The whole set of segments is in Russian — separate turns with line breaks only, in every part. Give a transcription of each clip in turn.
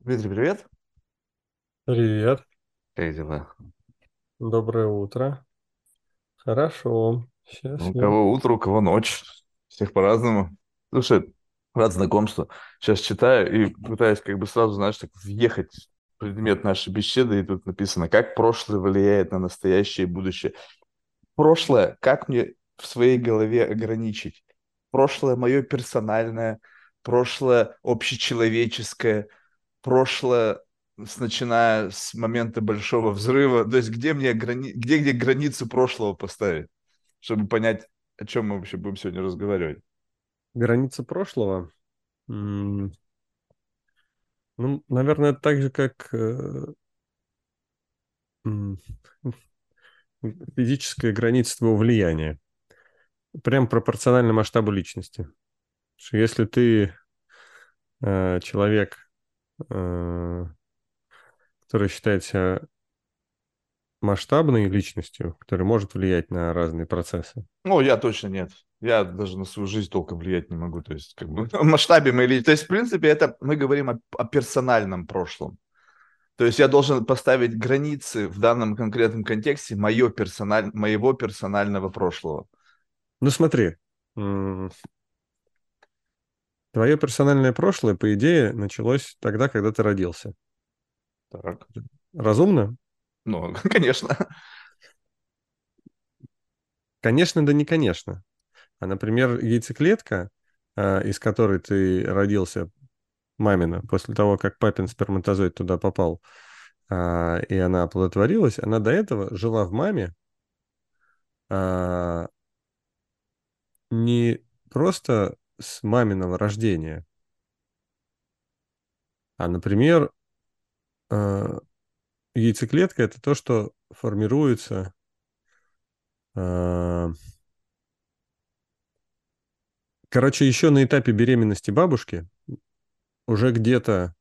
Дмитрий, привет.
Привет,
Как дела?
доброе утро. Хорошо,
Ну, у
счастлив.
кого утро, у кого ночь. Всех по-разному. Слушай, рад знакомству. Сейчас читаю и пытаюсь как бы сразу, знаешь, так въехать в предмет нашей беседы, и тут написано, как прошлое влияет на настоящее и будущее. Прошлое, как мне в своей голове ограничить? Прошлое мое персональное, прошлое общечеловеческое, прошлое, начиная с момента большого взрыва. То есть где мне грани... где, где границу прошлого поставить, чтобы понять, о чем мы вообще будем сегодня разговаривать.
Граница прошлого. Ну, наверное, так же, как э, физическая граница твоего влияния. Прям пропорционально масштабу личности. Если ты э, человек, э, который считает себя масштабной личностью, который может влиять на разные процессы,
Ну, я точно нет. Я даже на свою жизнь толком влиять не могу. То есть, как бы в масштабе моей... ли- То есть, в принципе, это мы говорим о, о персональном прошлом. То есть я должен поставить границы в данном конкретном контексте моё персональ... моего персонального прошлого.
Ну смотри, твое персональное прошлое, по идее, началось тогда, когда ты родился.
Так.
Разумно?
Ну, конечно.
Конечно, да не конечно. А, например, яйцеклетка, а, из которой ты родился, мамина, после того, как папин сперматозоид туда попал, а, и она оплодотворилась, она до этого жила в маме а, не просто с маминого рождения, а, например, а, яйцеклетка– это то, что формируется а, Короче, еще на этапе беременности бабушки уже где-то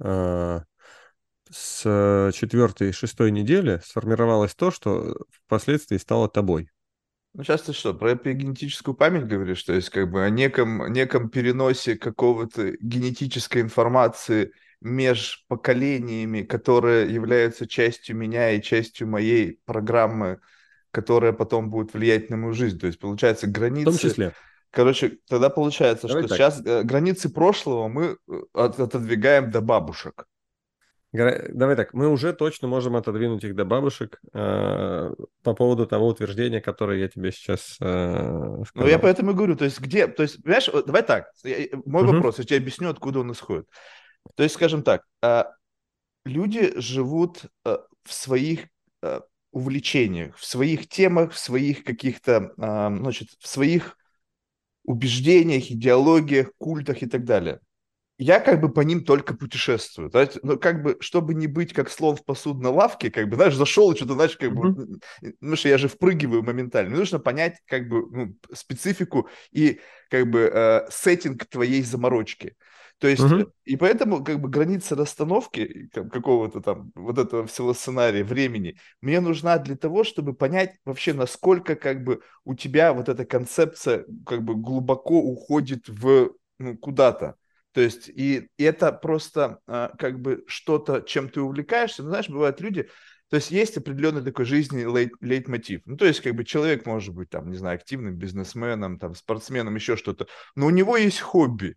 а, с четвертой, шестой недели сформировалось то, что впоследствии стало тобой.
Ну, сейчас ты что, про эпигенетическую память говоришь? То есть как бы о неком, неком переносе какого-то генетической информации меж поколениями, которая является частью меня и частью моей программы, которая потом будет влиять на мою жизнь. То есть, получается,
В том
границы
числе,
Короче, тогда получается,
давай
что
так,
сейчас э, границы прошлого мы э, от- отодвигаем до бабушек.
Давай так, мы уже точно можем отодвинуть их до бабушек а, по поводу того утверждения, которое я тебе сейчас а,
Ну, я
сказал.
поэтому и говорю, то есть где, то есть, понимаешь, давай так, я- мой
Мгм.
вопрос, я тебе объясню, откуда он исходит. То есть, скажем так, а, люди живут э, в своих э, увлечениях, в своих темах, в своих каких-то, а, значит, в своих убеждениях, идеологиях, культах и так далее. Я как бы по ним только путешествую. Да? Ну, как бы, чтобы не быть как слон в посудной лавке, как бы, знаешь, зашел и что-то, знаешь, как бы, ну, что я же впрыгиваю моментально. Мне нужно понять, как бы, ну, специфику и, как бы, э, сеттинг твоей заморочки. То есть,
Мгм.
и поэтому, как бы, граница расстановки как- какого-то там вот этого всего сценария, времени, мне нужна для того, чтобы понять вообще, насколько, как бы, у тебя вот эта концепция, как бы, глубоко уходит в, ну, куда-то. То есть, и, и это просто а, как бы что-то, чем ты увлекаешься. Ну, знаешь, бывают люди, то есть есть определенный такой жизненный лейт, лейтмотив. Ну, то есть, как бы человек может быть, там, не знаю, активным бизнесменом, там, спортсменом, еще что-то, но у него есть хобби.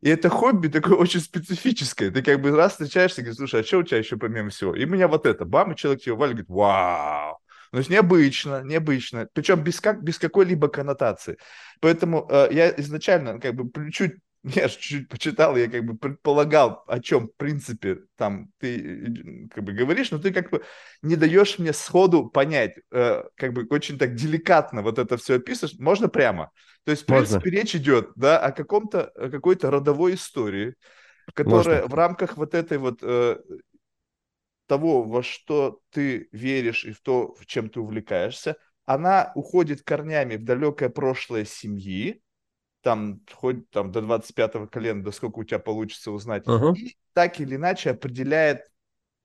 И это хобби такое очень специфическое. Ты как бы раз встречаешься говоришь, слушай, а что у тебя еще помимо всего? И у меня вот это. Бам, и человек тебе валит, говорит, вау. Ну, то есть необычно, необычно. Причем без, как, без какой-либо коннотации. Поэтому э, я изначально как бы чуть я же чуть-чуть почитал, я как бы предполагал, о чем, в принципе, там ты как бы говоришь, но ты как бы не даешь мне сходу понять, э, как бы очень так деликатно вот это все описываешь. Можно прямо? То есть, в
Можно,
принципе, речь идет, да, о каком-то, о какой-то родовой истории,
можно.
которая в рамках вот этой вот э, того, во что ты веришь и в то, в чем ты увлекаешься, она уходит корнями в далекое прошлое семьи, там хоть там до 25-го колена, до сколько у тебя получится узнать,
Ага.
и так или иначе определяет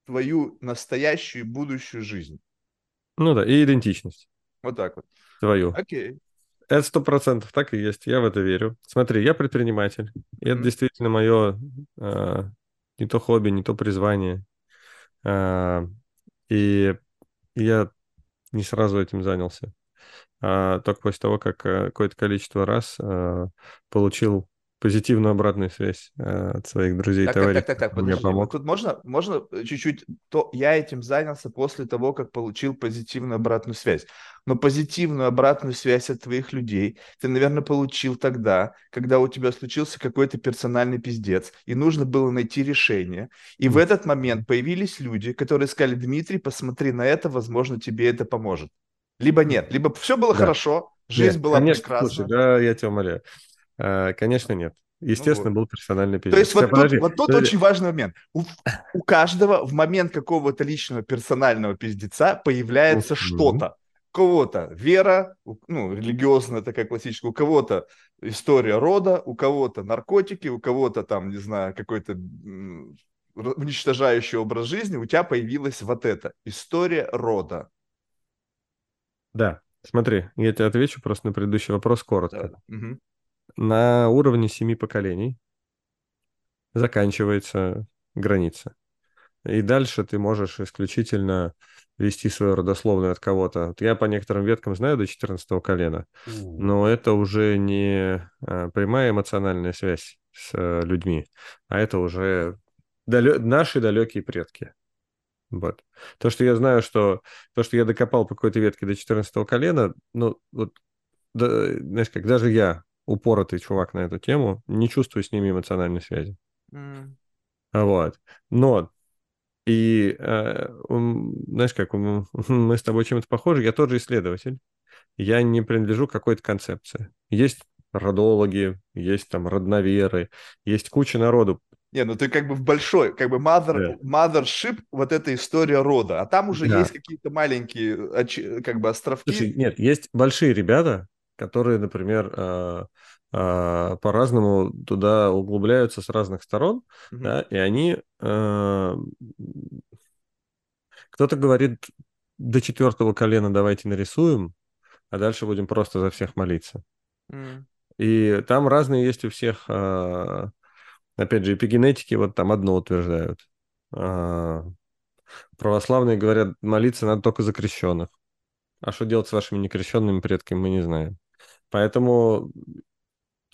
твою настоящую и будущую жизнь.
Ну да, и идентичность
Вот так вот.
твою.
Окей.
Это сто процентов так и есть, я в это верю. Смотри, я предприниматель, и это действительно мое, а, не то хобби, не то призвание. А, и я не сразу этим занялся. А только после того, как э, какое-то количество раз а, получил позитивную обратную связь э, от своих друзей
так,
товарищей.
Так, так, так, так, подожди. Помог. Вот тут можно, можно чуть-чуть, то я этим занялся после того, как получил позитивную обратную связь. Но позитивную обратную связь от твоих людей ты, наверное, получил тогда, когда у тебя случился какой-то персональный пиздец, и нужно было найти решение. И в этот момент появились люди, которые сказали, Дмитрий, посмотри на это, возможно, тебе это поможет. Либо нет, либо все было да. хорошо, жизнь нет, была
конечно,
прекрасна.
Слушай, да, я тебя умоляю. А, конечно, нет. Естественно, ну вот. был персональный пиздец.
То есть вот тут, вот тут очень важный момент. У, у каждого в момент какого-то личного персонального пиздеца появляется что-то. У кого-то вера, ну, религиозная такая классическая, у кого-то история рода, у кого-то наркотики, у кого-то там, не знаю, какой-то уничтожающий образ жизни, у тебя появилась вот эта история рода.
Да, смотри, я тебе отвечу просто на предыдущий вопрос коротко.
Да. Угу
на уровне семи поколений заканчивается граница. И дальше ты можешь исключительно вести свою родословную от кого-то. Вот я по некоторым веткам знаю до 14 колена, но это уже не а, прямая эмоциональная связь с а, людьми, а это уже далё... наши далекие предки. Вот. То, что я знаю, что то, что я докопал по какой-то ветке до 14 колена, ну, вот, да, знаешь, как даже я упоротый чувак на эту тему, не чувствую с ними эмоциональной связи. Mm. Вот. Но и э, знаешь, как мы с тобой чем-то похожи, я тоже исследователь. Я не принадлежу какой-то концепции. Есть родологи, есть там родноверы, есть куча народу.
Не, ну ты как бы в большой, как бы mother, да. mothership, вот эта история рода, а там уже да. есть какие-то маленькие как бы островки.
Слушай, нет, есть большие ребята, которые, например, а, а, по-разному туда углубляются с разных сторон, mm-hmm. да, и они... А, кто-то говорит, до четвертого колена давайте нарисуем, а дальше будем просто за всех молиться. Mm. И там разные есть у всех, опять же, эпигенетики вот там одно утверждают. Православные говорят, молиться надо только за крещенных. А что делать с вашими некрещенными предками, мы не знаем. Поэтому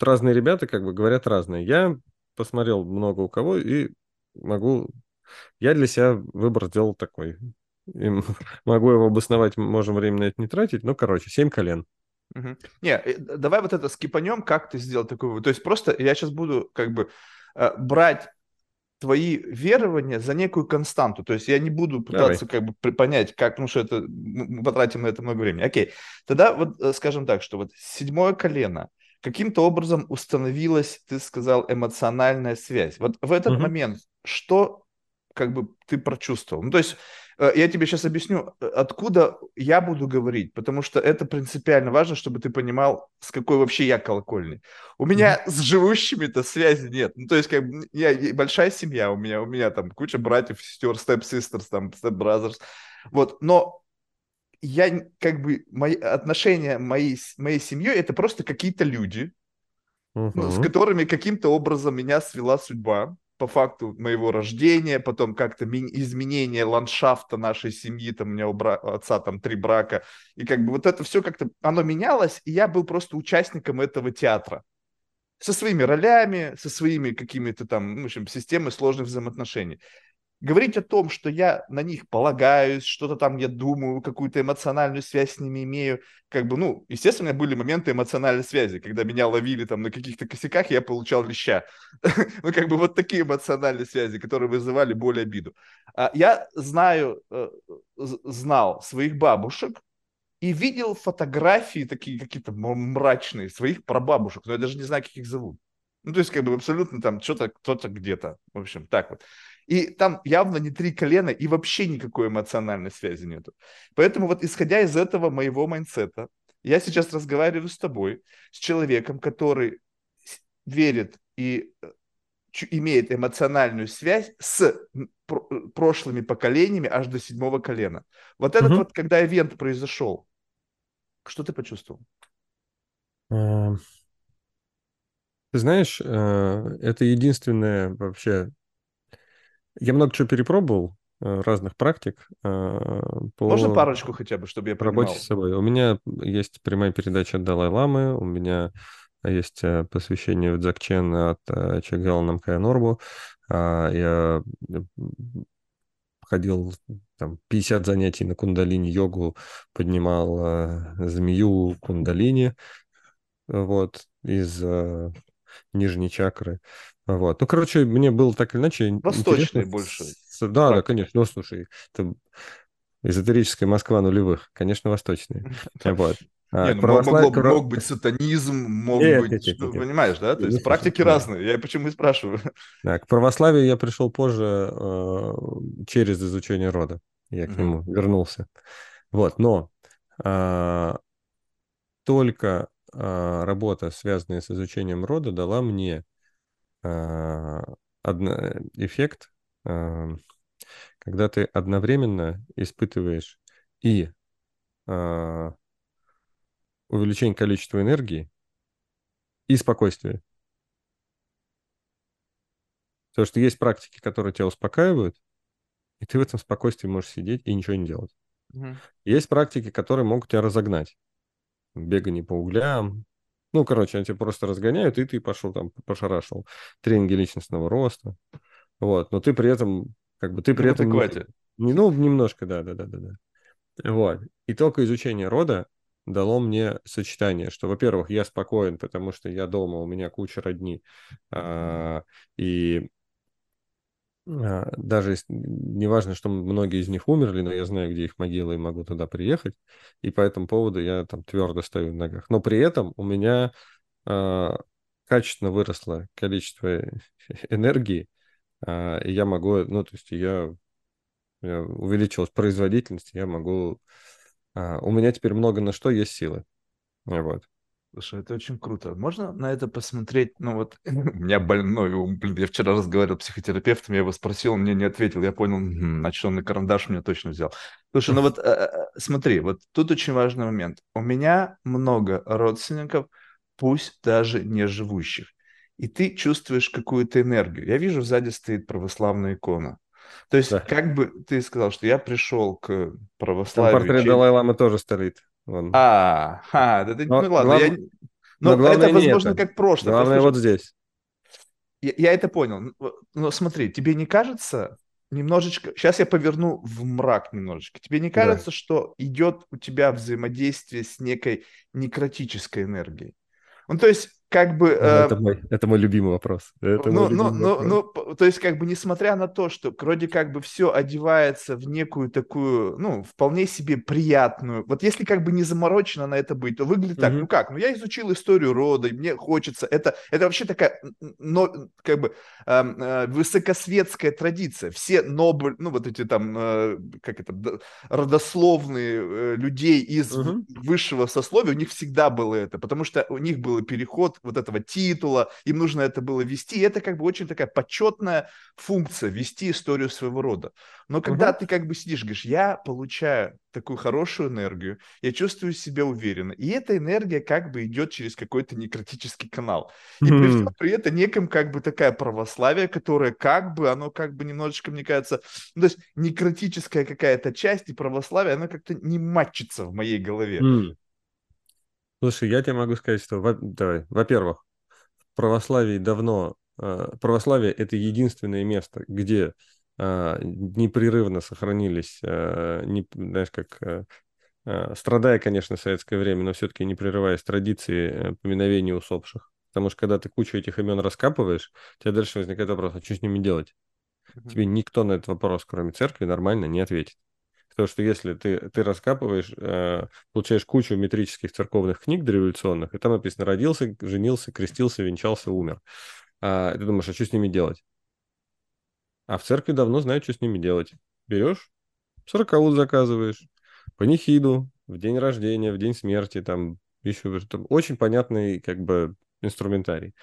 разные ребята как бы говорят разные. Я посмотрел много у кого и могу... Я для себя выбор сделал такой. И могу его обосновать, можем время на это не тратить, но, короче, семь колен.
Угу. Не, э, давай вот это скипанем, как ты сделал такой То есть просто я сейчас буду как бы брать твои верования за некую константу. То есть я не буду пытаться Давай. как бы понять, как, ну что это, мы потратим на это много времени. Окей, тогда вот э, скажем так, что вот седьмое колено каким-то образом установилась, ты сказал, эмоциональная связь. Вот в этот угу. момент что как бы ты прочувствовал? Ну то есть Э, я тебе сейчас объясню, э, откуда я буду говорить, потому что это принципиально важно, чтобы ты понимал, с какой вообще я колокольный. У меня mm-hmm. с живущими-то связи нет. Ну, то есть, как я большая семья у меня, у меня там куча братьев, сестер, step-sisters, там, step-brothers. Вот, но я как бы мои отношения моей, моей семьей это просто какие-то люди, uh-huh. ну, с которыми каким-то образом меня свела судьба по факту моего рождения, потом как-то изменение ландшафта нашей семьи, там у меня у бра- отца там три брака, и как бы вот это все как-то, оно менялось, и я был просто участником этого театра. Со своими ролями, со своими какими-то там, ну, в общем, системой сложных взаимоотношений говорить о том, что я на них полагаюсь, что-то там я думаю, какую-то эмоциональную связь с ними имею, как бы, ну, естественно, были моменты эмоциональной связи, когда меня ловили там на каких-то косяках, я получал леща. ну, как бы вот такие эмоциональные связи, которые вызывали боль и обиду. А я знаю, э, знал своих бабушек, и видел фотографии такие какие-то мрачные своих прабабушек, но я даже не знаю, как их зовут. Ну, то есть, как бы абсолютно там что-то, кто-то где-то. В общем, так вот. И там явно не три колена, и вообще никакой эмоциональной связи нету. Поэтому вот исходя из этого моего майнсета, я сейчас разговариваю с тобой, с человеком, который верит и э, имеет эмоциональную связь с прошлыми поколениями аж до седьмого колена. Вот этот угу. вот, когда ивент произошел, что ты почувствовал?
Эм, ты знаешь, э, это единственное вообще Я много чего перепробовал, э, разных практик
э, Можно
по
парочку хотя бы, чтобы я понимал?
Работе с собой. У меня есть прямая передача от Далай-Ламы, у меня есть э, посвящение в Дзакчен от Чагала Намкая Норбу. А, я ходил там 50 занятий на кундалини-йогу, поднимал змею кундалини, вот, из нижней чакры. Вот. Ну, короче, мне было так или иначе
Восточный больше.
Да, практика. да, конечно. Ну, слушай, это эзотерическая Москва нулевых, конечно, восточная. Вот.
А, не, ну, православ... мог, мог, быть сатанизм, мог нет, быть, нет, нет, ну, нет. понимаешь, да? То есть практики да. разные. Я почему и спрашиваю.
Да, к православию я пришел позже э, через изучение рода. Я к mm нему вернулся. Вот, но э, только э, работа, связанная с изучением рода, дала мне эффект, э, когда ты одновременно испытываешь и э, увеличение количества энергии и спокойствие. Потому что есть практики, которые тебя успокаивают, и ты в этом спокойствии можешь сидеть и ничего не делать. Угу. Есть практики, которые могут тебя разогнать. Бегание по углям. Ну, короче, они тебя просто разгоняют, и ты пошел там, пошарашил. Тренинги личностного роста. Вот. Но ты при этом, как бы, ты при ну, этом... Не, ну, немножко, да, да, да, да, да. Вот. И только изучение рода дало мне сочетание, что, во-первых, я спокоен, потому что я дома, у меня куча родни, а, и а, даже неважно, что многие из них умерли, но я знаю, где их могилы, и могу туда приехать, и по этому поводу я там твердо стою на ногах. Но при этом у меня а, качественно выросло количество энергии, а, и я могу, ну, то есть я, я увеличилась производительность, я могу а, у меня теперь много на что есть силы. Вот.
Слушай, это очень круто. Можно на это посмотреть? Ну вот, у меня больной, блин, я вчера разговаривал с психотерапевтом, я его спросил, он мне не ответил, я понял, значит, он на карандаш меня точно взял. Слушай, ну вот э, э, смотри, вот тут очень важный момент. У меня много родственников, пусть даже не живущих, и ты чувствуешь какую-то энергию. Я вижу, сзади стоит православная икона. То есть, да. как бы ты сказал, что я пришел к православию...
Там портрет. Далай-Ламы тоже стоит.
Вон. А, а, да, но, ну ладно, глав... я... Но, но это, возможно, это. как прошлое.
Главное Послушай, вот здесь.
Я, я это понял. Но смотри, тебе не кажется немножечко... Сейчас я поверну в мрак немножечко. Тебе не кажется, да. что идет у тебя взаимодействие с некой некротической энергией? Ну, то есть, как бы...
Э, это, мой, это мой любимый вопрос. Это
ну, ну, ну, ну, то есть, как бы, несмотря на то, что вроде как бы все одевается в некую такую, ну, вполне себе приятную, вот если как бы не заморочено на это быть, то выглядит так, ну как, ну я изучил историю рода, и мне хочется, это, это вообще такая, но, как бы, э, э, высокосветская традиция, все нобель, ну, вот эти там, э, как это, родословные э, людей из угу. высшего сословия, у них всегда было это, потому что у них был переход вот этого титула, им нужно это было вести, и это как бы очень такая почетная функция, вести историю своего рода. Но когда угу. ты как бы сидишь, говоришь, я получаю такую хорошую энергию, я чувствую себя уверенно, и эта энергия как бы идет через какой-то некротический канал. И при всем при этом неком как бы такая православие, которое как бы, оно как бы немножечко, мне кажется, ну, то есть некротическая какая-то часть и православие, она как-то не матчится в моей голове. Mm.
Слушай, я тебе могу сказать, что, во, давай, во-первых, в православии давно, э, православие это единственное место, где э, непрерывно сохранились, э, не, знаешь, как э, страдая, конечно, в советское время, но все-таки не прерываясь традиции э, поминовения усопших. Потому что когда ты кучу этих имен раскапываешь, у тебя дальше возникает вопрос, а что с ними делать? Тебе никто на этот вопрос, кроме церкви, нормально не ответит. Потому что если ты, ты раскапываешь, э, получаешь кучу метрических церковных книг дореволюционных, и там написано «родился, женился, крестился, венчался, умер». А ты думаешь, а что с ними делать? А в церкви давно знают, что с ними делать. Берешь, сороковут заказываешь, панихиду, в день рождения, в день смерти, там еще там, очень понятный как бы инструментарий.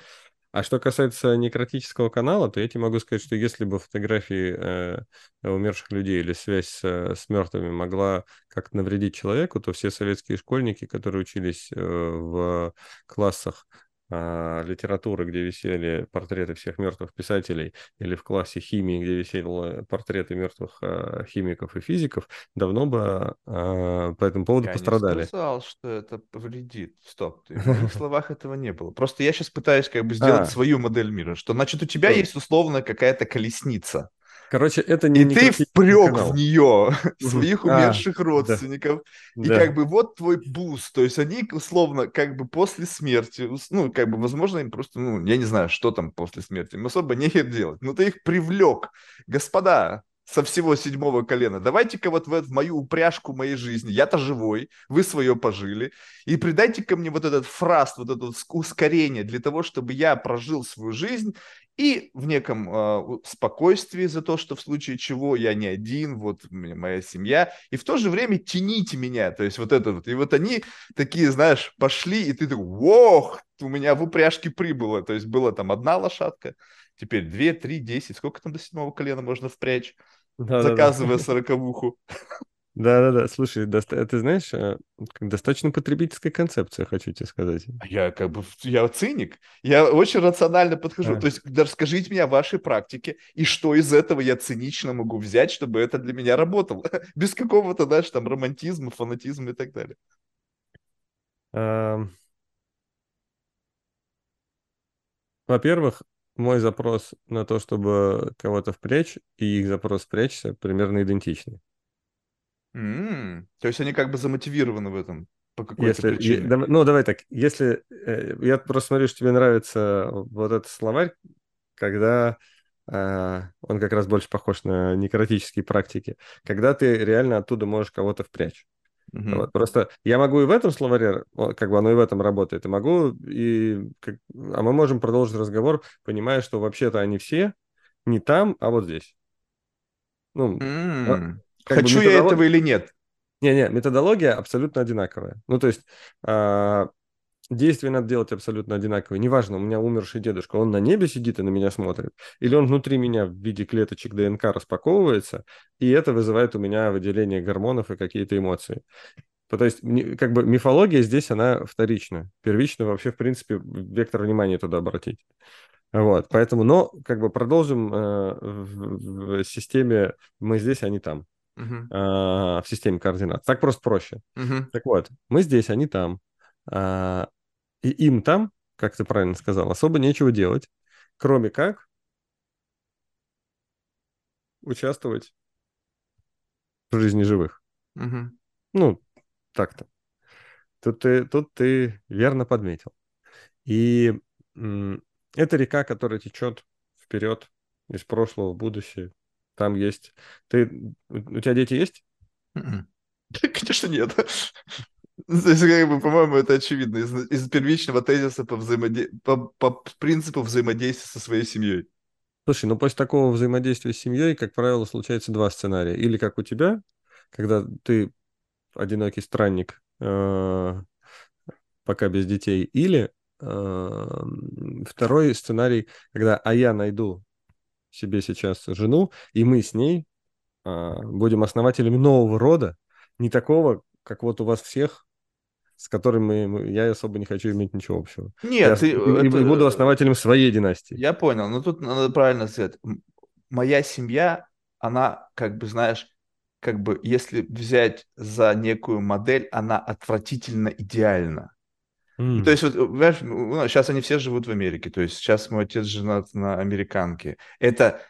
А что касается некротического канала, то я тебе могу сказать, что если бы фотографии э, умерших людей или связь с, с мертвыми могла как-то навредить человеку, то все советские школьники, которые учились э, в классах литературы, где висели портреты всех мертвых писателей, или в классе химии, где висели портреты мертвых а, химиков и физиков, давно бы а, по этому поводу
я
пострадали. Я
не сказал, что это вредит. Стоп, ты, в моих словах этого не было. Просто я сейчас пытаюсь как бы сделать а. свою модель мира, что, значит, у тебя есть условно какая-то колесница.
Короче, это не...
И ты впряг канал. в нее своих умерших а, родственников. Да. И да. как бы вот твой boost. То есть они, условно, как бы после смерти, ну, как бы, возможно, им просто, ну, я не знаю, что там после смерти, им особо нехер делать. Но ты их привлек. Господа, со всего седьмого колена. Давайте-ка вот в, в мою упряжку моей жизни. Я-то живой, вы свое пожили. И придайте-ка мне вот этот фраст, вот это ускорение для того, чтобы я прожил свою жизнь и в неком э, спокойствии за то, что в случае чего я не один, вот моя семья, и в то же время тяните меня, то есть вот это вот. И вот они такие, знаешь, пошли, и ты такой, ох, у меня в упряжке прибыло, то есть была там одна лошадка, теперь две, три, десять, сколько там до седьмого колена можно впрячь, да, заказывая да, да. сороковуху.
Да-да-да, слушай, доста- ты знаешь, э, достаточно потребительская концепция, хочу тебе сказать.
А я как бы, я циник, я очень рационально подхожу. А. То есть расскажите мне о вашей практике, и что из этого я цинично могу взять, чтобы это для меня работало. Без какого-то, знаешь, там романтизма, фанатизма и так далее.
А... Во-первых, мой запрос на то, чтобы кого-то впрячь, и их запрос впрячься примерно идентичный.
Mm. То есть они как бы замотивированы в этом по какой-то
если,
причине.
Да, ну, давай так. Если э, я просто смотрю, что тебе нравится вот этот словарь, когда э, он как раз больше похож на некротические практики, когда ты реально оттуда можешь кого-то впрячь. Uh-huh. Вот. Просто я могу и в этом словаре, как бы оно и в этом работает, и могу, и, как, а мы можем продолжить разговор, понимая, что вообще-то они все не там, а вот здесь.
Ну, mm. Хочу бы, я этого или нет?
Не-не, методология абсолютно одинаковая. Ну, то есть э, действия надо делать абсолютно одинаковые. Неважно, у меня умерший дедушка, он на небе сидит и на меня смотрит, или он внутри меня в виде клеточек ДНК распаковывается, и это вызывает у меня выделение гормонов и какие-то эмоции. То есть, как бы мифология здесь, она вторична. Первично вообще, в принципе, вектор внимания туда обратить. Вот, поэтому, но как бы продолжим э, в, в системе мы здесь, они там uh-huh. а, в системе координат. Так просто проще. Uh-huh. Так вот, мы здесь, они там. А, и им там, как ты правильно сказал, особо нечего делать, кроме как участвовать в жизни живых. Uh-huh. Ну, так-то. Тут ты, тут ты верно подметил. И это река, которая течет вперед из прошлого в будущее, там есть... Ты... У тебя дети есть?
М-м. Конечно, нет. То есть, как бы, по-моему, это очевидно из, из первичного тезиса по, взаимоде... по, по принципу взаимодействия со своей семьей.
Слушай, ну после такого взаимодействия с семьей, как правило, случается два сценария. Или как у тебя, когда ты одинокий странник, э, пока без детей, или э, второй сценарий, когда а я найду себе сейчас жену, и мы с ней а, будем основателями нового рода, не такого, как вот у вас всех, с которыми я особо не хочу иметь ничего общего.
Нет,
я,
ты,
и, это... и буду основателем своей династии.
Я понял, но тут надо правильно сказать. Моя семья, она, как бы, знаешь, как бы, если взять за некую модель, она отвратительно идеальна. Mm. То есть, вот, ну, сейчас они все живут в Америке. То есть, сейчас мой отец женат на американке. Это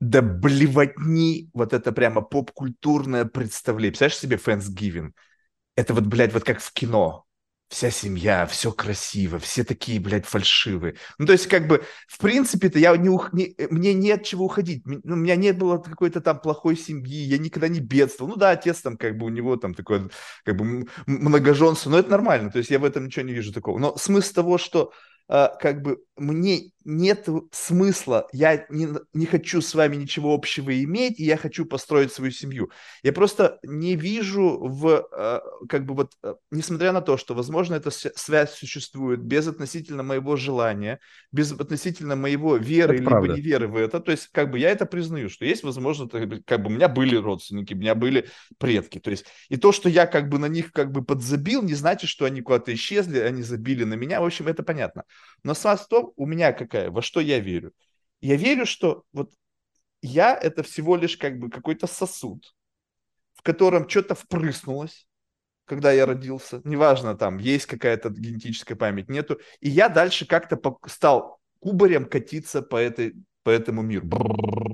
да блевотни, вот это прямо поп-культурное представление. Представляешь себе Thanksgiving? Это вот, блядь, вот как в кино вся семья, все красиво, все такие, блядь, фальшивые. Ну, то есть, как бы, в принципе-то я не, ух... не мне нет чего уходить. Ну, у меня не было какой-то там плохой семьи, я никогда не бедствовал. Ну да, отец там, как бы, у него там такое, как бы, многоженство, но это нормально, то есть я в этом ничего не вижу такого. Но смысл того, что а, как бы мне нет смысла, я не, не хочу с вами ничего общего иметь, и я хочу построить свою семью. Я просто не вижу в, э, как бы вот, э, несмотря на то, что, возможно, эта связь существует без относительно моего желания, без относительно моего веры
Это
либо
правда.
неверы в это, то есть, как бы я это признаю, что есть, возможно, как бы у меня были родственники, у меня были предки, то есть, и то, что я как бы на них как бы подзабил, не значит, что они куда-то исчезли, они забили на меня, в общем, это понятно. Но сам том, у меня какая, во что я верю? Я верю, что вот я это всего лишь как бы какой-то сосуд, в котором что-то впрыснулось, когда я родился, неважно, там есть какая-то генетическая память, нету, и я дальше как-то стал кубарем катиться по этой по этому миру.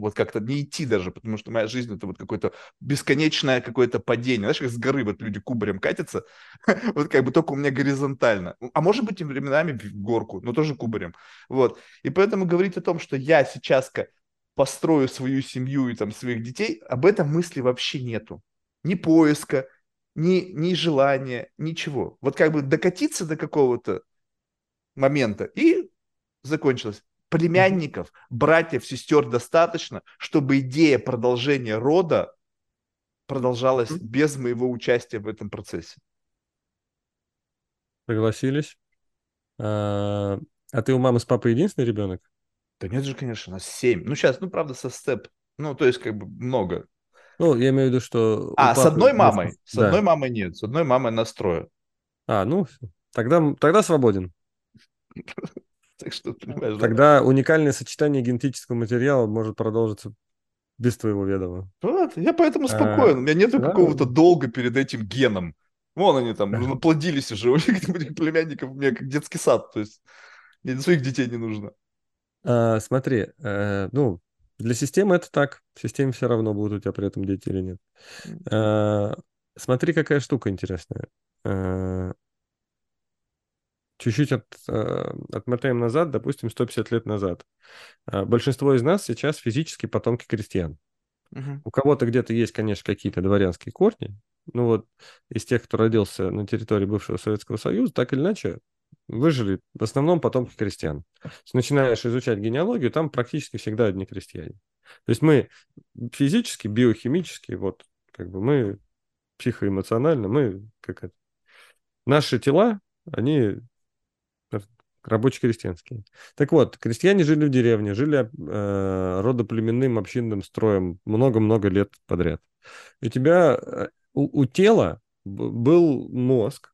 Вот как-то не идти даже, потому что моя жизнь это вот какое-то бесконечное какое-то падение. Знаешь, как с горы вот люди кубарем катятся, вот как бы только у меня горизонтально. А может быть, и временами в горку, но тоже кубарем. Вот. И поэтому говорить о том, что я сейчас построю свою семью и там своих детей, об этом мысли вообще нету. Ни поиска, ни, ни желания, ничего. Вот как бы докатиться до какого-то момента и закончилось племянников, братьев, сестер достаточно, чтобы идея продолжения рода продолжалась без моего участия в этом процессе.
Согласились. А, а ты у мамы с папой единственный ребенок?
Да нет же, конечно, у нас семь. Ну, сейчас, ну, правда, со степ. Ну, то есть, как бы много.
Ну, я имею в виду, что...
А, с одной мамой? С да. одной мамой нет. С одной мамой настроя.
А, ну, тогда, тогда свободен.
Так что, понимаешь,
Тогда да? уникальное сочетание генетического материала может продолжиться без твоего ведома.
Вот, я поэтому а, спокоен. А, У меня нет да? какого-то долга перед этим геном. Вон они там наплодились уже. У них племянников у меня как детский сад. То есть мне своих детей не нужно.
А, смотри, а, ну, для системы это так. В системе все равно будут у тебя при этом дети или нет. А, смотри, какая штука интересная. А, чуть-чуть от, э, отмотаем назад, допустим, 150 лет назад. А, большинство из нас сейчас физически потомки крестьян. Угу. У кого-то где-то есть, конечно, какие-то дворянские корни. Ну вот из тех, кто родился на территории бывшего Советского Союза, так или иначе выжили в основном потомки крестьян. Начинаешь изучать генеалогию, там практически всегда одни крестьяне. То есть мы физически, биохимически, вот как бы мы психоэмоционально, мы как это, наши тела, они рабоче-крестьянские. Так вот, крестьяне жили в деревне, жили э, родоплеменным общинным строем много-много лет подряд. И у тебя, э, у, у тела был мозг,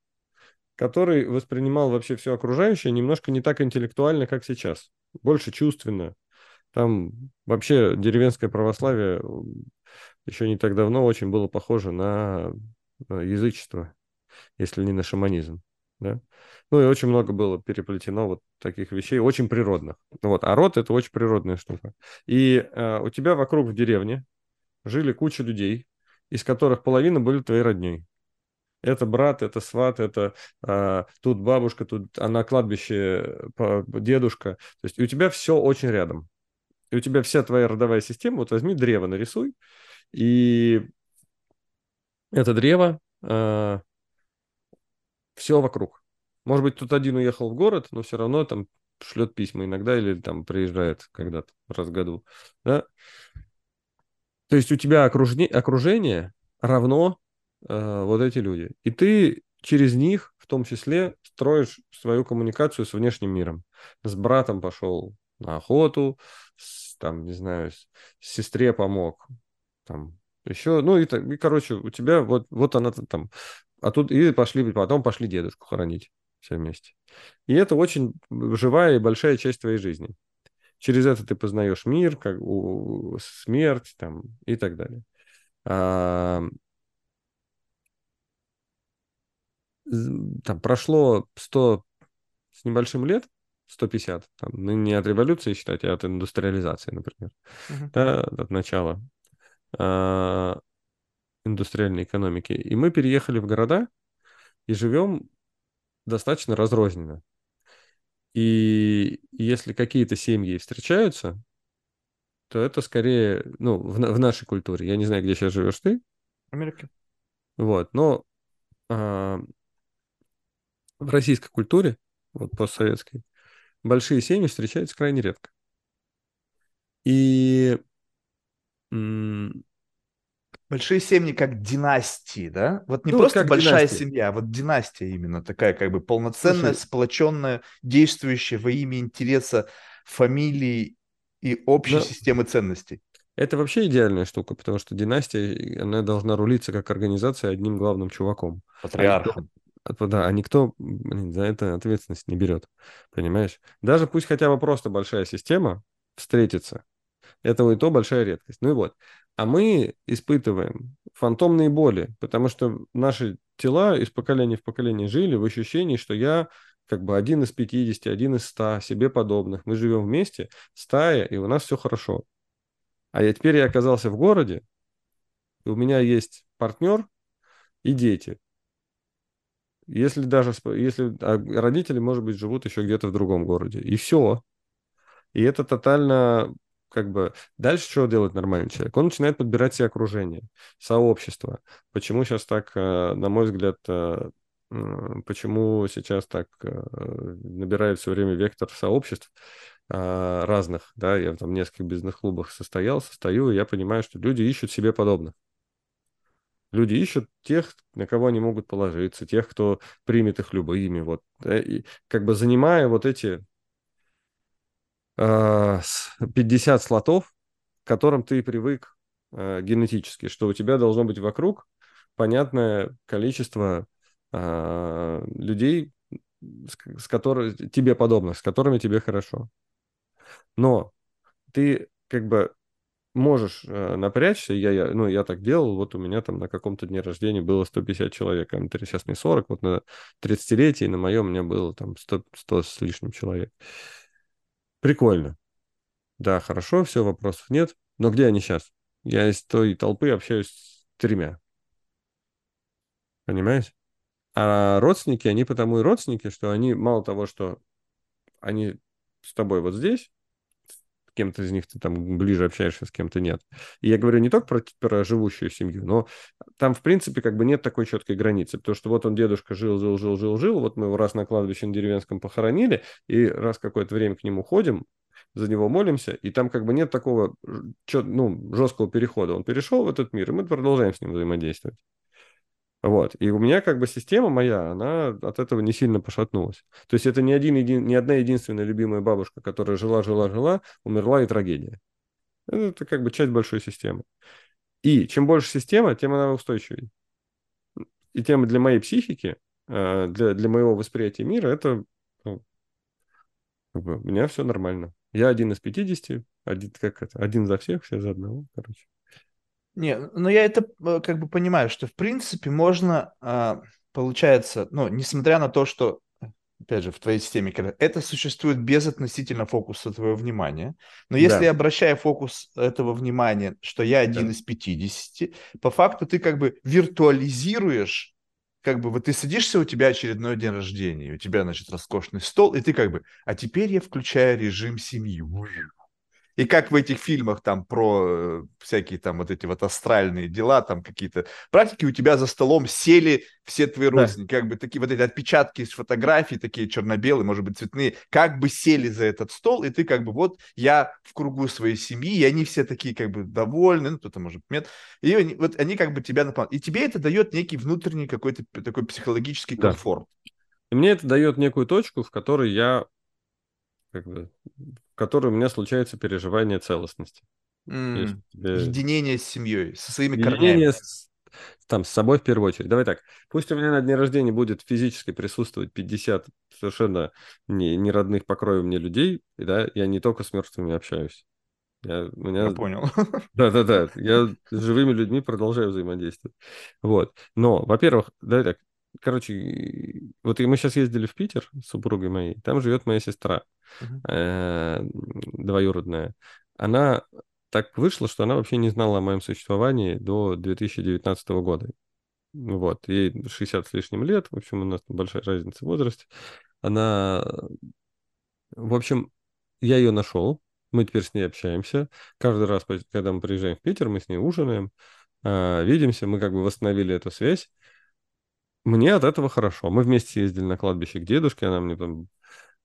который воспринимал вообще все окружающее немножко не так интеллектуально, как сейчас. Больше чувственно. Там вообще деревенское православие еще не так давно очень было похоже на язычество, если не на шаманизм. Да? Ну и очень много было переплетено вот таких вещей, очень природных. Вот, а род это очень природная штука. И э, у тебя вокруг в деревне жили куча людей, из которых половина были твоей родней. Это брат, это сват, это э, тут бабушка, тут а на кладбище э, дедушка. То есть у тебя все очень рядом. И у тебя вся твоя родовая система, вот возьми древо, нарисуй, и это древо э, все вокруг. Может быть, тут один уехал в город, но все равно там шлет письма иногда или там приезжает когда-то раз в году. Да? То есть у тебя окружение, окружение равно э, вот эти люди. И ты через них в том числе строишь свою коммуникацию с внешним миром. С братом пошел на охоту, с, там, не знаю, с, сестре помог, там, еще, ну и, и короче, у тебя вот, вот она там а тут и пошли, потом пошли дедушку хоронить все вместе. И это очень живая и большая часть твоей жизни. Через это ты познаешь мир, как у, смерть там, и так далее. А, там прошло 100 с небольшим лет, 150, там, ну, не от революции считать, а от индустриализации, например, uh-huh. да, от начала. А, индустриальной экономики. И мы переехали в города и живем достаточно разрозненно. И если какие-то семьи встречаются, то это скорее, ну, в, в нашей культуре. Я не знаю, где сейчас живешь ты.
Америка.
Вот, но а, в российской культуре, вот постсоветской, большие семьи встречаются крайне редко. И
Большие семьи как династии, да? Вот не
ну,
просто большая
династия.
семья, а вот династия именно такая, как бы полноценная,
Слушай,
сплоченная, действующая во имя интереса фамилии и общей
ну,
системы ценностей.
это вообще идеальная штука, потому что династия, она должна рулиться как организация одним главным чуваком. А никто,
Патриархом.
а, да, а никто блин, за это ответственность не берет. Понимаешь? Даже пусть хотя бы просто большая система встретится, это и то большая редкость. Ну и вот. А мы испытываем фантомные боли, потому что наши тела из поколения в поколение жили в ощущении, что я как бы один из 50, один из 100, себе подобных. Мы живем вместе, стая, и у нас все хорошо. А я теперь я оказался в городе, и у меня есть партнер и дети. Если даже, если а родители, может быть, живут еще где-то в другом городе. И все. И это тотально как бы дальше что делает нормальный человек? Он начинает подбирать себе окружение, сообщество. Почему сейчас так, э, на мой взгляд, э, почему сейчас так э, набирает все время вектор сообществ разных, да, я там в нескольких бизнес-клубах состоял, состою, и я понимаю, что люди ищут себе подобных. Люди ищут тех, на кого они могут положиться, тех, кто примет их любыми, вот, и как бы занимая вот эти 50 слотов, к которым ты привык э, генетически, что у тебя должно быть вокруг понятное количество э, людей, с, которыми тебе подобных, с которыми тебе хорошо. Но ты как бы можешь э, напрячься, я, я, ну, я так делал, вот у меня там на каком-то дне рождения было 150 человек, а сейчас мне 40, вот на 30-летие на моем у меня было там 100, 100 с лишним человек. Прикольно. Да, хорошо, все, вопросов нет. Но где они сейчас? Я из той толпы общаюсь с тремя. Понимаешь? А родственники, они потому и родственники, что они мало того, что они с тобой вот здесь, кем-то из них ты там ближе общаешься, с кем-то нет. И я говорю не только про, про живущую семью, но там, в принципе, как бы нет такой четкой границы, потому что вот он, дедушка, жил, жил, жил, жил, жил, вот мы его раз на кладбище на деревенском похоронили, и раз какое-то время к нему ходим, за него молимся, и там как бы нет такого ну, жесткого перехода. Он перешел в этот мир, и мы продолжаем с ним взаимодействовать. Вот. И у меня как бы система моя, она от этого не сильно пошатнулась. То есть это не, один, един, не одна единственная любимая бабушка, которая жила, жила, жила, умерла и трагедия. Это как бы часть большой системы. И чем больше система, тем она устойчивее. И тем для моей психики, э, для, для моего восприятия мира, это ну, у меня все нормально. Я один из 50, один, как это, один за всех, все за одного, короче.
Не, ну я это э, как бы понимаю, что в принципе можно, а, получается, ну, несмотря на то, что, опять же, в твоей системе, когда это существует без относительно фокуса твоего внимания, но если да. я обращаю фокус этого внимания, что я один да. из 50, по факту ты как бы виртуализируешь как бы вот ты садишься, у тебя очередной день рождения, у тебя, значит, роскошный стол, и ты как бы, а теперь я включаю режим семьи. И как в этих фильмах там про э, всякие там вот эти вот астральные дела, там какие-то практики, у тебя за столом сели все твои родственники, да. как бы такие вот эти отпечатки из фотографий, такие черно-белые, может быть, цветные, как бы сели за этот стол, и ты как бы вот я в кругу своей семьи, и они все такие как бы довольны, ну, кто-то может нет, и они, вот они как бы тебя наполняют. И тебе это дает некий внутренний какой-то такой психологический да. комфорт.
И мне это дает некую точку, в которой я как бы, которой у меня случается переживание целостности.
Mm. Тебе... Единение с семьей, со своими Единение корнями. С,
там, с собой в первую очередь. Давай так, пусть у меня на дне рождения будет физически присутствовать 50 совершенно не, не родных по крови мне людей, и, да, я не только с мертвыми общаюсь.
Я, меня... я понял.
Да-да-да, я с живыми людьми продолжаю взаимодействовать. Вот. Но, во-первых, давай так, короче, вот и мы сейчас ездили в Питер с супругой моей, там живет моя сестра uh-huh. двоюродная. Она так вышло, что она вообще не знала о моем существовании до 2019 года. Вот, ей 60 с лишним лет, в общем, у нас большая разница в возрасте. Она, в общем, я ее нашел, мы теперь с ней общаемся. Каждый раз, когда мы приезжаем в Питер, мы с ней ужинаем, а, видимся, мы как бы восстановили эту связь. Мне от этого хорошо. Мы вместе ездили на кладбище к дедушке, она мне там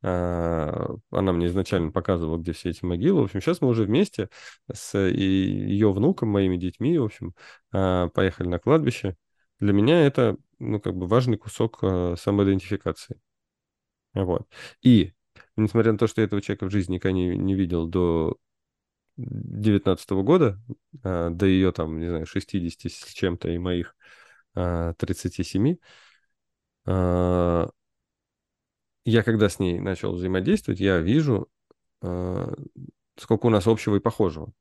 а, она мне изначально показывала, где все эти могилы. В общем, сейчас мы уже вместе с ее внуком, моими детьми, в общем, а, поехали на кладбище. Для меня это, ну, как бы важный кусок а, самоидентификации. Вот. И, несмотря на то, что я этого человека в жизни никогда не, не видел до 19 года, до ее, там, не знаю, 60 с чем-то и моих 37, я когда с ней начал взаимодействовать, я вижу, э, сколько у нас общего и похожего.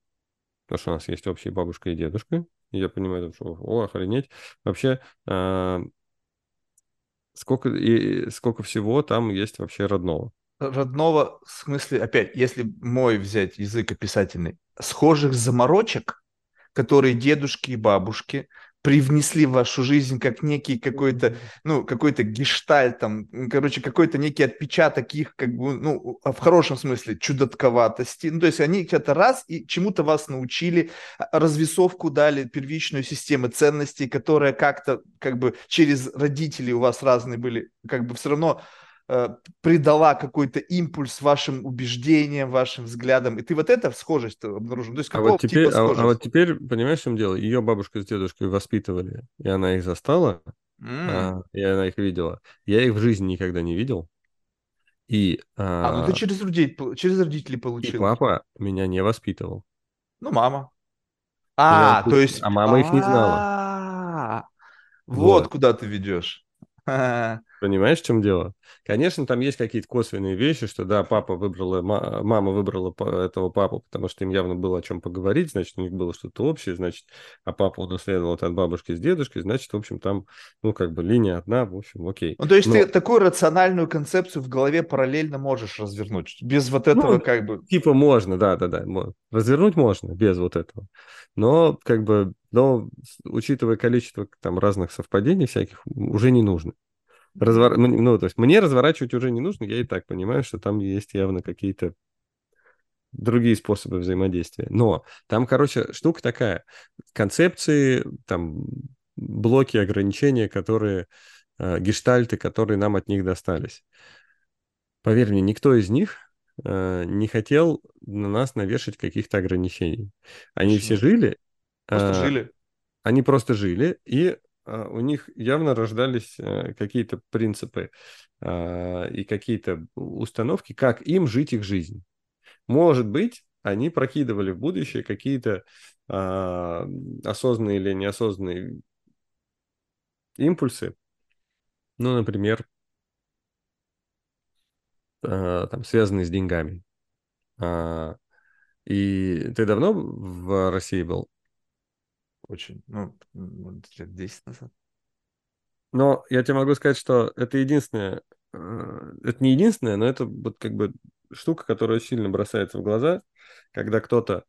Потому что у нас есть общие бабушка и дедушка. И я понимаю, что, о, охренеть. Вообще, сколько, и, сколько всего там есть вообще родного.
Родного, в смысле, опять, если мой взять язык описательный, схожих заморочек, которые дедушки и бабушки привнесли в вашу жизнь как некий какой-то, ну, какой-то гештальт, там, короче, какой-то некий отпечаток их, как бы, ну, в хорошем смысле, чудотковатости. Ну, то есть они где-то раз и чему-то вас научили, а, развесовку дали, первичную систему ценностей, которая как-то, как бы, через родителей у вас разные были, как бы все равно придала какой-то импульс вашим убеждениям, вашим взглядам, и ты вот это схожесть обнаружил. То есть
а вот теперь, типа а, а вот теперь, понимаешь, в чем дело? Ее бабушка с дедушкой воспитывали, и она их застала, mm. а, и она их видела. Я их в жизни никогда не видел. И,
а, а ну ты через людей, через родителей получил.
И папа меня не воспитывал.
Ну, мама. А, я, то есть...
А мама их не знала. А,
вот куда ты ведешь.
Понимаешь, в чем дело? Конечно, там есть какие-то косвенные вещи, что да, папа выбрала, мама выбрала этого папу, потому что им явно было о чем поговорить, значит, у них было что-то общее, значит, а папа унаследовал от бабушки с дедушкой, значит, в общем, там, ну, как бы линия одна, в общем, окей.
Ну, то есть Но... ты такую рациональную концепцию в голове параллельно можешь развернуть, без вот этого ну, как бы...
Типа можно, да-да-да, развернуть можно без вот этого. Но, как бы, но, учитывая количество там разных совпадений всяких, уже не нужно. Развор... Ну, то есть мне разворачивать уже не нужно, я и так понимаю, что там есть явно какие-то другие способы взаимодействия. Но там, короче, штука такая. Концепции, там, блоки, ограничения, которые, э, гештальты, которые нам от них достались. Поверь мне, никто из них э, не хотел на нас навешать каких-то ограничений. Они Почему? все жили.
Просто э, жили.
Они просто жили, и у них явно рождались э, какие-то принципы а, и какие-то установки, как им жить их жизнь. Может быть, они прокидывали в будущее какие-то а, осознанные или неосознанные импульсы. Ну, например, там, связанные с деньгами. И ты давно в России был?
Очень, ну, лет 10 назад.
Но я тебе могу сказать, что это единственное, э, это не единственное, но это вот как бы штука, которая сильно бросается в глаза, когда кто-то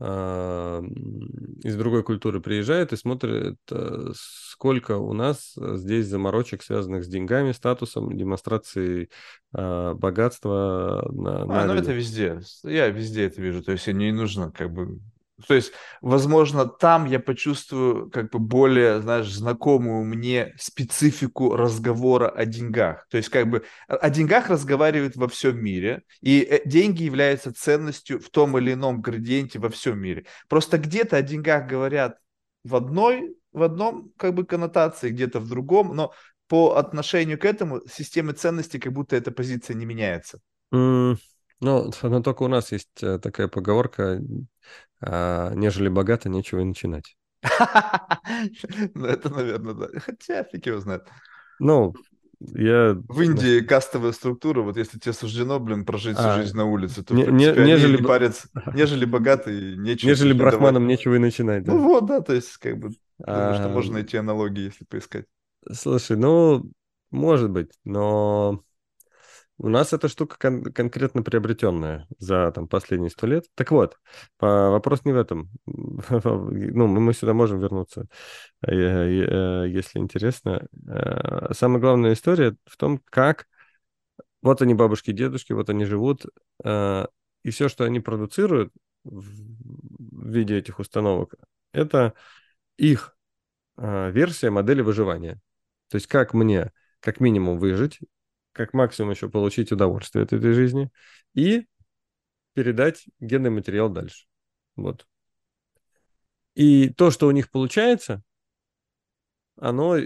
э, из другой культуры приезжает и смотрит, э, сколько у нас здесь заморочек, связанных с деньгами, статусом, демонстрацией э, богатства. На,
а, на ну это везде. Я везде это вижу. То есть не нужно как бы то есть, возможно, там я почувствую как бы более, знаешь, знакомую мне специфику разговора о деньгах. То есть, как бы о деньгах разговаривают во всем мире, и э, деньги являются ценностью в том или ином градиенте во всем мире. Просто где-то о деньгах говорят в одной, в одном как бы коннотации, где-то в другом, но по отношению к этому системы ценностей как будто эта позиция не меняется.
Mm. Ну, но только у нас есть э, такая поговорка, а, нежели богато, нечего и начинать.
Ну, это, наверное, да. Хотя фиг его знает.
Ну, я...
В Индии кастовая структура, вот если тебе суждено, блин, прожить всю а, жизнь на улице, то, не, нежели... не парятся. Нежели богатый, нечего...
Нежели брахманом нечего и начинать?
Ну вот, да, то есть, как бы, что можно найти аналогии, если поискать.
Слушай, ну, может быть, но у нас эта штука кон- конкретно приобретенная за там, последние сто лет. Так вот, вопрос не в этом. ну, мы, сюда можем вернуться, э, э, если интересно. Э, самая главная история в том, как вот они бабушки и дедушки, вот они живут, и все, что они продуцируют в виде этих установок, это их версия модели выживания. То есть как мне как минимум выжить, как максимум еще получить удовольствие от этой жизни и передать генный материал дальше. Вот. И то, что у них получается, оно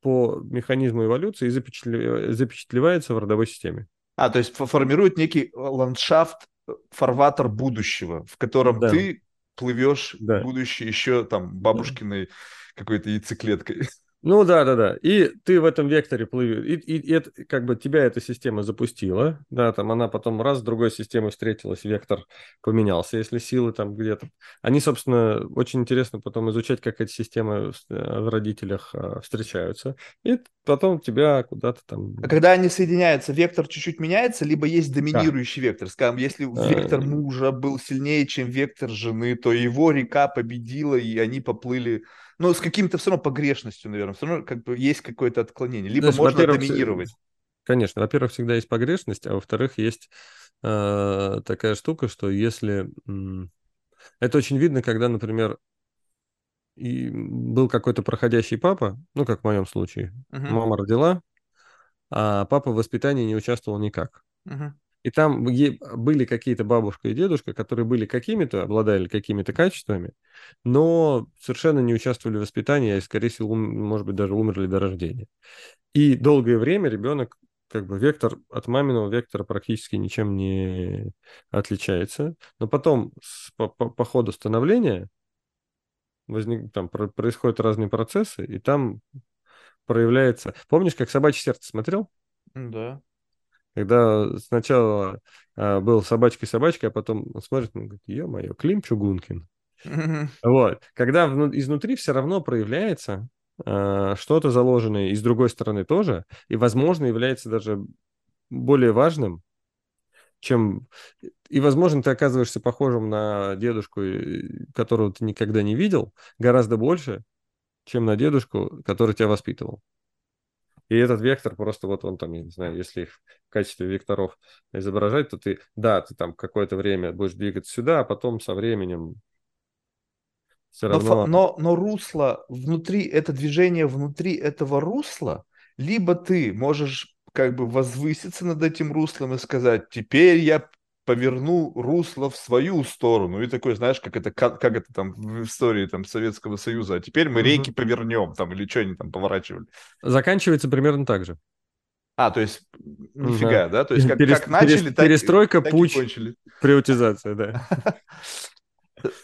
по механизму эволюции запечатлевается в родовой системе.
А, то есть формирует некий ландшафт, э, фарватер будущего, в котором да. ты плывешь да. в будущее еще там бабушкиной да. какой-то яйцеклеткой.
Ну да, да, да. И ты в этом векторе плывешь. И, и, и это, как бы тебя эта система запустила, да, там она потом раз с другой системой встретилась, вектор поменялся, если силы там где-то. Они, собственно, очень интересно потом изучать, как эти системы в э, родителях а, встречаются. И потом тебя куда-то там...
А когда они соединяются, вектор чуть-чуть меняется, либо есть доминирующий да. вектор. Скажем, если а... вектор мужа был сильнее, чем вектор жены, то его река победила, и они поплыли но с каким-то все равно погрешностью, наверное, все равно как бы есть какое-то отклонение. Либо Знаешь, можно доминировать.
Конечно, во-первых, всегда есть погрешность, а во-вторых, есть э, такая штука, что если... Это очень видно, когда, например, и был какой-то проходящий папа, ну, как в моем случае, uh-huh. мама родила, а папа в воспитании не участвовал никак. Uh-huh. И там были какие-то бабушка и дедушка, которые были какими-то, обладали какими-то качествами, но совершенно не участвовали в воспитании, а, скорее всего, может быть, даже умерли до рождения. И долгое время ребенок, как бы вектор от маминого вектора практически ничем не отличается. Но потом по, по, по ходу становления возник, там про, происходят разные процессы, и там проявляется... Помнишь, как «Собачье сердце» смотрел?
Да.
Когда сначала а, был собачкой-собачкой, а потом он смотрит, он говорит, ё-моё, Клим Чугункин. Вот. Когда изнутри все равно проявляется а, что-то заложенное и с другой стороны тоже, и, возможно, является даже более важным, чем... И, возможно, ты оказываешься похожим на дедушку, которого ты никогда не видел, гораздо больше, чем на дедушку, который тебя воспитывал. И этот вектор просто вот он там, я не знаю, если их в качестве векторов изображать, то ты, да, ты там какое-то время будешь двигаться сюда, а потом со временем
все равно... Но, но, но русло внутри, это движение внутри этого русла, либо ты можешь как бы возвыситься над этим руслом и сказать, теперь я поверну русло в свою сторону. И такой, знаешь, как это, как, как это там в истории там, Советского Союза. А теперь мы реки угу. повернем, там, или что они там поворачивали.
Заканчивается примерно так же.
А, то есть, нифига, да? То есть, как, Перес, как начали,
так Перестройка, так путь, кончили. приватизация, да.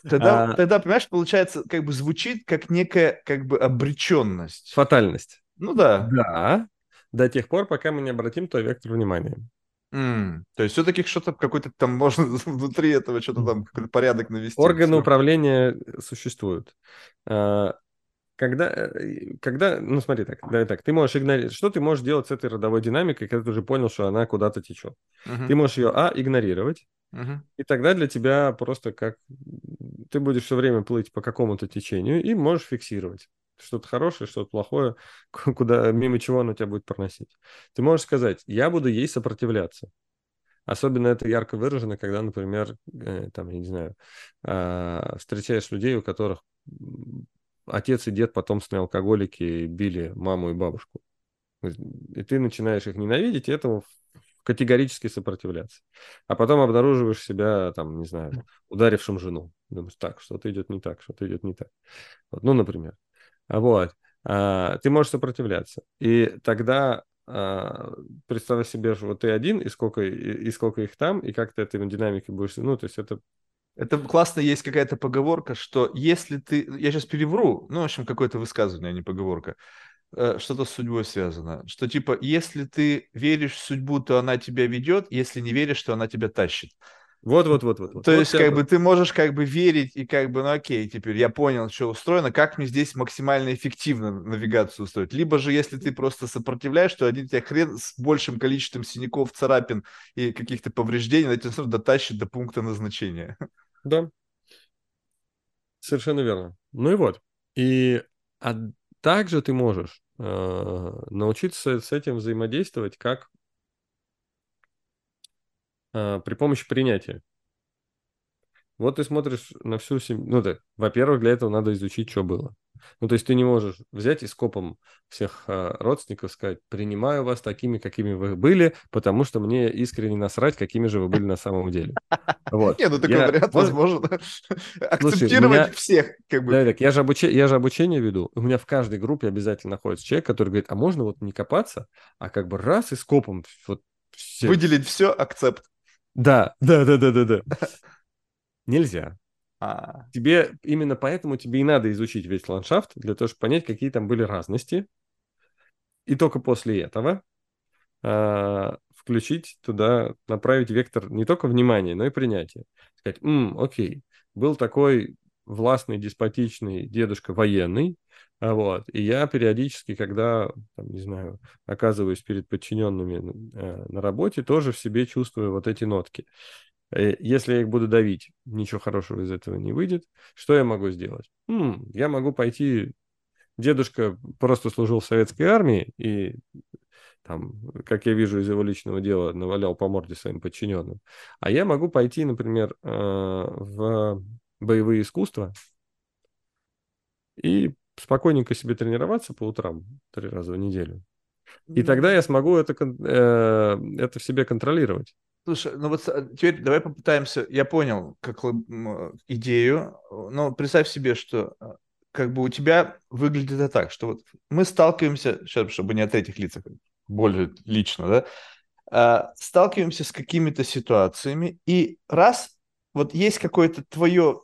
Тогда, а... тогда, понимаешь, получается, как бы звучит как некая как бы обреченность.
Фатальность.
Ну да.
Да. До тех пор, пока мы не обратим то вектор внимания.
Mm. То есть все-таки что-то какой-то там можно внутри этого что-то там какой-то порядок навести.
Органы все. управления существуют. А, когда, э, когда, ну смотри так, да, так, ты можешь игнорировать, что ты можешь делать с этой родовой динамикой, когда ты уже понял, что она куда-то течет. Uh-huh. Ты можешь ее, а, игнорировать, uh-huh. и тогда для тебя просто как, ты будешь все время плыть по какому-то течению и можешь фиксировать что-то хорошее, что-то плохое, куда, мимо чего оно тебя будет проносить. Ты можешь сказать, я буду ей сопротивляться. Особенно это ярко выражено, когда, например, э, там, я не знаю, а, встречаешь людей, у которых отец и дед потомственные алкоголики били маму и бабушку. И ты начинаешь их ненавидеть, и этому категорически сопротивляться. А потом обнаруживаешь себя, там, не знаю, ударившим жену. Думаешь, так, что-то идет не так, что-то идет не так. Вот, ну, например. Вот. А, ты можешь сопротивляться. И тогда а, представь себе, что вот ты один, и сколько, и, сколько их там, и как ты этой динамикой будешь... Ну, то есть это
это классно, есть какая-то поговорка, что если ты... Я сейчас перевру, ну, в общем, какое-то высказывание, а не поговорка. Э, что-то с судьбой связано. Что типа, если ты веришь в судьбу, то она тебя ведет, если не веришь, то она тебя тащит.
Вот, вот, вот, вот.
То
вот
есть, как бы ты можешь как бы верить и как бы, ну окей, теперь я понял, что устроено, как мне здесь максимально эффективно навигацию устроить. Либо же, если ты просто сопротивляешь, то один тебя хрен с большим количеством синяков, царапин и каких-то повреждений на тебя дотащит до пункта назначения.
Да. Совершенно верно. Ну и вот. И а также ты можешь э, научиться с этим взаимодействовать как э, при помощи принятия. Вот ты смотришь на всю семью. Ну, да, во-первых, для этого надо изучить, что было. Ну, то есть ты не можешь взять и скопом всех э, родственников сказать, принимаю вас такими, какими вы были, потому что мне искренне насрать, какими же вы были на самом деле.
Вот. Не, ну такой я... вариант возможен. Акцептировать всех.
Как бы. Да, так, я же, обуч... я же обучение веду. У меня в каждой группе обязательно находится человек, который говорит, а можно вот не копаться, а как бы раз и скопом вот
все. Выделить все, акцепт.
Да, да, да, да, да, да. Нельзя. А. Тебе именно поэтому тебе и надо изучить весь ландшафт для того, чтобы понять, какие там были разности. И только после этого а, включить туда, направить вектор не только внимания, но и принятия. Сказать, М, окей, был такой властный, деспотичный дедушка военный, а вот, и я периодически, когда, там, не знаю, оказываюсь перед подчиненными э, на работе, тоже в себе чувствую вот эти нотки. Э, если я их буду давить, ничего хорошего из этого не выйдет. Что я могу сделать? М-м, я могу пойти... Дедушка просто служил в советской армии и там, как я вижу из его личного дела, навалял по морде своим подчиненным. А я могу пойти, например, э, в боевые искусства и спокойненько себе тренироваться по утрам три раза в неделю. И тогда я смогу это, э, это в себе контролировать.
Слушай, ну вот теперь давай попытаемся. Я понял как идею, но представь себе, что э, как бы у тебя выглядит это так, что вот мы сталкиваемся, сейчас, чтобы не от этих лиц, а более лично, да, а, сталкиваемся с какими-то ситуациями, и раз вот есть какое-то твое,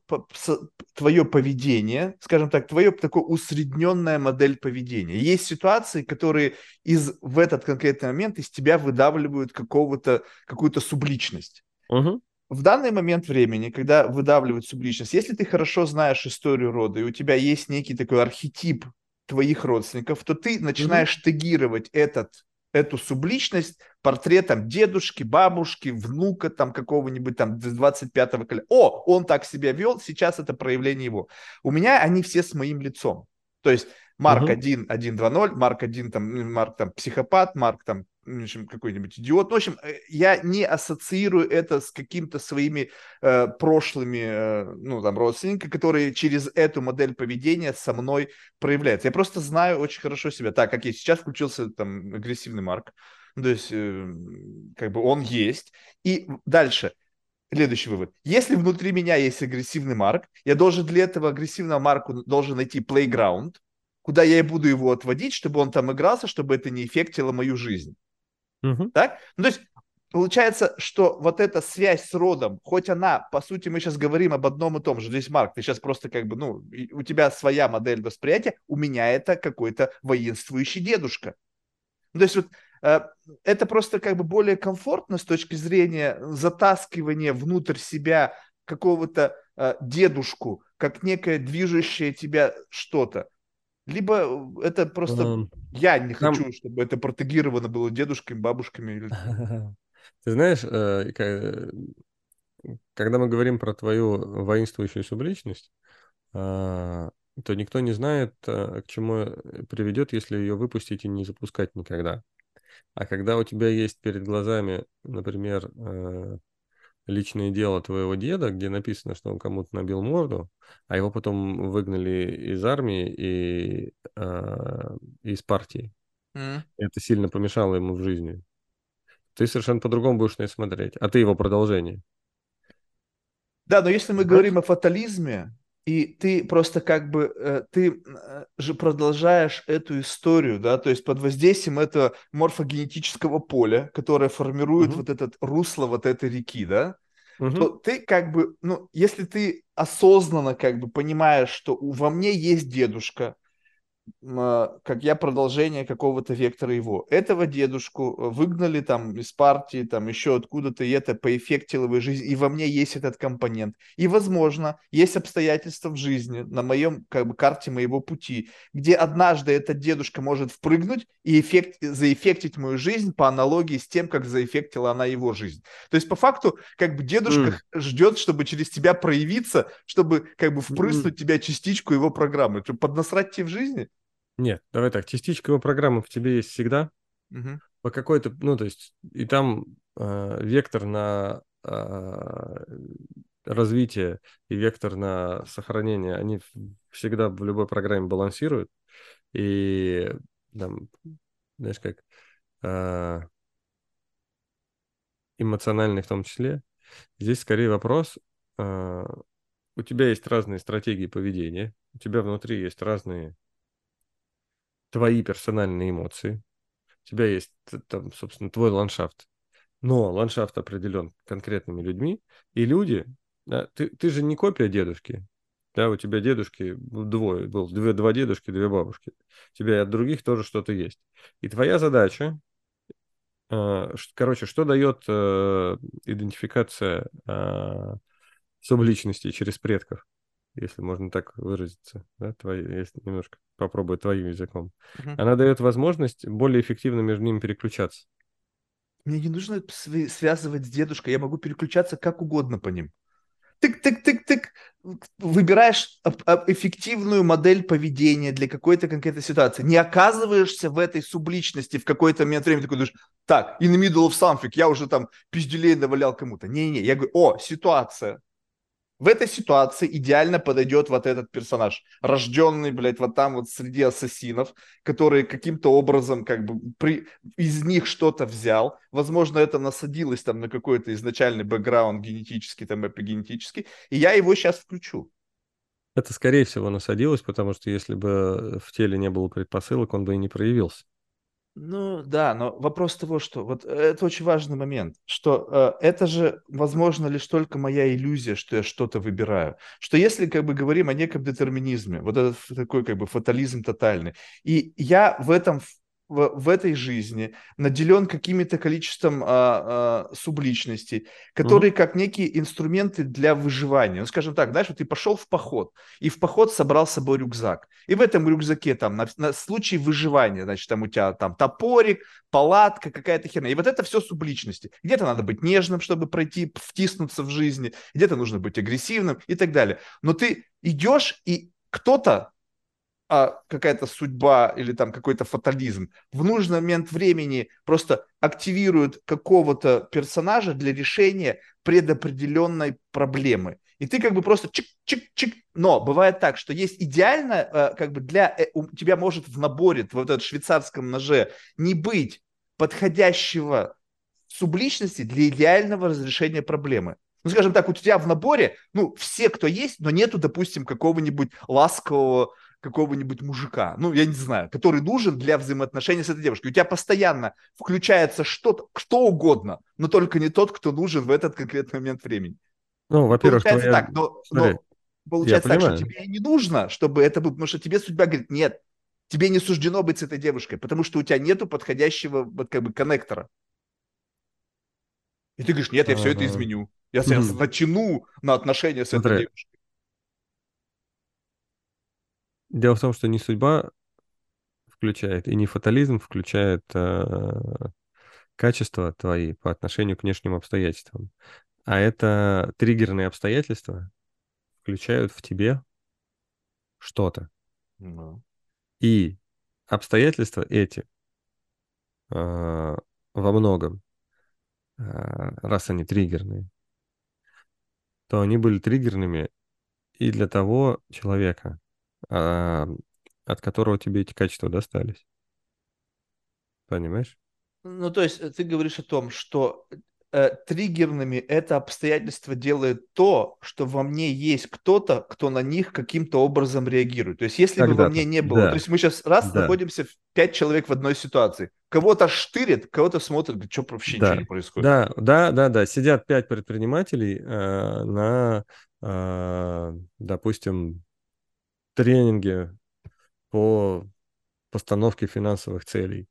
твое поведение, скажем так, твое такое усредненная модель поведения. Есть ситуации, которые из, в этот конкретный момент из тебя выдавливают какого-то, какую-то субличность.
Угу.
В данный момент времени, когда выдавливают субличность, если ты хорошо знаешь историю рода, и у тебя есть некий такой архетип твоих родственников, то ты начинаешь угу. тегировать этот эту субличность портретом дедушки, бабушки, внука там какого-нибудь там 25-го колена. О, он так себя вел, сейчас это проявление его. У меня они все с моим лицом. То есть Марк 1, 1, 2, 0, Марк 1, там, Марк там психопат, Марк там какой-нибудь идиот. Ну, в общем, э, я не ассоциирую это с какими-то своими э, прошлыми, э, ну, там, родственниками, которые через эту модель поведения со мной проявляются. Я просто знаю очень хорошо себя. Так, как я сейчас включился, там, агрессивный Марк. То есть, э, как бы он есть. И дальше. Следующий вывод. Если внутри меня есть агрессивный Марк, я должен для этого агрессивного Марку должен найти playground, куда я и буду его отводить, чтобы он там игрался, чтобы это не эффектило мою жизнь.
Угу.
Так? Ну, то есть получается, что вот эта связь с родом, хоть она, по сути, мы сейчас говорим об одном и том же, здесь, Марк, ты сейчас просто как бы, ну, у тебя своя модель восприятия, у меня это какой-то воинствующий дедушка. Ну, то есть вот э, это просто как бы более комфортно с точки зрения затаскивания внутрь себя какого-то э, дедушку, как некое движущее тебя что-то. Либо э, это просто um, я не хочу, там... чтобы это протегировано было дедушками, бабушками.
Ты знаешь, э, э, когда мы говорим про твою воинствующую субличность, а, то никто не знает, к чему приведет, если ее выпустить и не запускать никогда. А когда у тебя есть перед глазами, например, личное дело твоего деда, где написано, что он кому-то набил морду, а его потом выгнали из армии и э, из партии.
Mm.
Это сильно помешало ему в жизни. Ты совершенно по-другому будешь на это смотреть. А ты его продолжение.
Да, но если мы Знаешь? говорим о фатализме, и ты просто как бы, э, ты э, же продолжаешь эту историю, да, то есть под воздействием этого морфогенетического поля, которое формирует угу. вот этот русло вот этой реки, да, угу. то ты как бы, ну, если ты осознанно как бы понимаешь, что во мне есть дедушка, как я продолжение какого-то вектора его. Этого дедушку э, выгнали там из партии, там еще откуда-то, и это поэффектило его жизнь, и во мне есть этот компонент. И, возможно, есть обстоятельства в жизни, на моем, как бы, карте моего пути, где однажды этот дедушка может впрыгнуть и эффект, заэффектить мою жизнь по аналогии с тем, как заэффектила она его жизнь. То есть, по факту, как бы дедушка mm. ждет, чтобы через тебя проявиться, чтобы как бы впрыснуть mm. тебя частичку его программы. Что, поднасрать тебе в жизни?
Нет, давай так, частичка его программы в тебе есть всегда.
Угу.
По какой-то, ну, то есть, и там э, вектор на э, развитие и вектор на сохранение, они всегда в любой программе балансируют. И там, знаешь, как э, эмоциональный в том числе. Здесь скорее вопрос, э, у тебя есть разные стратегии поведения, у тебя внутри есть разные твои персональные эмоции, у тебя есть там, собственно, твой ландшафт, но ландшафт определен конкретными людьми, и люди, да, ты, ты же не копия дедушки, да, у тебя дедушки двое, был две, два дедушки, две бабушки, у тебя и от других тоже что-то есть. И твоя задача, э, короче, что дает э, идентификация э, субличности через предков? Если можно так выразиться, да, твои, если немножко попробую твоим языком, угу. она дает возможность более эффективно между ними переключаться.
Мне не нужно связывать с дедушкой, я могу переключаться как угодно по ним. Тык-тык-тык-тык, выбираешь эффективную модель поведения для какой-то конкретной ситуации. Не оказываешься в этой субличности в какой-то момент времени, такой думаешь, так, in the middle of something, я уже там пизделей навалял кому-то. Не-не, я говорю, о, ситуация, в этой ситуации идеально подойдет вот этот персонаж, рожденный, блядь, вот там вот среди ассасинов, который каким-то образом как бы при, из них что-то взял. Возможно, это насадилось там на какой-то изначальный бэкграунд генетический, там эпигенетический, и я его сейчас включу.
Это, скорее всего, насадилось, потому что если бы в теле не было предпосылок, он бы и не проявился.
Ну да, но вопрос того, что вот это очень важный момент, что э, это же возможно лишь только моя иллюзия, что я что-то выбираю. Что если как бы говорим о неком детерминизме, вот этот такой как бы фатализм тотальный, и я в этом в, в этой жизни наделен каким-то количеством а, а, субличностей, которые mm-hmm. как некие инструменты для выживания. Ну, скажем так, знаешь, вот ты пошел в поход, и в поход собрал с собой рюкзак. И в этом рюкзаке там на, на случай выживания, значит, там у тебя там топорик, палатка, какая-то херня. И вот это все субличности. Где-то надо быть нежным, чтобы пройти, втиснуться в жизни, где-то нужно быть агрессивным и так далее. Но ты идешь, и кто-то а, какая-то судьба или там какой-то фатализм, в нужный момент времени просто активируют какого-то персонажа для решения предопределенной проблемы. И ты как бы просто чик-чик-чик. Но бывает так, что есть идеально, э, как бы для... Э, у тебя может в наборе, в этом швейцарском ноже, не быть подходящего субличности для идеального разрешения проблемы. Ну, скажем так, у тебя в наборе, ну, все, кто есть, но нету, допустим, какого-нибудь ласкового какого-нибудь мужика, ну, я не знаю, который нужен для взаимоотношений с этой девушкой. У тебя постоянно включается что-то, что угодно, но только не тот, кто нужен в этот конкретный момент времени.
Ну, во-первых,
получается твоя... так, но, но получается так, что тебе не нужно, чтобы это было, потому что тебе судьба говорит, нет, тебе не суждено быть с этой девушкой, потому что у тебя нету подходящего вот как бы коннектора. И ты говоришь, нет, я все это изменю. Я натяну на отношения с этой девушкой.
Дело в том, что не судьба включает, и не фатализм включает э, качества твои по отношению к внешним обстоятельствам, а это триггерные обстоятельства включают в тебе что-то. Mm. И обстоятельства эти э, во многом, э, раз они триггерные, то они были триггерными и для того человека, от которого тебе эти качества достались. Понимаешь?
Ну, то есть э, ты говоришь о том, что э, триггерными это обстоятельство делает то, что во мне есть кто-то, кто на них каким-то образом реагирует. То есть если бы во мне не было, да. то есть мы сейчас раз да. находимся в пять человек в одной ситуации, кого-то штырит, кого-то смотрит, говорит, что вообще да. ничего не происходит.
Да, да, да, да. Сидят пять предпринимателей э, на, э, допустим, тренинге по постановке финансовых целей.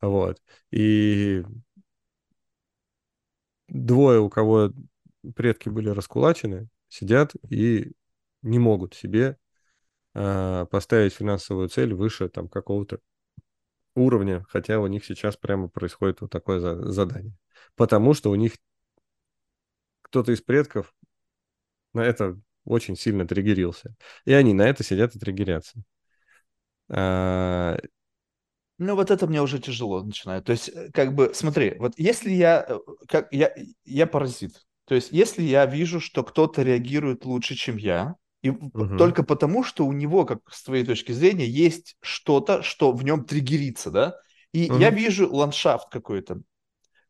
Вот. И двое, у кого предки были раскулачены, сидят и не могут себе э, поставить финансовую цель выше там какого-то уровня, хотя у них сейчас прямо происходит вот такое за задание. Потому что у них кто-то из предков на это очень сильно триггерился. И они на это сидят и триггерятся. А...
Ну, вот это мне уже тяжело начинает. То есть, э, как бы, смотри, вот если я, э, как, я, я паразит, то есть, если я вижу, что кто-то реагирует лучше, чем я, И угу. только потому, что у него, как с твоей точки зрения, есть что-то, что в нем триггерится, да? И угу. я вижу ландшафт какой-то,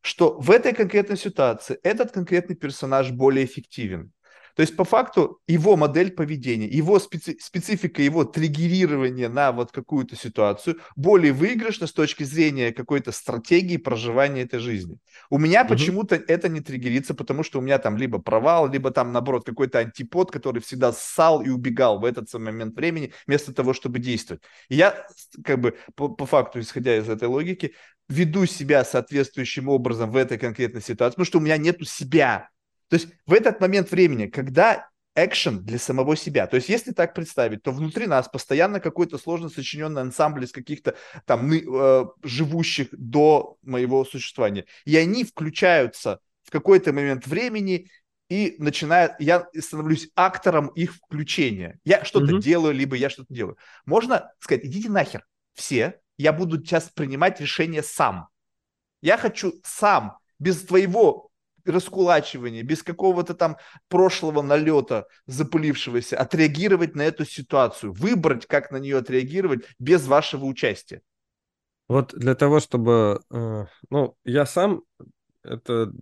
что в этой конкретной ситуации этот конкретный персонаж более эффективен. То есть, по факту, его модель поведения, его специ- специфика, его триггерирование на вот какую-то ситуацию более выигрышна с точки зрения какой-то стратегии проживания этой жизни. У меня угу. почему-то это не триггерится, потому что у меня там либо провал, либо там, наоборот, какой-то антипод, который всегда ссал и убегал в этот самый момент времени, вместо того, чтобы действовать. И я, как бы, по, по факту, исходя из этой логики, веду себя соответствующим образом в этой конкретной ситуации, потому что у меня нету себя. То есть в этот момент времени, когда экшен для самого себя. То есть, если так представить, то внутри нас постоянно какой-то сложно сочиненный ансамбль из каких-то там э, живущих до моего существования. И они включаются в какой-то момент времени и начинают, я становлюсь актором их включения. Я что-то mm-hmm. делаю, либо я что-то делаю. Можно сказать, идите нахер, все, я буду сейчас принимать решение сам. Я хочу сам, без твоего раскулачивания, без какого-то там прошлого налета запылившегося, отреагировать на эту ситуацию, выбрать, как на нее отреагировать без вашего участия.
Вот для того, чтобы... Э, ну, я сам это...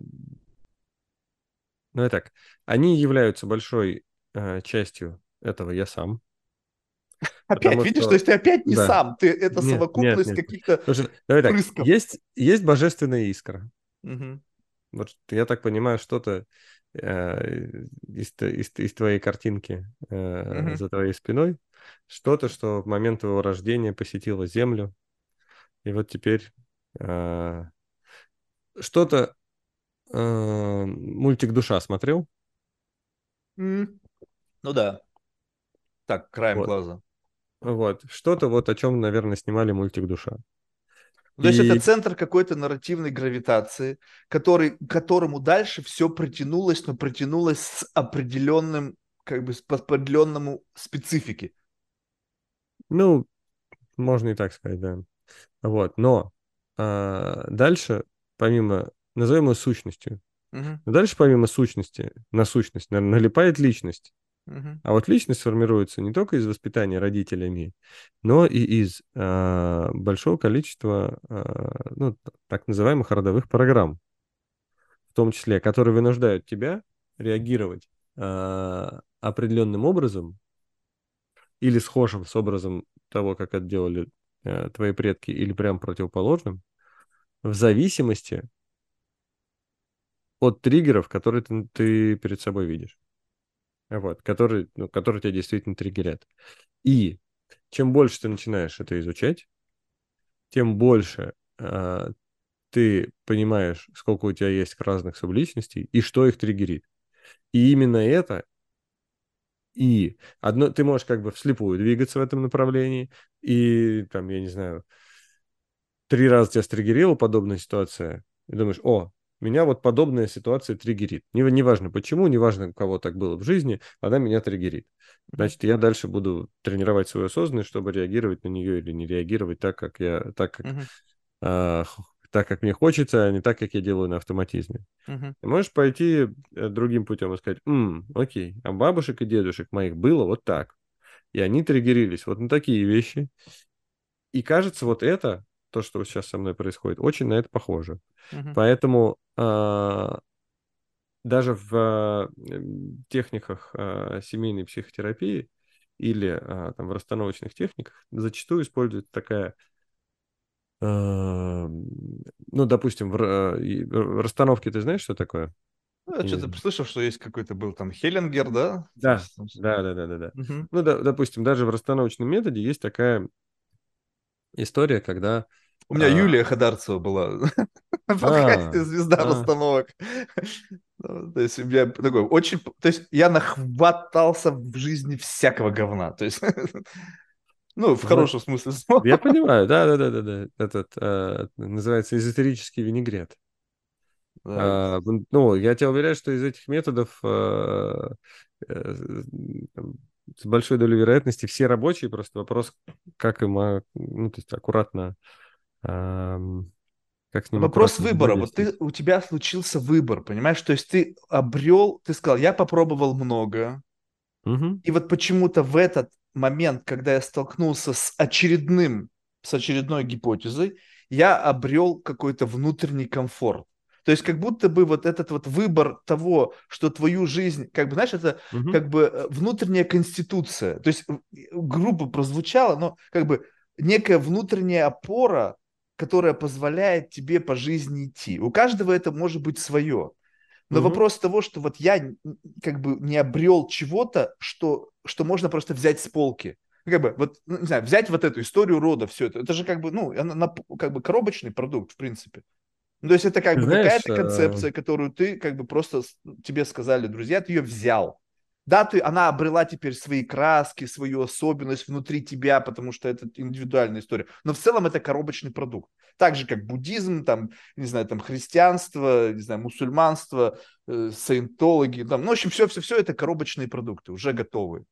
Ну, и так. Они являются большой э, частью этого «я сам».
Опять, Потому видишь, что... то есть ты опять не да. сам, ты это нет, совокупность каких-то
так, есть, есть божественная искра. Угу. Вот я так понимаю, что-то э, из, из, из твоей картинки э, mm-hmm. за твоей спиной, что-то, что в момент твоего рождения посетило Землю, и вот теперь э, что-то э, мультик «Душа» смотрел?
Mm. Ну да. Так, краем вот. глаза.
Вот. Что-то вот о чем, наверное, снимали мультик «Душа».
То есть это центр какой-то нарративной гравитации, который, которому дальше все протянулось, но протянулось с определенным, как бы, с определенному специфике.
Ну, можно и так сказать, да. Вот, но а, дальше, помимо, назовем его сущностью, угу. дальше помимо сущности, на сущность, наверное, налипает личность. А вот личность формируется не только из воспитания родителями, но и из э, большого количества э, ну, так называемых родовых программ, в том числе, которые вынуждают тебя реагировать э, определенным образом или схожим с образом того, как это делали э, твои предки, или прям противоположным, в зависимости от триггеров, которые ты, ты перед собой видишь вот, который, ну, который тебя действительно триггерят. И чем больше ты начинаешь это изучать, тем больше э, ты понимаешь, сколько у тебя есть разных субличностей и что их триггерит. И именно это и одно, ты можешь как бы вслепую двигаться в этом направлении, и там, я не знаю, три раза тебя стригерила подобная ситуация, и думаешь, о, меня вот подобная ситуация триггерит. Неважно почему, неважно, у кого так было в жизни, она меня триггерит. Значит, я дальше буду тренировать свою осознанность, чтобы реагировать на нее или не реагировать так, как я, так как, uh-huh. а, так, как мне хочется, а не так, как я делаю на автоматизме. Uh-huh. Ты можешь пойти э, другим путем и сказать, М, окей, а бабушек и дедушек моих было вот так. И они триггерились вот на такие вещи. И кажется, вот это то, что сейчас со мной происходит, очень на это похоже. Uh-huh. Поэтому даже в э, техниках э, семейной психотерапии или там, в расстановочных техниках зачастую используется такая ну, допустим, в, расстановке ты знаешь, что такое?
Ну, я что-то слышал, что есть какой-то был там Хеллингер, да?
Да, да, да, да, да. да. Угу. Ну, да, допустим, даже в расстановочном методе есть такая история, когда...
У меня а... Юлия Хадарцева была в подкасте а, «Звезда а. расстановок». Ну, то есть меня такой очень... То есть я нахватался в жизни всякого говна. То есть... Ну, в хорошем смысле
слова. Я понимаю, да, да, да, да, да. Этот э, называется эзотерический винегрет. Да. А, ну, я тебя уверяю, что из этих методов э, э, с большой долей вероятности все рабочие, просто вопрос, как им, а, ну, то есть аккуратно, а,
как с ним Вопрос выбора. Вот ты, у тебя случился выбор, понимаешь? То есть ты обрел, ты сказал, я попробовал много,
Угу.
И вот почему-то в этот момент, когда я столкнулся с очередным, с очередной гипотезой, я обрел какой-то внутренний комфорт. То есть как будто бы вот этот вот выбор того, что твою жизнь, как бы, знаешь, это
Угу.
как бы э, внутренняя конституция. То есть э, грубо прозвучало, но как бы некая внутренняя опора, которая позволяет тебе по жизни идти. У каждого это может быть свое. Но
Мгм.
вопрос того, что вот я как бы не обрел чего-то, что, что можно просто взять с полки. Ну, Как бы, вот, ну, не знаю, взять вот эту историю рода, все это, это же как бы, ну, она на- как бы коробочный продукт, в принципе. Ну, то есть это как бы какая-то
э,
концепция, которую ты как бы просто тебе сказали друзья, ты ее взял. Да, ты, она обрела теперь свои краски, свою особенность внутри тебя, потому что это индивидуальная история. Но в целом это коробочный продукт. Так же, как буддизм, там, не знаю, там, христианство, не знаю, мусульманство, э, саентологи, там, ну, в общем, все, все, все это коробочные продукты, уже готовые.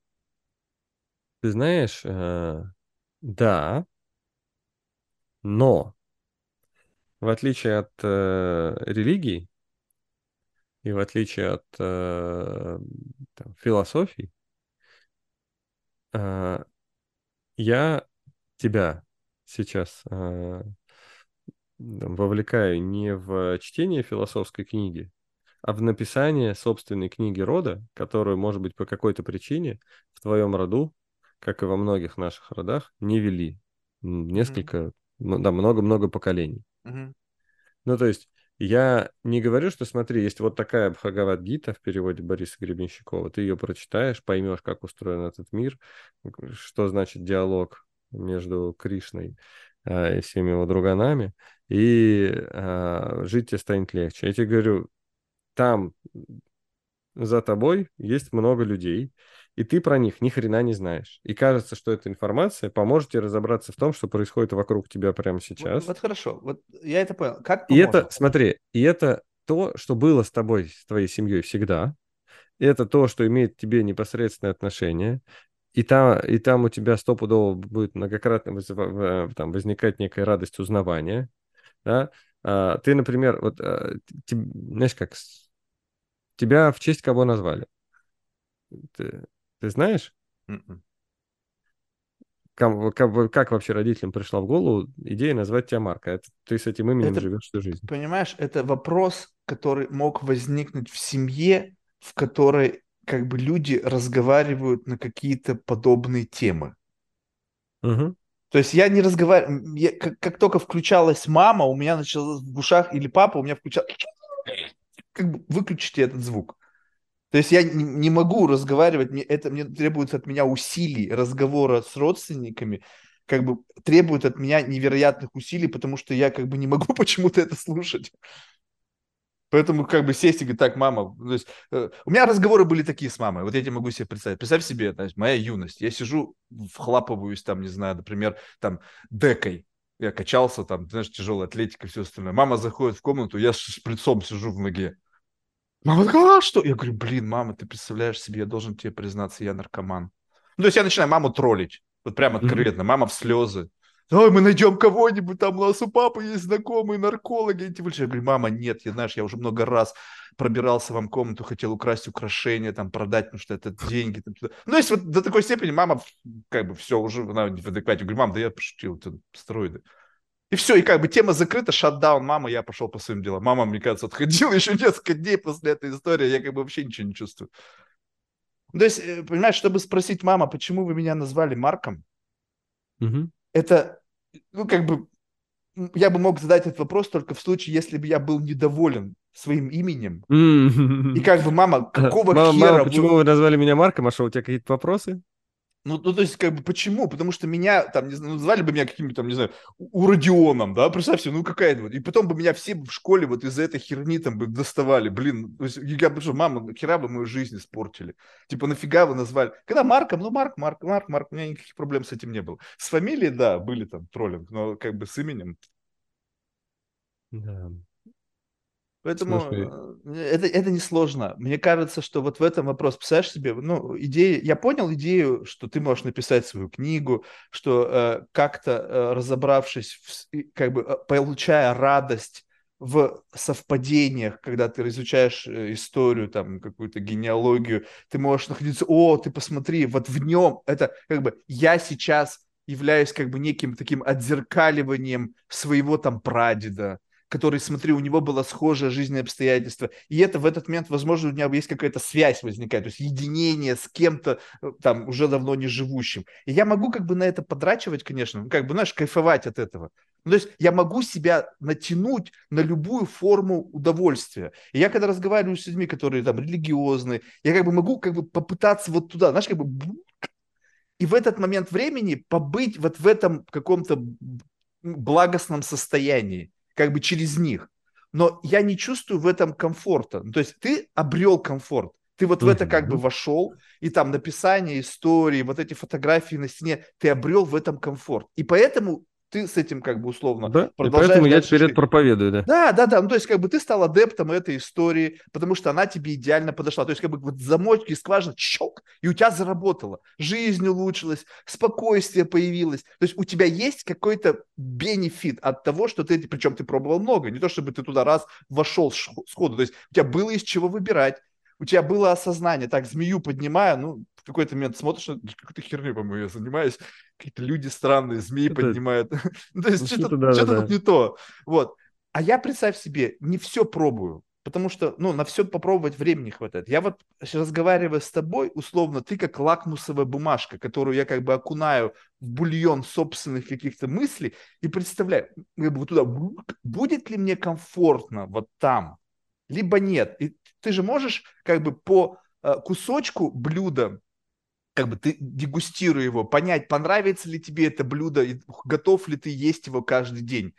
ты знаешь, э, да, но в отличие от э, религии и в отличие от э, там, философий, э, я тебя сейчас э, там, вовлекаю не в чтение философской книги, а в написание собственной книги рода, которую, может быть, по какой-то причине в твоем роду, как и во многих наших родах, не вели несколько, ну, да, много-много поколений.
Мгм.
Ну, то есть я не говорю, что смотри, есть вот такая Бхагавад-гита в переводе Бориса Гребенщикова, ты ее прочитаешь, поймешь, как устроен этот мир, что значит диалог между Кришной а, и всеми его друганами, и а, жить тебе станет легче. Я тебе говорю, там за тобой есть много людей, и ты про них ни хрена не знаешь. И кажется, что эта информация поможет тебе разобраться в том, что происходит вокруг тебя прямо
Вот,
сейчас.
вот хорошо, вот я это понял. Как
И это,
поможет?
смотри, и это то, что было с тобой, с твоей семьей всегда. И это то, что имеет к тебе непосредственное отношение. И там, и там у тебя стопудово будет многократно в- там, возникать некая радость узнавания. Да? А, ты, например, вот, а, te- знаешь, как тебя в честь кого назвали? Ты, ты знаешь,
Мгм.
кам- как, как вообще родителям пришла в голову идея назвать тебя Марка? Это, ты с этим именем
Это-
живешь всю жизнь.
Понимаешь, это вопрос, который мог возникнуть в семье, в которой как бы люди разговаривают на какие-то подобные темы.
Мгм.
То есть я не разговариваю, я, как, как только включалась мама, у меня началось в ушах, или папа, у меня включал, как бы выключите этот звук. То есть я не, могу разговаривать, мне, это мне требуется от меня усилий разговора с родственниками, как бы требует от меня невероятных усилий, потому что я как бы не могу почему-то это слушать. Поэтому как бы сесть и говорить, так, мама, то есть, э, у меня разговоры были такие с мамой, вот я тебе могу себе представить. Представь себе, то есть, моя юность, я сижу, вхлапываюсь там, не знаю, например, там, декой, я качался там, знаешь, тяжелая атлетика и все остальное. Мама заходит в комнату, я с шприцом сижу в ноге. Мама такая, а что? Я говорю, блин, мама, ты представляешь себе, я должен тебе признаться, я наркоман. Ну, то есть я начинаю маму троллить, вот прям откровенно, мама в слезы. Ой, мы найдем кого-нибудь, там у нас у папы есть знакомые наркологи. больше». Я говорю, мама, нет, я, знаешь, я уже много раз пробирался вам комнату, хотел украсть украшения, там, продать, потому что это деньги. Там, туда. ну, есть вот до такой степени мама, как бы, все, уже она в адеквате. Я говорю, мам, да я пошутил, это стероиды. И все, и как бы тема закрыта, шатдаун, мама, я пошел по своим делам. Мама, мне кажется, отходила еще несколько дней после этой истории, я как бы вообще ничего не чувствую. То есть, э, понимаешь, чтобы спросить, мама, почему вы меня назвали Марком,
Мгм.
это, ну, как бы, я бы мог задать этот вопрос только в случае, если бы я был недоволен своим именем.
М.
И как бы, мама, какого
Мама,
хера
мама,
вы-
почему вы назвали меня Марком? А что, у тебя какие-то вопросы?
Ну, ну, то есть, как бы, почему? Потому что меня, там, не знаю, ну, звали бы меня каким-нибудь, там, не знаю, Уродионом, да, представь себе, ну, какая-то вот. И потом бы меня все в школе вот из-за этой херни там бы доставали, блин. То есть, я бы мама, хера вы мою жизнь испортили. Типа, нафига вы назвали? Когда Марком, ну, Марк, Марк, Марк, Марк, у меня никаких проблем с этим не было. С фамилией, да, были там троллинг, но как бы с именем.
Да.
Поэтому
Слушай.
э, это, это несложно. Мне кажется, что вот в этом вопрос. Представляешь себе, ну, идея, я понял идею, что ты можешь написать свою книгу, что э, как-то э, разобравшись, в как бы э, получая радость в совпадениях, когда ты изучаешь э, историю, там, какую-то генеалогию, ты можешь находиться, о, ты посмотри, вот в нем, это как бы я сейчас являюсь как бы неким таким отзеркаливанием своего там прадеда, который, смотри, у него было схожее жизненное обстоятельство, и это в этот момент, возможно, у меня есть какая-то связь возникает, то есть единение с кем-то э, там уже давно не живущим. И я могу как бы на это подрачивать, конечно, ну, как бы, знаешь, кайфовать от этого. Ну, то есть я могу себя натянуть на любую форму удовольствия. И я когда разговариваю с людьми, которые там религиозные, я как бы могу как бы попытаться вот туда, знаешь, как бы и в этот момент времени побыть вот в этом каком-то благостном состоянии как бы через них. Но я не чувствую в этом комфорта. Ну, то есть ты обрел комфорт. Ты вот в это как бы вошел, и там написание истории, вот эти фотографии на стене, ты обрел в этом комфорт. И поэтому ты с этим как бы условно
да? продолжаешь. И поэтому я теперь это проповедую, да.
Да, да, да. Ну, то есть как бы ты стал адептом этой истории, потому что она тебе идеально подошла. То есть как бы вот замочки скважина, щелк, и у тебя заработало. Жизнь улучшилась, спокойствие появилось. То есть у тебя есть какой-то бенефит от того, что ты, причем ты пробовал много, не то чтобы ты туда раз вошел сходу. То есть у тебя было из чего выбирать у тебя было осознание, так, змею поднимаю, ну, какой-то момент смотришь, какой-то херню, по-моему, я занимаюсь, какие-то люди странные, змеи это... поднимают. Ну, то есть ну, что-то, да, что-то да, тут не то. Вот. А я, представь себе, не все пробую, потому что, ну, на все попробовать времени хватает. Я вот разговаривая с тобой, условно, ты как лакмусовая бумажка, которую я как бы окунаю в бульон собственных каких-то мыслей и представляю, как бы туда, будет ли мне комфортно вот там, либо нет. И ты же можешь как бы по э, кусочку блюда как бы ты дегустируй его, понять, понравится ли тебе это блюдо, и готов ли ты есть его каждый день.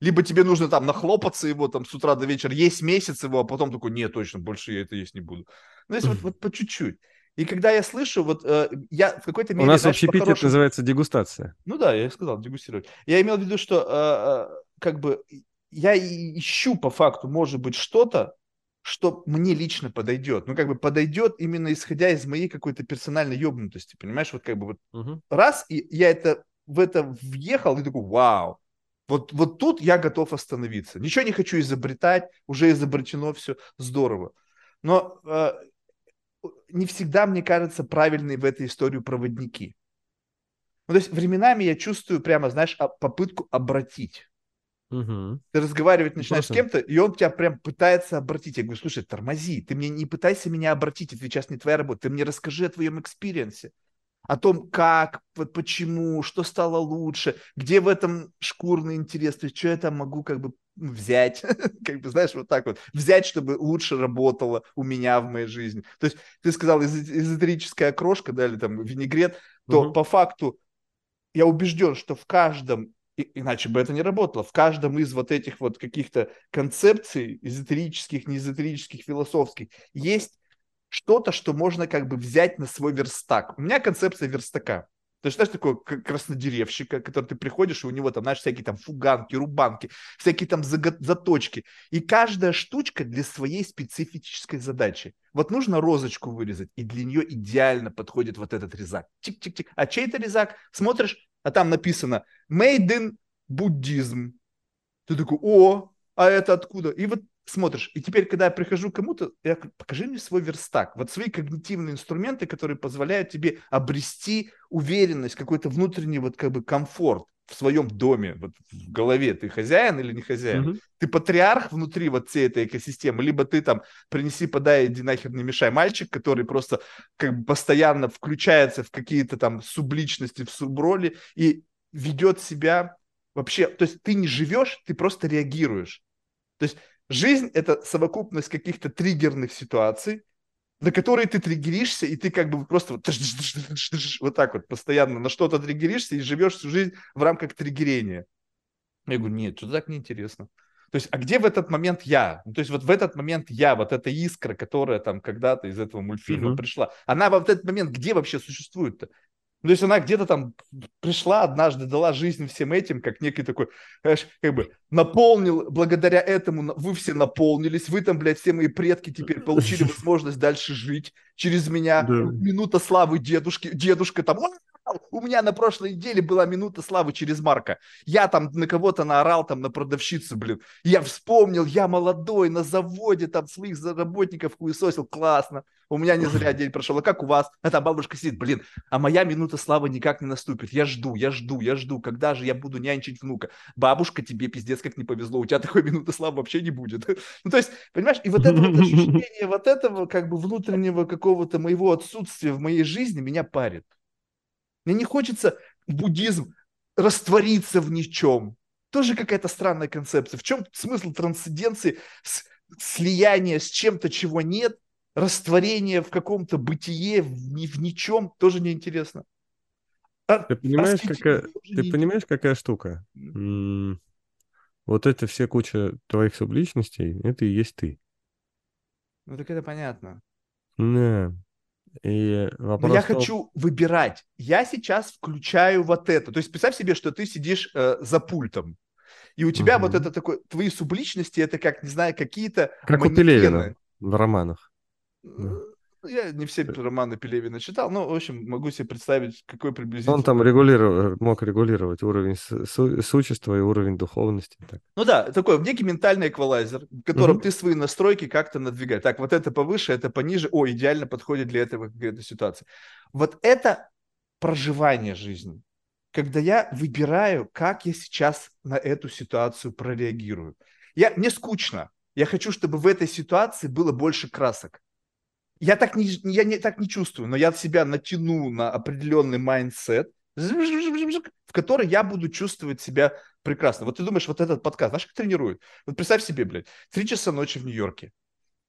Либо тебе нужно там нахлопаться его там с утра до вечера, есть месяц его, а потом такой, нет, точно, больше я это есть не буду. Ну, если вот, вот по чуть-чуть. И когда я слышу, вот э, я в какой-то мере...
У нас вообще общепите это называется дегустация.
Ну да, я сказал, дегустировать. Я имел в виду, что э, э, как бы я ищу по факту, может быть, что-то, что мне лично подойдет. Ну, как бы подойдет именно исходя из моей какой-то персональной ебнутости, понимаешь? Вот как бы вот угу. раз, и я это в это въехал, и такой, вау, вот, вот тут я готов остановиться. Ничего не хочу изобретать, уже изобретено все, здорово. Но э, не всегда, мне кажется, правильные в этой истории проводники. Ну, то есть временами я чувствую прямо, знаешь, попытку обратить. Угу. Ты разговаривать начинаешь Просто... с кем-то, и он тебя прям пытается обратить. Я говорю, слушай, тормози, ты мне не пытайся меня обратить, это сейчас не твоя работа, ты мне расскажи о твоем experience е, о том, как, вот почему, что стало лучше, где в этом шкурный интерес, то есть что я там могу как бы взять, как бы, знаешь, вот так вот, взять, чтобы лучше работало у меня в моей жизни. То есть ты сказал эзотерическая окрошка, да, или там винегрет, то угу. по факту я убежден, что в каждом иначе бы это не работало. В каждом из вот этих вот каких-то концепций, эзотерических, неэзотерических, философских, есть что-то, что можно как бы взять на свой верстак. У меня концепция верстака. То есть, знаешь, такого краснодеревщика, который ты приходишь, и у него там, знаешь, всякие там фуганки, рубанки, всякие там заточки. И каждая штучка для своей специфической задачи. Вот нужно розочку вырезать, и для нее идеально подходит вот этот резак. Тик-тик-тик. А чей это резак? Смотришь, а там написано «Made in Buddhism». Ты такой, о, а это откуда? И вот смотришь. И теперь, когда я прихожу к кому-то, я говорю, покажи мне свой верстак. Вот свои когнитивные инструменты, которые позволяют тебе обрести уверенность, какой-то внутренний вот как бы комфорт в своем доме, вот в голове. Ты хозяин или не хозяин? Mm-hmm. Ты патриарх внутри вот всей этой экосистемы, либо ты там принеси, подай, иди нахер не мешай мальчик, который просто как бы постоянно включается в какие-то там субличности, в суброли и ведет себя вообще, то есть ты не живешь, ты просто реагируешь. То есть Жизнь – это совокупность каких-то триггерных ситуаций, на которые ты триггеришься, и ты как бы просто вот, вот так вот постоянно на что-то триггеришься и живешь всю жизнь в рамках триггерения. Я говорю, нет, что-то так неинтересно. То есть, а где в этот момент я? Ну, то есть, вот в этот момент я, вот эта искра, которая там когда-то из этого мультфильма uh-huh. пришла, она в этот момент где вообще существует-то? Ну, то есть она где-то там пришла однажды, дала жизнь всем этим, как некий такой, знаешь, как бы наполнил, благодаря этому вы все наполнились, вы там, блядь, все мои предки теперь получили возможность дальше жить через меня. Да. Минута славы дедушки, дедушка там, у меня на прошлой неделе была минута славы через Марка. Я там на кого-то наорал, там на продавщицу, блин. Я вспомнил, я молодой, на заводе там своих работников хуесосил, классно. У меня не зря день прошел. А как у вас? А там бабушка сидит, блин, а моя минута славы никак не наступит. Я жду, я жду, я жду. Когда же я буду нянчить внука? Бабушка, тебе пиздец как не повезло. У тебя такой минуты славы вообще не будет. Ну, то есть, понимаешь, и вот это вот ощущение вот этого как бы внутреннего какого-то моего отсутствия в моей жизни меня парит. Мне не хочется буддизм раствориться в ничем. Тоже какая-то странная концепция. В чем смысл трансценденции, слияния с чем-то, чего нет, растворение в каком-то бытие, в, в ничем, тоже неинтересно.
А, ты понимаешь, какая, ты понимаешь, какая штука? Вот это все куча твоих субличностей, это и есть ты.
Ну так это понятно.
Да. И вопрос
Но я том... хочу выбирать. Я сейчас включаю вот это. То есть представь себе, что ты сидишь э, за пультом. И у тебя угу. вот это такое, твои субличности, это как, не знаю, какие-то
Как манекены. у Пелевина в романах.
Я не все романы Пелевина читал, но, в общем, могу себе представить, какой приблизительно...
Он там регулировал, мог регулировать уровень су- существа и уровень духовности. Так.
Ну да, такой некий ментальный эквалайзер, в котором угу. ты свои настройки как-то надвигаешь. Так, вот это повыше, это пониже. О, идеально подходит для этого какая-то ситуация. Вот это проживание жизни. Когда я выбираю, как я сейчас на эту ситуацию прореагирую. Я, мне скучно. Я хочу, чтобы в этой ситуации было больше красок я так не, я не, так не чувствую, но я себя натяну на определенный mindset, в который я буду чувствовать себя прекрасно. Вот ты думаешь, вот этот подкаст, знаешь, как тренирует? Вот представь себе, блядь, три часа ночи в Нью-Йорке.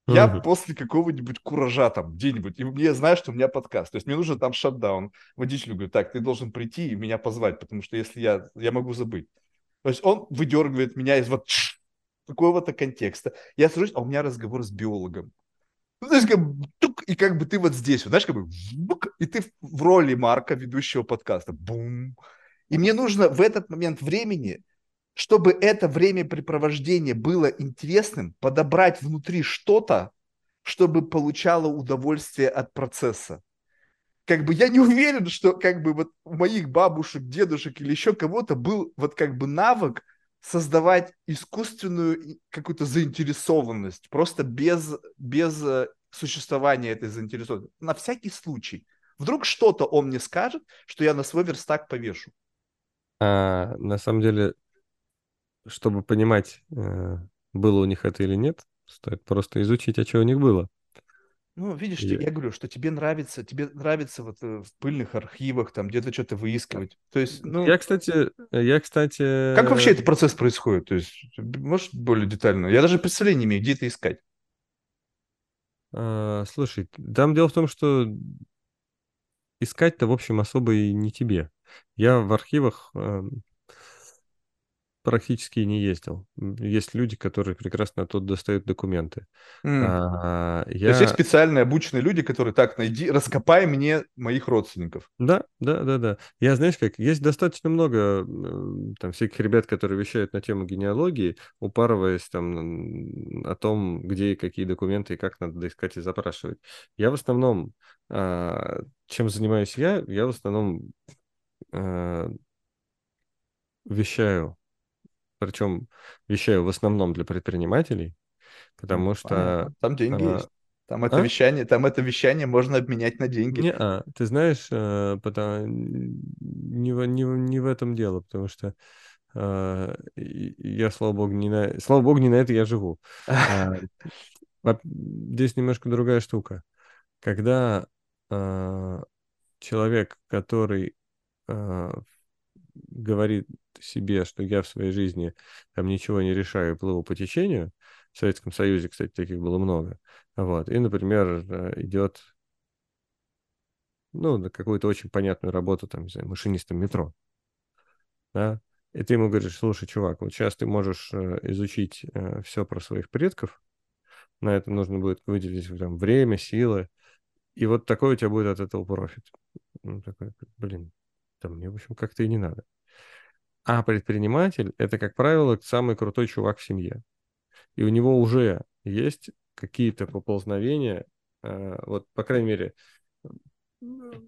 Я uh-huh. после какого-нибудь куража там где-нибудь, и я знаю, что у меня подкаст. То есть мне нужен там шатдаун. Водителю говорю, так, ты должен прийти и меня позвать, потому что если я, я могу забыть. То есть он выдергивает меня из вот какого-то контекста. Я сажусь, а у меня разговор с биологом. Ну, знаешь, как тук, и как бы ты вот здесь, знаешь, как бы, и ты в роли Марка, ведущего подкаста. Бум. И мне нужно в этот момент времени, чтобы это времяпрепровождение было интересным, подобрать внутри что-то, чтобы получало удовольствие от процесса. Как бы я не уверен, что как бы вот у моих бабушек, дедушек или еще кого-то был вот как бы навык создавать искусственную какую-то заинтересованность, просто без, без э, существования этой заинтересованности. На всякий случай. Вдруг что-то он мне скажет, что я на свой верстак повешу.
А, на самом деле, чтобы понимать, э, было у них это или нет, стоит просто изучить, а что у них было.
Ну, видишь, я... я говорю, что тебе нравится, тебе нравится вот э, в пыльных архивах там где-то что-то выискивать. То есть, ну...
Я, кстати, я, кстати...
Как вообще этот процесс происходит? То есть, может, более детально? Я даже представления не имею, где это искать.
А, слушай, там дело в том, что искать-то, в общем, особо и не тебе. Я в архивах практически не ездил. Есть люди, которые прекрасно оттуда достают документы.
Mm. А, я... То есть есть специальные обученные люди, которые так, найди, раскопай мне моих родственников.
Да, да, да, да. Я, знаешь как, есть достаточно много там всяких ребят, которые вещают на тему генеалогии, упарываясь там о том, где и какие документы и как надо искать и запрашивать. Я в основном, а, чем занимаюсь я, я в основном а, вещаю причем вещаю в основном для предпринимателей, потому ну, что... Понятно.
Там деньги а, есть. Там это а? вещание, там это вещание можно обменять на деньги.
Не, а, ты знаешь, э, потому, не, в, не, не в этом дело, потому что а, я, слава богу, не на, слава богу, не на это я живу. А, здесь немножко другая штука. Когда а, человек, который а, говорит себе, что я в своей жизни там ничего не решаю, плыву по течению, в Советском Союзе, кстати, таких было много, вот, и, например, э, идет ну, на какую-то очень понятную работу, там, не знаю, машинистом метро, да, и ты ему говоришь, слушай, чувак, вот сейчас ты можешь э, изучить э, все про своих предков, на это нужно будет выделить там, время, силы, и вот такой у тебя будет от этого профит. Ну, такой, блин, там мне, в общем, как-то и не надо. А предприниматель – это, как правило, самый крутой чувак в семье. И у него уже есть какие-то поползновения, э, вот, по крайней мере,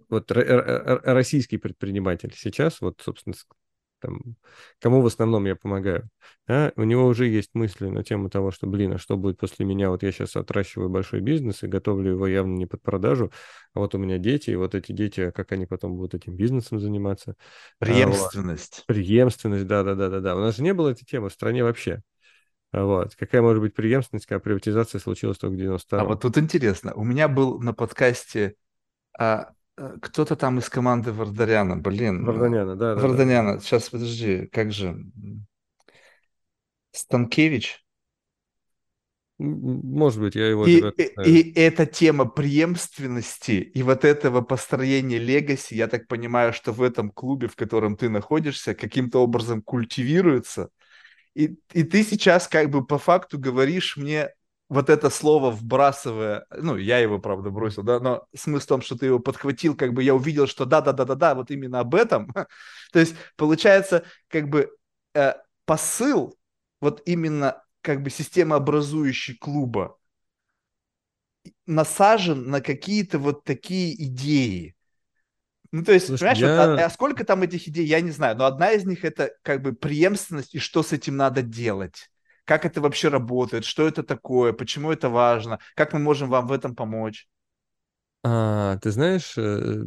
вот российский предприниматель сейчас, вот, собственно, там, кому в основном я помогаю, да, у него уже есть мысли на тему того, что, блин, а что будет после меня? Вот я сейчас отращиваю большой бизнес и готовлю его явно не под продажу, а вот у меня дети, и вот эти дети, а как они потом будут этим бизнесом заниматься?
Преемственность.
А, вот. Преемственность, да-да-да-да-да. У нас же не было этой темы в стране вообще. Вот. Какая может быть преемственность, когда приватизация случилась только в 92
А вот тут интересно. У меня был на подкасте а, кто-то там из команды Вардаряна, блин.
Варданяна, да.
Варданяна.
Да, да.
Сейчас, подожди, как же? Станкевич?
Может быть, я его...
И, и, и эта тема преемственности и вот этого построения легаси, я так понимаю, что в этом клубе, в котором ты находишься, каким-то образом культивируется. И, и ты сейчас как бы по факту говоришь мне вот это слово вбрасывая, ну, я его, правда, бросил, да, но смысл в том, что ты его подхватил, как бы я увидел, что да-да-да-да-да, вот именно об этом. То есть, получается, как бы э, посыл, вот именно как бы системообразующий клуба, насажен на какие-то вот такие идеи. Ну, то есть, Слушай, понимаешь, я... вот, а, а сколько там этих идей, я не знаю, но одна из них это как бы преемственность и что с этим надо делать как это вообще работает, что это такое, почему это важно, как мы можем вам в этом помочь.
А, ты знаешь, э,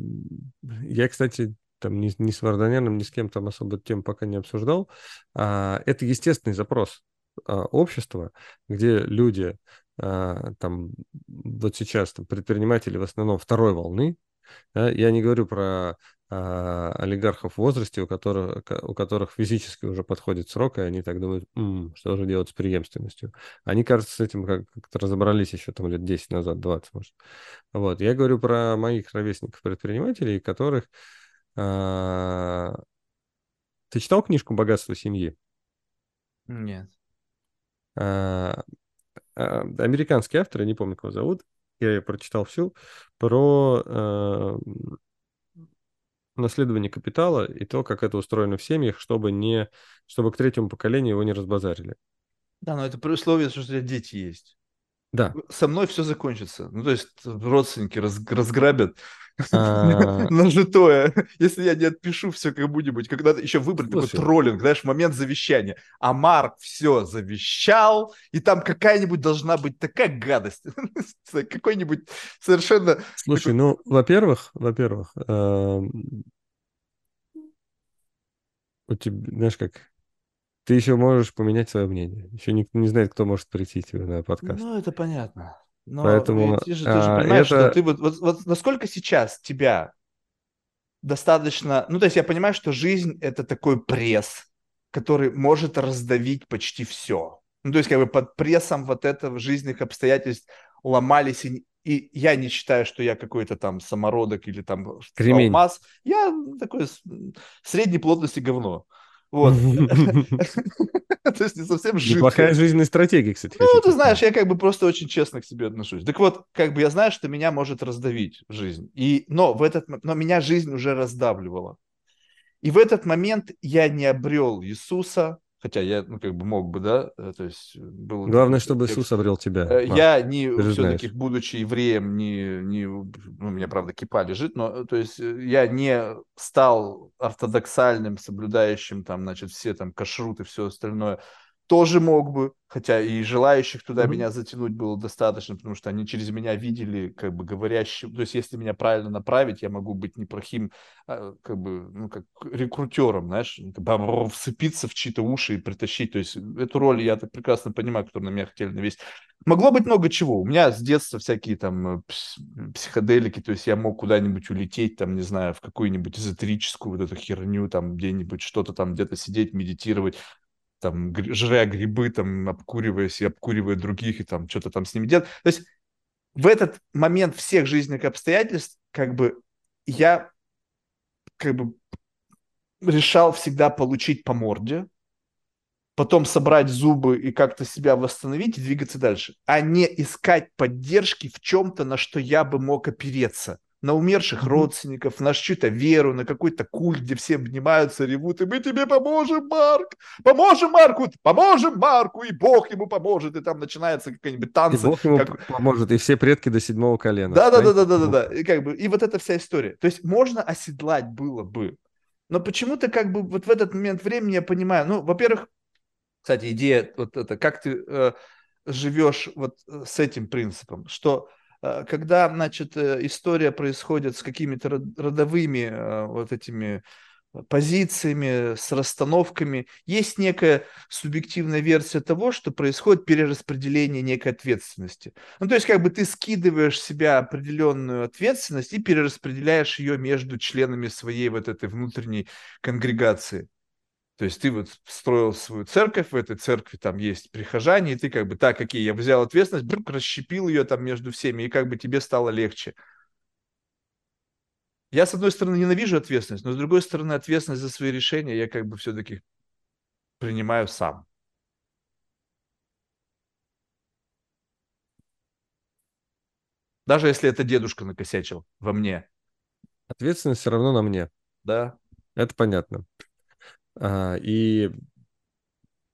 я, кстати, там ни, ни с Варданяном, ни с кем там особо тем пока не обсуждал. А, это естественный запрос а, общества, где люди а, там вот сейчас там, предприниматели в основном второй волны. Да, я не говорю про олигархов в возрасте, у которых, у которых физически уже подходит срок, и они так думают, М, что же делать с преемственностью. Они, кажется, с этим как- как-то разобрались еще там лет 10 назад, 20, может. Вот. Я говорю про моих ровесников-предпринимателей, которых... А... Ты читал книжку «Богатство семьи»?
Нет.
А, а, американский автор, я не помню, кого зовут, я ее прочитал всю, про а, наследование капитала и то, как это устроено в семьях, чтобы, не, чтобы к третьему поколению его не разбазарили.
Да, но это при условии, что у тебя дети есть.
Да.
Со мной все закончится. Ну, то есть родственники раз, разграбят. нажитое, если я не отпишу все кому-нибудь, когда еще выбрать такой троллинг, знаешь, момент завещания. А Марк все завещал, и там какая-нибудь должна быть такая гадость. Какой-нибудь совершенно...
Слушай, ну, во-первых, во-первых, эм, у тебя, знаешь, как ты еще можешь поменять свое мнение. Еще никто не знает, кто может прийти тебе на подкаст.
Ну, это понятно. Но
Поэтому
ты же, ты же а, понимаешь, это... что ты вот, вот, вот насколько сейчас тебя достаточно... Ну, то есть я понимаю, что жизнь – это такой пресс, который может раздавить почти все. Ну, то есть как бы под прессом вот этого жизненных обстоятельств ломались и, и я не считаю, что я какой-то там самородок или там
Кремень.
алмаз. Я такой средней плотности говно. Вот.
То есть не совсем жидкая. Неплохая жизненная стратегия, кстати.
Ну, ты знаешь, я как бы просто очень честно к себе отношусь. Так вот, как бы я знаю, что меня может раздавить жизнь. И, но, в этот, но меня жизнь уже раздавливала. И в этот момент я не обрел Иисуса, Хотя я, ну, как бы мог бы, да, э, то есть э, был...
Главное, чтобы Иисус обрел тебя.
Э, я не, все-таки, будучи евреем, не, не, ну, у меня, правда, кипа лежит, но, то есть я не стал ортодоксальным, соблюдающим там, значит, все там кашрут и все остальное тоже мог бы, хотя и желающих туда mm-hmm. меня затянуть было достаточно, потому что они через меня видели, как бы говорящим, то есть если меня правильно направить, я могу быть неплохим, а, как бы, ну, как рекрутером, знаешь, бы вцепиться в чьи-то уши и притащить, то есть эту роль я так прекрасно понимаю, которую на меня хотели навесить. Могло быть много чего, у меня с детства всякие там психоделики, то есть я мог куда-нибудь улететь, там, не знаю, в какую-нибудь эзотерическую вот эту херню, там, где-нибудь что-то там, где-то сидеть, медитировать, там, жря грибы, там, обкуриваясь и обкуривая других, и там что-то там с ними делать. То есть в этот момент всех жизненных обстоятельств, как бы, я как бы решал всегда получить по морде, потом собрать зубы и как-то себя восстановить и двигаться дальше, а не искать поддержки в чем-то, на что я бы мог опереться. На умерших родственников, на чью-то веру, на какой-то культ, где все обнимаются, ревут, и мы тебе поможем, Марк, поможем Марку, поможем Марку, и Бог ему поможет, и там начинается какая-нибудь
И
танцы,
Бог ему
как,
поможет, и все предки до седьмого колена.
да, да, да,
Встаньте,
да, да, да,
Бог.
да. И как бы и вот эта вся история. То есть можно оседлать было бы, но почему-то как бы вот в этот момент времени я понимаю, ну, во-первых, кстати, идея вот это, как ты э, живешь вот э, с этим принципом, что когда, значит, э, история происходит с какими-то род- родовыми э, вот этими позициями, с расстановками, есть некая субъективная версия того, что происходит перераспределение некой ответственности. Ну, то есть, как бы ты скидываешь с себя определенную ответственность и перераспределяешь ее между членами своей вот этой внутренней конгрегации. То есть ты вот строил свою церковь, в этой церкви там есть прихожане, и ты как бы, так, какие, я взял ответственность, брук, расщепил ее там между всеми, и как бы тебе стало легче. Я, с одной стороны, ненавижу ответственность, но с другой стороны, ответственность за свои решения я как бы все-таки принимаю сам. Даже если это дедушка накосячил во мне,
Ответственность все равно на мне.
да?
Это понятно. А, и,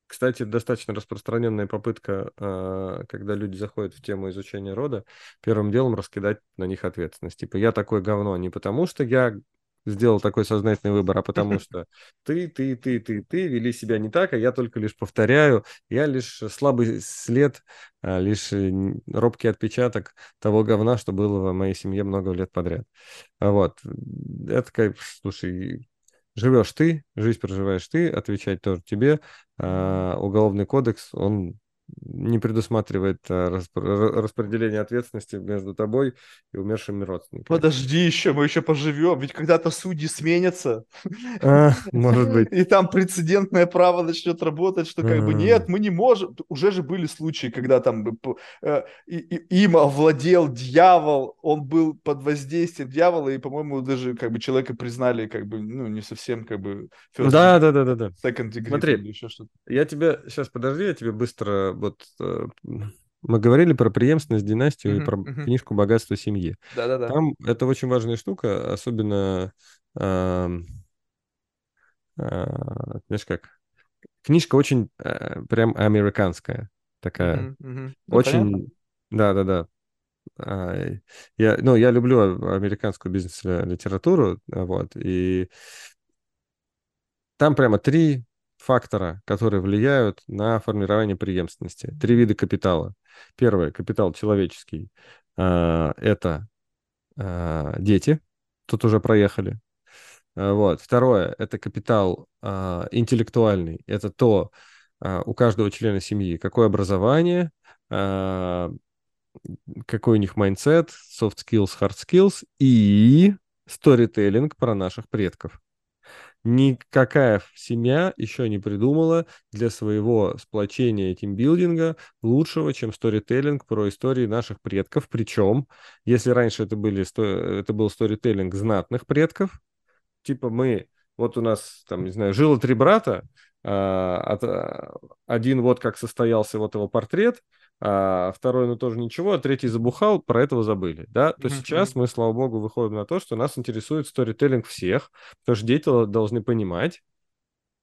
кстати, достаточно распространенная попытка, а, когда люди заходят в тему изучения рода, первым делом раскидать на них ответственность. Типа, я такое говно не потому, что я сделал такой сознательный выбор, а потому что ты, ты, ты, ты, ты вели себя не так, а я только лишь повторяю, я лишь слабый след, а, лишь э, робкий отпечаток того говна, что было в моей семье много лет подряд. Вот. Это как, слушай, живешь ты, жизнь проживаешь ты, отвечать тоже тебе. А уголовный кодекс, он не предусматривает а, распределение ответственности между тобой и умершими родственниками.
Подожди еще, мы еще поживем, ведь когда-то судьи сменятся,
А, может быть.
и там прецедентное право начнет работать, что как бы нет, мы не можем. Уже же были случаи, когда там э, им овладел дьявол, он был под воздействием дьявола, и, по-моему, даже как бы человека признали как бы, ну, не совсем как бы
Да, да, да, да, да.
second degree
Смотри. Я тебе сейчас подожди, я тебе быстро вот э, мы говорили про преемственность династию и
Мгм,
про
мгм.
книжку богатства семьи.
Да-да-да.
Там это очень важная штука, особенно ам, а, знаешь как, книжка очень э, прям американская такая.
Ну, понятно.
очень, да, да, да. А, Я, ну, я люблю американскую бизнес-литературу, вот, и там прямо три фактора, которые влияют на формирование преемственности. Три вида капитала. Первый капитал человеческий. а, Это а, дети. Тут уже проехали. А, Вот. Второе – это капитал интеллектуальный. Это то, у каждого члена семьи, какое образование, какой у них mindset, soft skills, hard skills и сторителлинг про наших предков. Никакая семья еще не придумала для своего сплочения тимбилдинга лучшего, чем сторителлинг про истории наших предков. Причем, если раньше это, были, это был сторителлинг знатных предков, типа мы, вот у нас, там, не знаю, жило три брата, а, а, один вот как состоялся вот его портрет, а второй, ну, тоже ничего, а третий забухал, про этого забыли, да, то
Мгм,
сейчас мы, слава богу, выходим на то, что нас интересует сторителлинг всех, потому что дети должны понимать,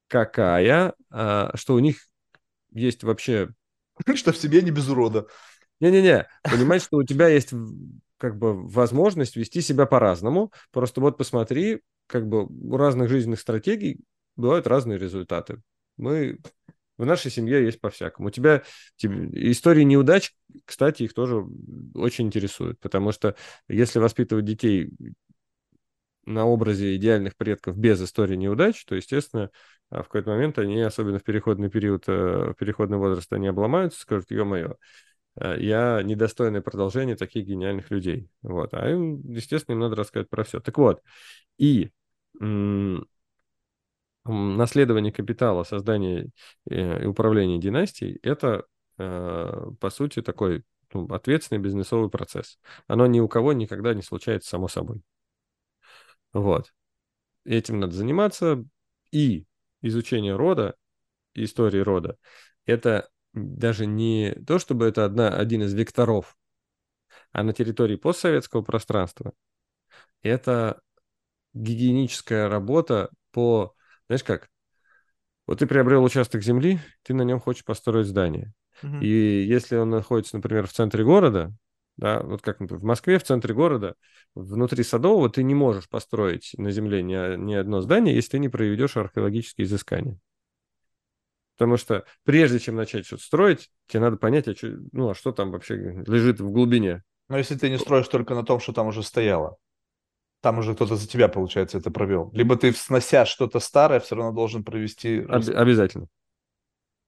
какая, а, что у них есть вообще
Что в себе не без урода.
не-не-не, понимать, что у тебя есть как бы возможность вести себя по-разному. Просто вот посмотри, как бы у разных жизненных стратегий бывают разные результаты. Мы в нашей семье есть по-всякому. У тебя тебе- истории неудач, кстати, их тоже очень интересуют, потому что если воспитывать детей на образе идеальных предков без истории неудач, то, естественно, а, в какой-то момент они, особенно в переходный период, э, в переходный возраст, они обломаются, скажут, ё-моё, э, я недостойное продолжение таких гениальных людей. Вот. А им, естественно, им надо рассказать про все. Так вот, и наследование капитала, создание э, и управление династией – это, э, по сути, такой ну, ответственный бизнесовый процесс. Оно ни у кого никогда не случается само собой. Вот. Этим надо заниматься. И изучение рода, истории рода, это даже не то, чтобы это одна, один из векторов, а на территории постсоветского пространства Это гигиеническая работа по, знаешь как, вот ты приобрел участок земли, ты на нем хочешь построить здание.
Мгм.
И если он находится, например, в центре города, да, вот как например, в Москве, в центре города, внутри Садового ты не можешь построить на земле ни, ни одно здание, если ты не проведешь археологические изыскания. Потому что прежде чем начать что-то строить, тебе надо понять, а что, ну, а что там вообще лежит в глубине.
Но если ты не строишь только на том, что там уже стояло, там уже кто-то за тебя, получается, это провел. Либо ты, снося что-то старое, все равно должен провести...
Об- обязательно.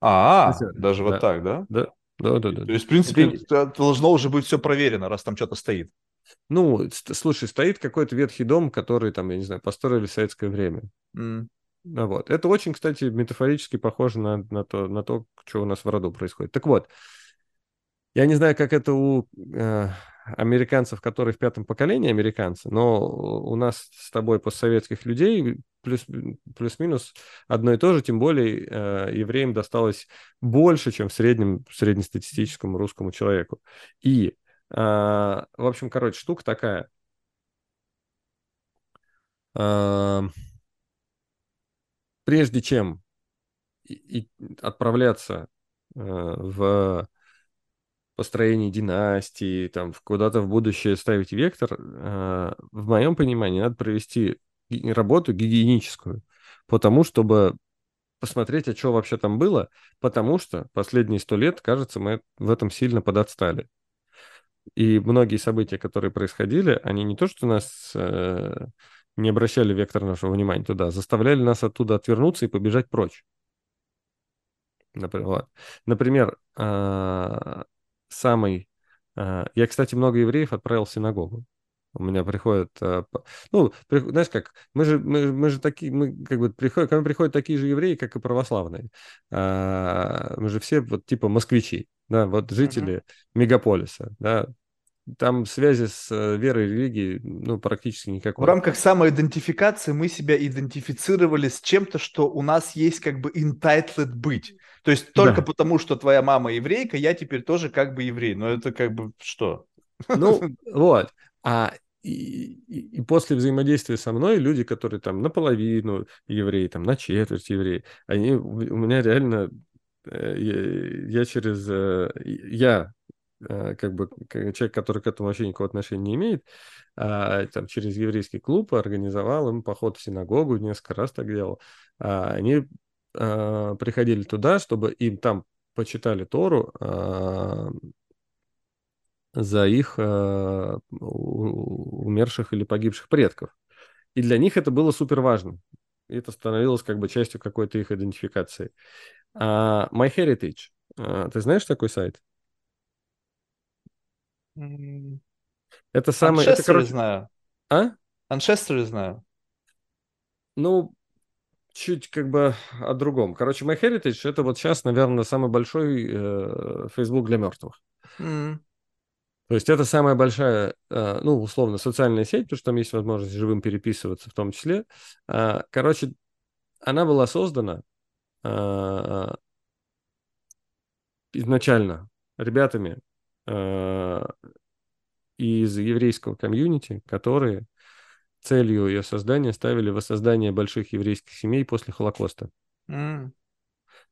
А, даже вот
да.
так, да?
Да, да, да, да.
То есть, в принципе,
Это-
должно уже быть все проверено, раз там что-то стоит.
Ну, слушай, стоит какой-то ветхий дом, который там, я не знаю, построили в советское время. Ну вот. Это очень, кстати, метафорически похоже на, на, то, на то, что у нас в роду происходит. Так вот, я не знаю, как это у э, американцев, которые в пятом поколении американцы, но у нас с тобой постсоветских людей плюс, плюс-минус одно и то же, тем более э, евреям досталось больше, чем в среднем среднестатистическому русскому человеку. И, э, в общем, короче, штука такая. Э, прежде чем и, и отправляться э, в построение династии, там, куда-то в будущее ставить вектор, э, в моем понимании надо провести работу гигиеническую, потому чтобы посмотреть, а что вообще там было, потому что последние сто лет, кажется, мы в этом сильно подотстали. И многие события, которые происходили, они не то, что нас э, не обращали вектор нашего внимания туда, заставляли нас оттуда отвернуться и побежать прочь. Например, вот. Например, а, самый... а, Я, кстати, много евреев отправил в синагогу. У меня приходят... а, Ну, знаешь как, мы же, мы, мы же такие, мы как бы приходят, ко мне приходят такие же евреи, как и православные. А, Мы же все вот типа москвичи, да, вот жители мегаполиса, да. Там связи с э, верой и религией, ну, практически
В
никакой.
рамках самоидентификации мы себя идентифицировали с чем-то, что у нас есть как бы entitled быть. То есть только
Да.
потому, что твоя мама еврейка, я теперь тоже как бы еврей. Но это как бы что?
Ну, вот. А и, и- и после взаимодействия со мной люди, которые там наполовину евреи, там на четверть евреи, они у меня реально э, я, я через э, я э, как бы человек, который к этому вообще никакого отношения не имеет, а, там через еврейский клуб организовал им поход в синагогу, несколько раз так делал. А, Они а, приходили туда, чтобы им там почитали Тору, а, за их э, умерших или погибших предков. И для них это было супер важно. И это становилось как бы частью какой-то их идентификации. А MyHeritage, а, ты знаешь такой сайт? Это самый... Это,
Ancestry
короче...
знаю.
А?
Ancestry знаю.
Ну, чуть как бы о другом. Короче, MyHeritage — это вот сейчас, наверное, самый большой э, Facebook для мертвых.
М,
То есть это самая большая, э, ну, условно, социальная сеть, потому что там есть возможность живым переписываться в том числе. А, Короче, она была создана а, изначально ребятами а, из еврейского комьюнити, которые целью ее создания ставили воссоздание больших еврейских семей после Холокоста.
м.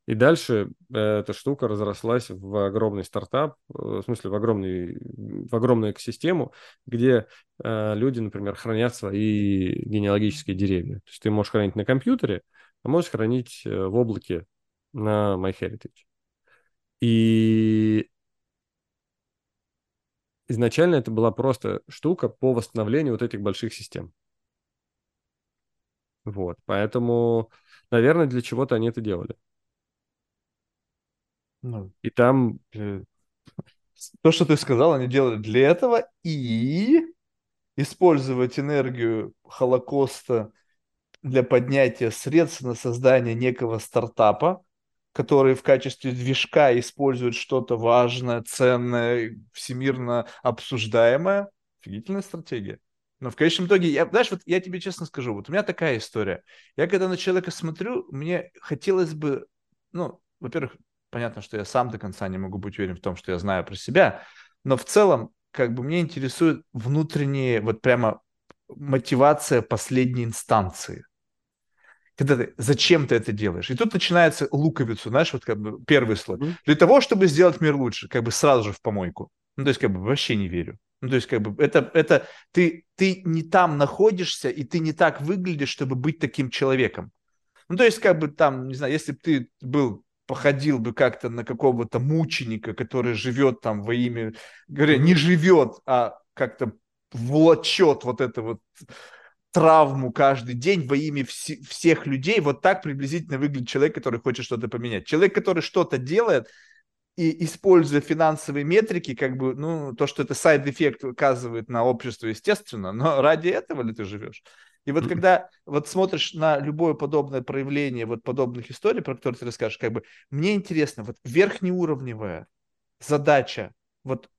И дальше э, эта штука разрослась в огромный стартап, э, в смысле в, огромный, в огромную экосистему, где э, люди, например, хранят свои генеалогические деревья. То есть ты можешь хранить на компьютере, а можешь хранить э, в облаке на MyHeritage. И изначально это была просто штука по восстановлению вот этих больших систем. Вот, поэтому, наверное, для чего-то они это делали.
Ну,
И там
э, то, что ты сказал, они делали для этого и использовать энергию Холокоста для поднятия средств на создание некого стартапа, который в качестве движка использует что-то важное, ценное, всемирно обсуждаемое. Офигительная стратегия. Но в конечном итоге, я, знаешь, вот я тебе честно скажу, вот у меня такая история. Я когда на человека смотрю, мне хотелось бы, ну, во-первых, понятно, что я сам до конца не могу быть уверен в том, что я знаю про себя, но в целом, как бы мне интересуют внутренние, вот прямо мотивация последней инстанции. Когда ты, зачем ты это делаешь? И тут начинается луковицу, знаешь, вот как бы первый слой. Mm-hmm. Для того, чтобы сделать мир лучше, как бы сразу же в помойку. Ну, то есть, как бы вообще не верю. Ну, то есть, как бы, это, это ты, ты не там находишься, и ты не так выглядишь, чтобы быть таким человеком. Ну, то есть, как бы там, не знаю, если бы ты был походил бы как-то на какого-то мученика, который живет там во имя, говоря, не живет, а как-то влачет вот это вот травму каждый день во имя вс- всех людей. Вот так приблизительно выглядит человек, который хочет что-то поменять. Человек, который что-то делает, и используя финансовые метрики, как бы, ну, то, что это side effect указывает на общество, естественно, но ради этого ли ты живешь? И вот когда вот смотришь на любое подобное проявление вот подобных историй, про которые ты расскажешь, как бы мне интересно, вот верхнеуровневая задача вот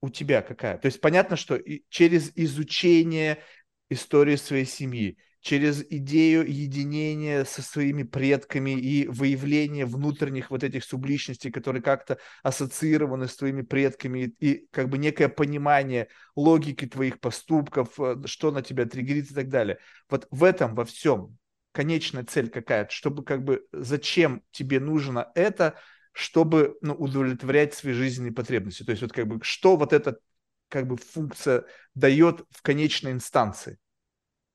у тебя какая? То есть понятно, что и через изучение истории своей семьи, через идею единения со своими предками и выявление внутренних вот этих субличностей, которые как-то ассоциированы с твоими предками, и, и как бы некое понимание логики твоих поступков, э, что на тебя триггерит и так далее. Вот в этом, во всем, конечная цель какая-то, чтобы как бы зачем тебе нужно это, чтобы ну, удовлетворять свои жизненные потребности. То есть вот как бы что вот эта как бы функция дает в конечной инстанции.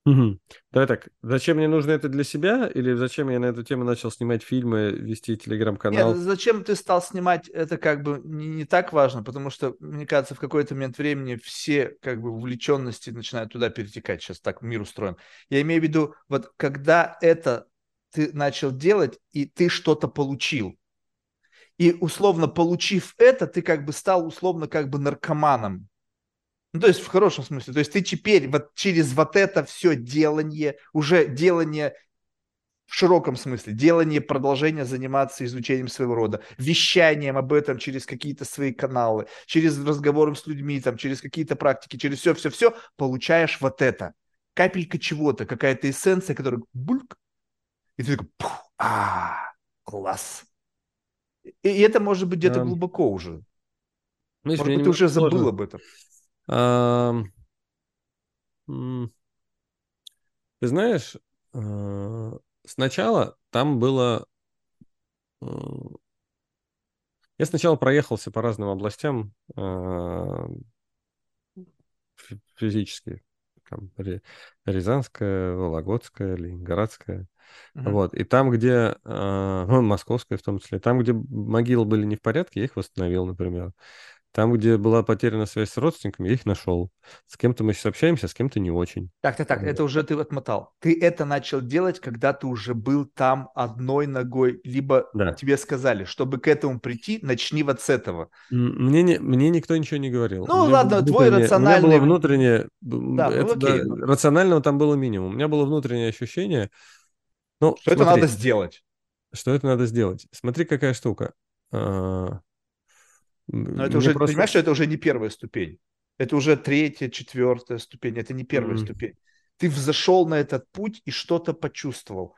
Угу. Давай так, зачем мне нужно это для себя, или зачем я на эту тему начал снимать фильмы, вести телеграм-канал?
Нет, зачем ты стал снимать, это как бы не, не так важно, потому что, мне кажется, в какой-то момент времени все как бы увлеченности начинают туда перетекать, сейчас так мир устроен. Я имею в виду, вот когда это ты начал делать, и ты что-то получил, и условно получив это, ты как бы стал условно как бы наркоманом, ну, то есть в хорошем смысле. То есть ты теперь вот через вот это все делание, уже делание в широком смысле, делание продолжения заниматься изучением своего рода, вещанием об этом через какие-то свои каналы, через разговоры с людьми, там, через какие-то практики, через все-все-все, получаешь вот это. Капелька чего-то, какая-то эссенция, которая бульк, и ты такой, а, класс. И, это может быть где-то а... глубоко уже. Знаешь, может быть, ты уже забыл об этом.
Ты знаешь, а, сначала там было... А, я сначала проехался по разным областям а, физически. Там, Рязанская, Вологодская, Ленинградская. Uh-huh. Вот. И там, где, ну, Московская в том числе, там, где могилы были не в порядке, я их восстановил, например. Там, где была потеряна связь с родственниками, я их нашел. С кем-то мы сейчас общаемся, с кем-то не очень.
Так, так, так, это уже ты отмотал. Ты это начал делать, когда ты уже был там одной ногой, либо да. тебе сказали, чтобы к этому прийти, начни вот с этого.
Мне, не, мне никто ничего не говорил.
Ну ладно, твой рациональный... У
меня было внутреннее... Да, ну это, ну, окей. Да, рационального там было минимум. У меня было внутреннее ощущение...
Ну, что смотри, это надо сделать.
Что это надо сделать. Смотри, какая штука. А,
но это уже, просто... понимаешь, что это уже не первая ступень. Это уже третья, четвертая ступень. Это не первая mm-hmm. ступень. Ты взошел на этот путь и что-то почувствовал.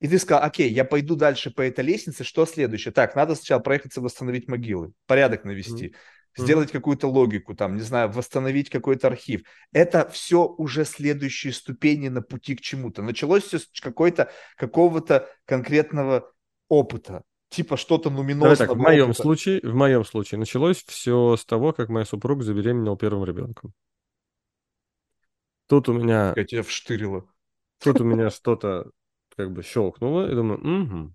И ты сказал, окей, я пойду дальше по этой лестнице, что следующее? Так, надо сначала проехаться, восстановить могилы, порядок навести, mm-hmm. сделать какую-то логику, там, не знаю, восстановить какой-то архив. Это все уже следующие ступени на пути к чему-то. Началось все с какой-то, какого-то конкретного опыта типа что-то нуминозное.
так, в моем случае, в моем случае началось все с того, как моя супруга забеременела первым ребенком. Тут у меня...
Я тебя вштырила.
Тут у меня что-то как бы щелкнуло, и думаю, угу.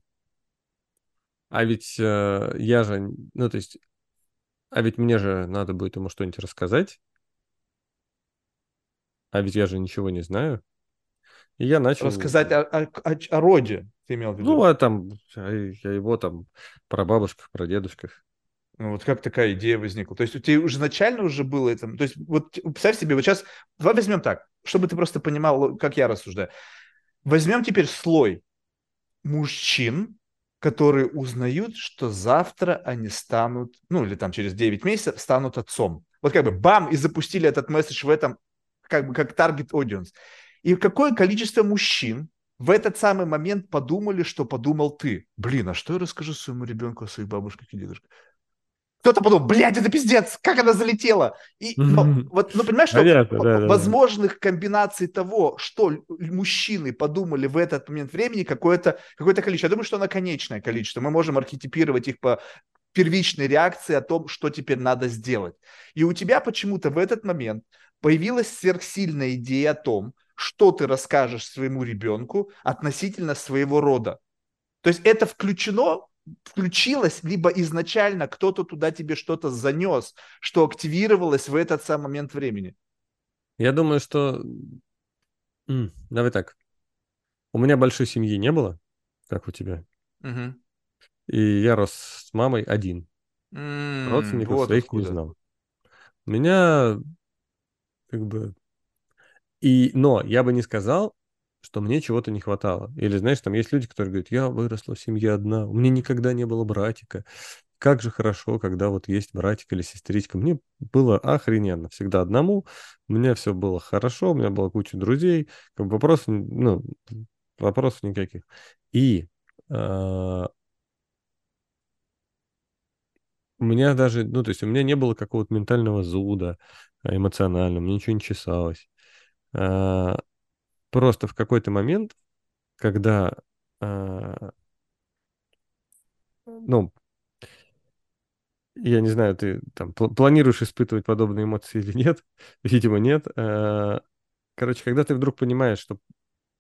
А ведь э, я же, ну то есть, а ведь мне же надо будет ему что-нибудь рассказать. А ведь я же ничего не знаю. И я начал...
Рассказать о, о, о, о роде, ты имел в виду?
Ну, а там, я его там про бабушках, про дедушках.
Ну, вот как такая идея возникла? То есть у тебя уже изначально уже было это? То есть вот представь себе, вот сейчас, давай возьмем так, чтобы ты просто понимал, как я рассуждаю. Возьмем теперь слой мужчин, которые узнают, что завтра они станут, ну или там через 9 месяцев станут отцом. Вот как бы бам, и запустили этот месседж в этом, как бы как target audience. И какое количество мужчин в этот самый момент подумали, что подумал ты. Блин, а что я расскажу своему ребенку о своих бабушках и дедушках? кто-то подумал, блядь, это пиздец, как она залетела. И, но, вот, ну, понимаешь, что
Понятно, да, да,
возможных да. комбинаций того, что мужчины подумали в этот момент времени, какое-то какое количество. Я думаю, что оно конечное количество. Мы можем архетипировать их по первичной реакции о том, что теперь надо сделать. И у тебя почему-то в этот момент появилась сверхсильная идея о том, что ты расскажешь своему ребенку относительно своего рода. То есть это включено, включилось, либо изначально кто-то туда тебе что-то занес, что активировалось в этот самый момент времени.
Я думаю, что... Давай так. У меня большой семьи не было, как у тебя.
Угу.
И я рос с мамой один.
Mm,
Родственников вот своих откуда. не знал. У меня как бы... И, но я бы не сказал, что мне чего-то не хватало. Или, знаешь, там есть люди, которые говорят, я выросла в семье одна, у меня никогда не было братика. Как же хорошо, когда вот есть братик или сестричка. Мне было охрененно. Всегда одному. У меня все было хорошо, у меня была куча друзей. Как бы вопросов, ну, вопросов никаких. И э, у меня даже, ну, то есть у меня не было какого-то ментального зуда а, эмоционального, мне ничего не чесалось. А, просто в какой-то момент, когда, а, ну, я не знаю, ты там планируешь испытывать подобные эмоции или нет, видимо, нет. А, короче, когда ты вдруг понимаешь, что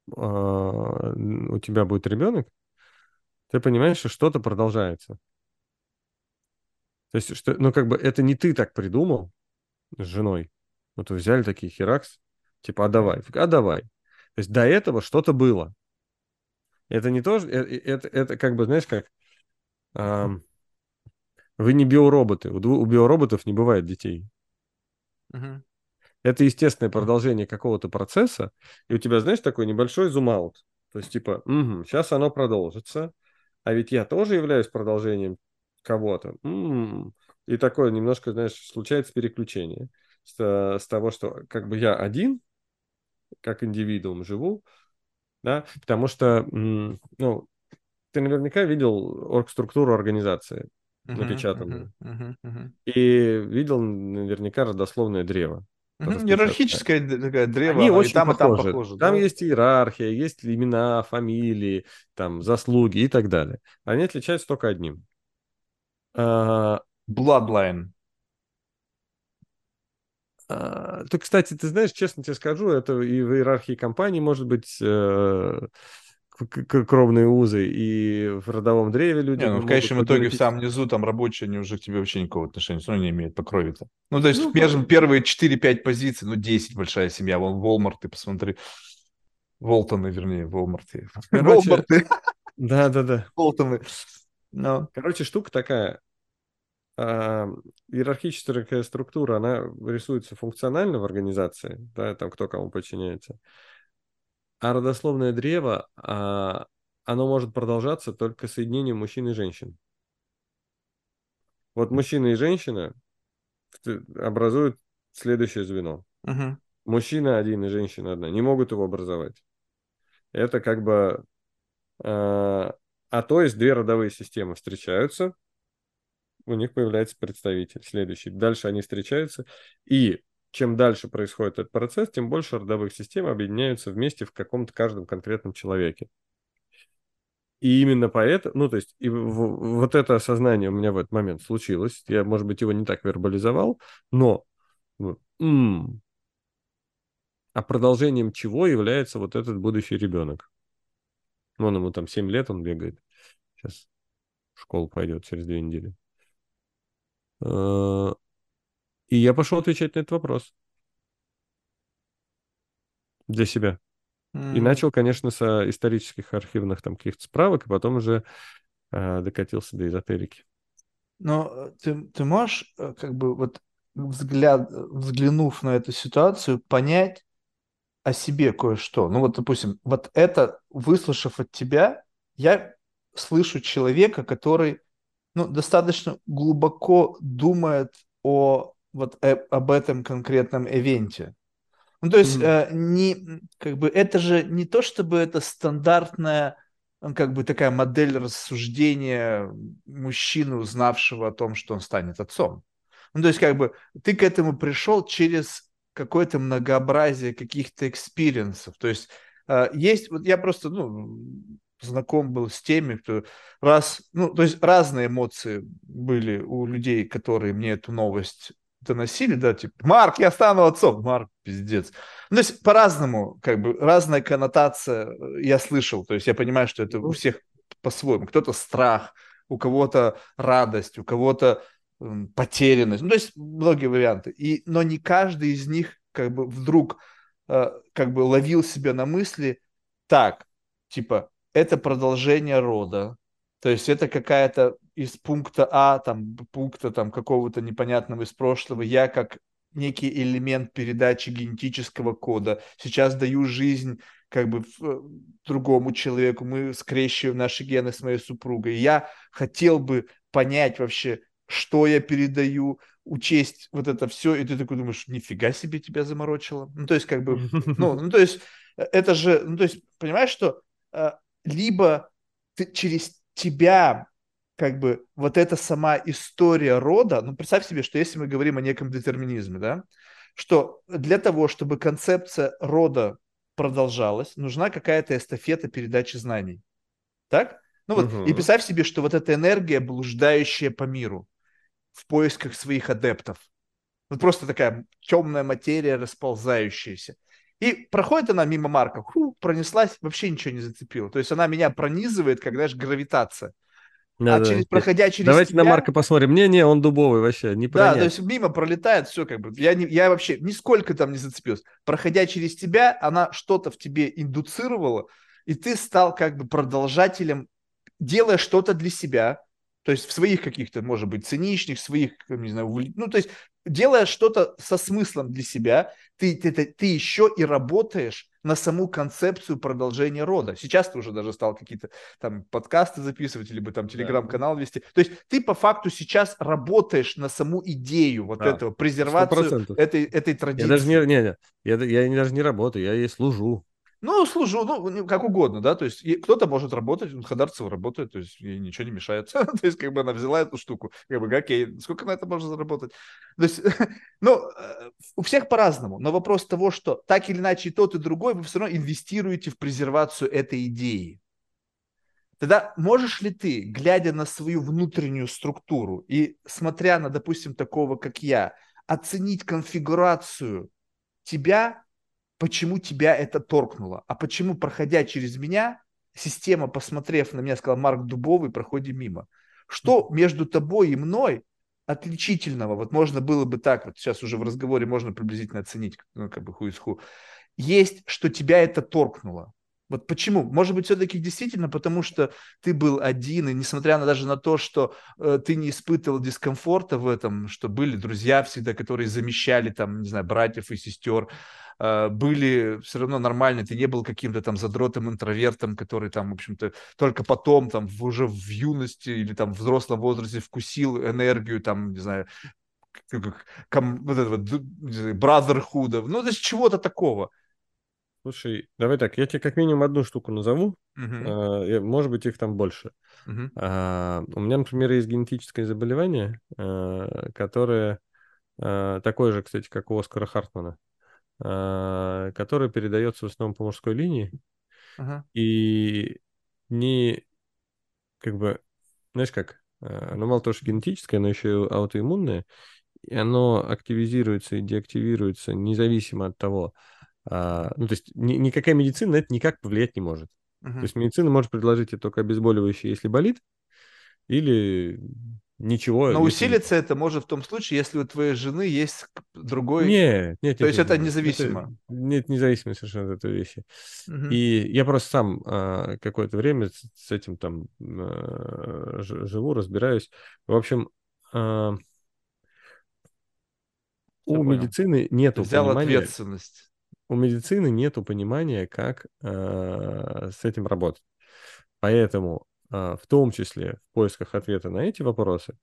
у тебя будет ребенок, ты понимаешь, что что-то продолжается. То есть, что, ну, как бы это не ты так придумал с женой. Вот вы взяли такие херакс, типа, а давай, а давай. То есть до этого что-то было. Это не то, это, это, это как бы, знаешь, как эм, вы не биороботы. У, у биороботов не бывает детей.
Uh-huh.
Это естественное продолжение какого-то процесса, и у тебя, знаешь, такой небольшой зум-аут. То есть, типа, угу, сейчас оно продолжится, а ведь я тоже являюсь продолжением кого-то. М-м-м. И такое немножко, знаешь, случается переключение с, э, с того, что как бы я один, как индивидуум живу, да, потому что, ну, ты наверняка видел оргструктуру организации, uh-huh, напечатанную,
uh-huh, uh-huh,
и видел наверняка родословное древо.
Угу, иерархическое такое древо,
Они очень
и там,
похожи.
и там похоже.
Там
да?
есть иерархия, есть имена, фамилии, там, заслуги и так далее. Они отличаются только одним.
А, Bloodline.
А, то, кстати, ты знаешь, честно тебе скажу, это и в иерархии компании может быть э, кровные узы, и в родовом древе люди...
Не, ну, в конечном итоге в самом низу там рабочие, они уже к тебе вообще никакого отношения все равно не имеют по крови-то. Ну, то есть ну, между первые 4-5 позиций, ну, 10 большая семья, вон Волмарт, ты посмотри. Волтоны, вернее, Волмарты.
Волмарты. Да-да-да.
Волтоны. No.
Короче, штука такая. А, иерархическая структура, она рисуется функционально в организации, да, там кто кому подчиняется. А родословное древо, а, оно может продолжаться только соединением мужчин и женщин. Вот мужчина и женщина образуют следующее звено.
Uh-huh.
Мужчина один и женщина одна не могут его образовать. Это как бы... А, а то есть две родовые системы встречаются, у них появляется представитель следующий. Дальше они встречаются, и чем дальше происходит этот процесс, тем больше родовых систем объединяются вместе в каком-то каждом конкретном человеке. И именно поэтому, ну, то есть, и вот это осознание у меня в этот момент случилось. Я, может быть, его не так вербализовал, но м-м, а продолжением чего является вот этот будущий ребенок? Он ему там 7 лет, он бегает. Сейчас в школу пойдет через две недели. Э, и я пошел отвечать на этот вопрос для себя. Mm. И начал, конечно, с э, исторических архивных там каких-то справок, и потом уже э, докатился до эзотерики.
Но ты, ты можешь, как бы, вот взгляд, взглянув на эту ситуацию, понять о себе кое-что. Ну вот, допустим, вот это, выслушав от тебя, я слышу человека, который ну, достаточно глубоко думает о вот э, об этом конкретном ивенте. Ну, то есть, mm-hmm. э, не, как бы, это же не то, чтобы это стандартная как бы такая модель рассуждения мужчины, узнавшего о том, что он станет отцом. Ну, то есть, как бы, ты к этому пришел через какое-то многообразие каких-то experience ов. То есть, э, есть, вот я просто, ну, знаком был с теми, кто раз, ну, то есть разные эмоции были у людей, которые мне эту новость доносили, да, типа, Марк, я стану отцом, Марк, пиздец. Ну, то есть по-разному, как бы, разная коннотация э, я слышал, то есть я понимаю, что это у всех по-своему. Кто-то страх, у кого-то радость, у кого-то потерянность, ну, то есть многие варианты. И, но не каждый из них как бы вдруг э, как бы ловил себя на мысли, так, типа, это продолжение рода, то есть это какая-то из пункта А, там, пункта там какого-то непонятного из прошлого, я как некий элемент передачи генетического кода. Сейчас даю жизнь как бы другому человеку, мы скрещиваем наши гены с моей супругой. Я хотел бы понять вообще, что я передаю, учесть вот это все, и ты такой думаешь, нифига себе тебя заморочило. Ну, то есть, как бы, ну, ну то есть, э, это же, ну, то есть, понимаешь, что э, либо ты, через тебя как бы вот эта сама история рода, ну, представь себе, что если мы говорим о неком детерминизме, да, что для того, чтобы концепция рода продолжалась, нужна какая-то эстафета передачи знаний. Так? Ну вот, угу. и представь себе, что вот эта энергия, блуждающая по миру в поисках своих адептов. Вот просто такая темная материя, расползающаяся. И проходит она мимо Марка, ху, пронеслась, вообще ничего не зацепила. То есть она меня пронизывает, как, знаешь, гравитация.
Да, а да. через, проходя через Давайте тебя... на Марка посмотрим. Не-не, он дубовый вообще, не пронять.
Да, то есть мимо пролетает, все как бы. Я, не, я вообще нисколько там не зацепился. Проходя через тебя, она что-то в тебе индуцировала, и ты стал как бы продолжателем, делая что-то для себя, то есть в своих каких-то, может быть, циничных, своих, не знаю, ну, то есть делая что-то со смыслом для себя, ты, ты, ты, ты еще и работаешь на саму концепцию продолжения рода. Сейчас ты уже даже стал какие-то там подкасты записывать, либо там телеграм-канал вести. То есть ты по факту сейчас работаешь на саму идею вот да. этого, презервацию этой, этой традиции.
Я даже не, не, не я, я даже не работаю, я ей служу.
Ну, служу, ну, как угодно, да, то есть кто-то может работать, Хадарцева работает, то есть ей ничего не мешает, то есть как бы она взяла эту штуку, как бы, окей, сколько на это можно заработать? То есть, ну, э, у всех по-разному, но вопрос того, что так или иначе и тот, и другой, вы все равно инвестируете в презервацию этой идеи. Тогда можешь ли ты, глядя на свою внутреннюю структуру и смотря на, допустим, такого, как я, оценить конфигурацию тебя почему тебя это торкнуло, а почему, проходя через меня, система, посмотрев на меня, сказала, Марк Дубовый, проходи мимо. Что между тобой и мной отличительного, вот можно было бы так, вот сейчас уже в разговоре можно приблизительно оценить, ну, как бы ху из ху, есть, что тебя это торкнуло. Вот почему? Может быть, все-таки действительно потому, что ты был один, и несмотря на даже на то, что э, ты не испытывал дискомфорта в этом, что были друзья всегда, которые замещали там, не знаю, братьев и сестер, были все равно нормальные, ты не был каким-то там задротым интровертом, который там, в общем-то, только потом там уже в юности или там в взрослом возрасте вкусил энергию там, не знаю, ком, вот этого brotherhood, ну, то есть чего-то такого.
Слушай, давай так, я тебе как минимум одну штуку назову, uh-huh. может быть, их там больше. Uh-huh. А, у меня, например, есть генетическое заболевание, а, которое а, такое же, кстати, как у Оскара Хартмана, а, которое передается в основном по мужской линии. Uh-huh. И не, как бы, знаешь как, оно мало того, что генетическое, но еще и аутоиммунное, и оно активизируется и деактивируется независимо от того, а, ну, то есть ни, никакая медицина на это никак повлиять не может. Uh-huh. То есть медицина может предложить тебе только обезболивающее, если болит, или ничего.
Но усилиться это может в том случае, если у твоей жены есть другой...
Нет, нет.
То нет, есть нет, это независимо? Это,
нет, независимо совершенно от этой вещи. Угу. И я просто сам а, какое-то время с, с этим там а, живу, разбираюсь. В общем, а, у понял. медицины нет понимания...
ответственность
у медицины нет понимания, как э, с этим работать. Поэтому в том числе в поисках ответа на эти вопросы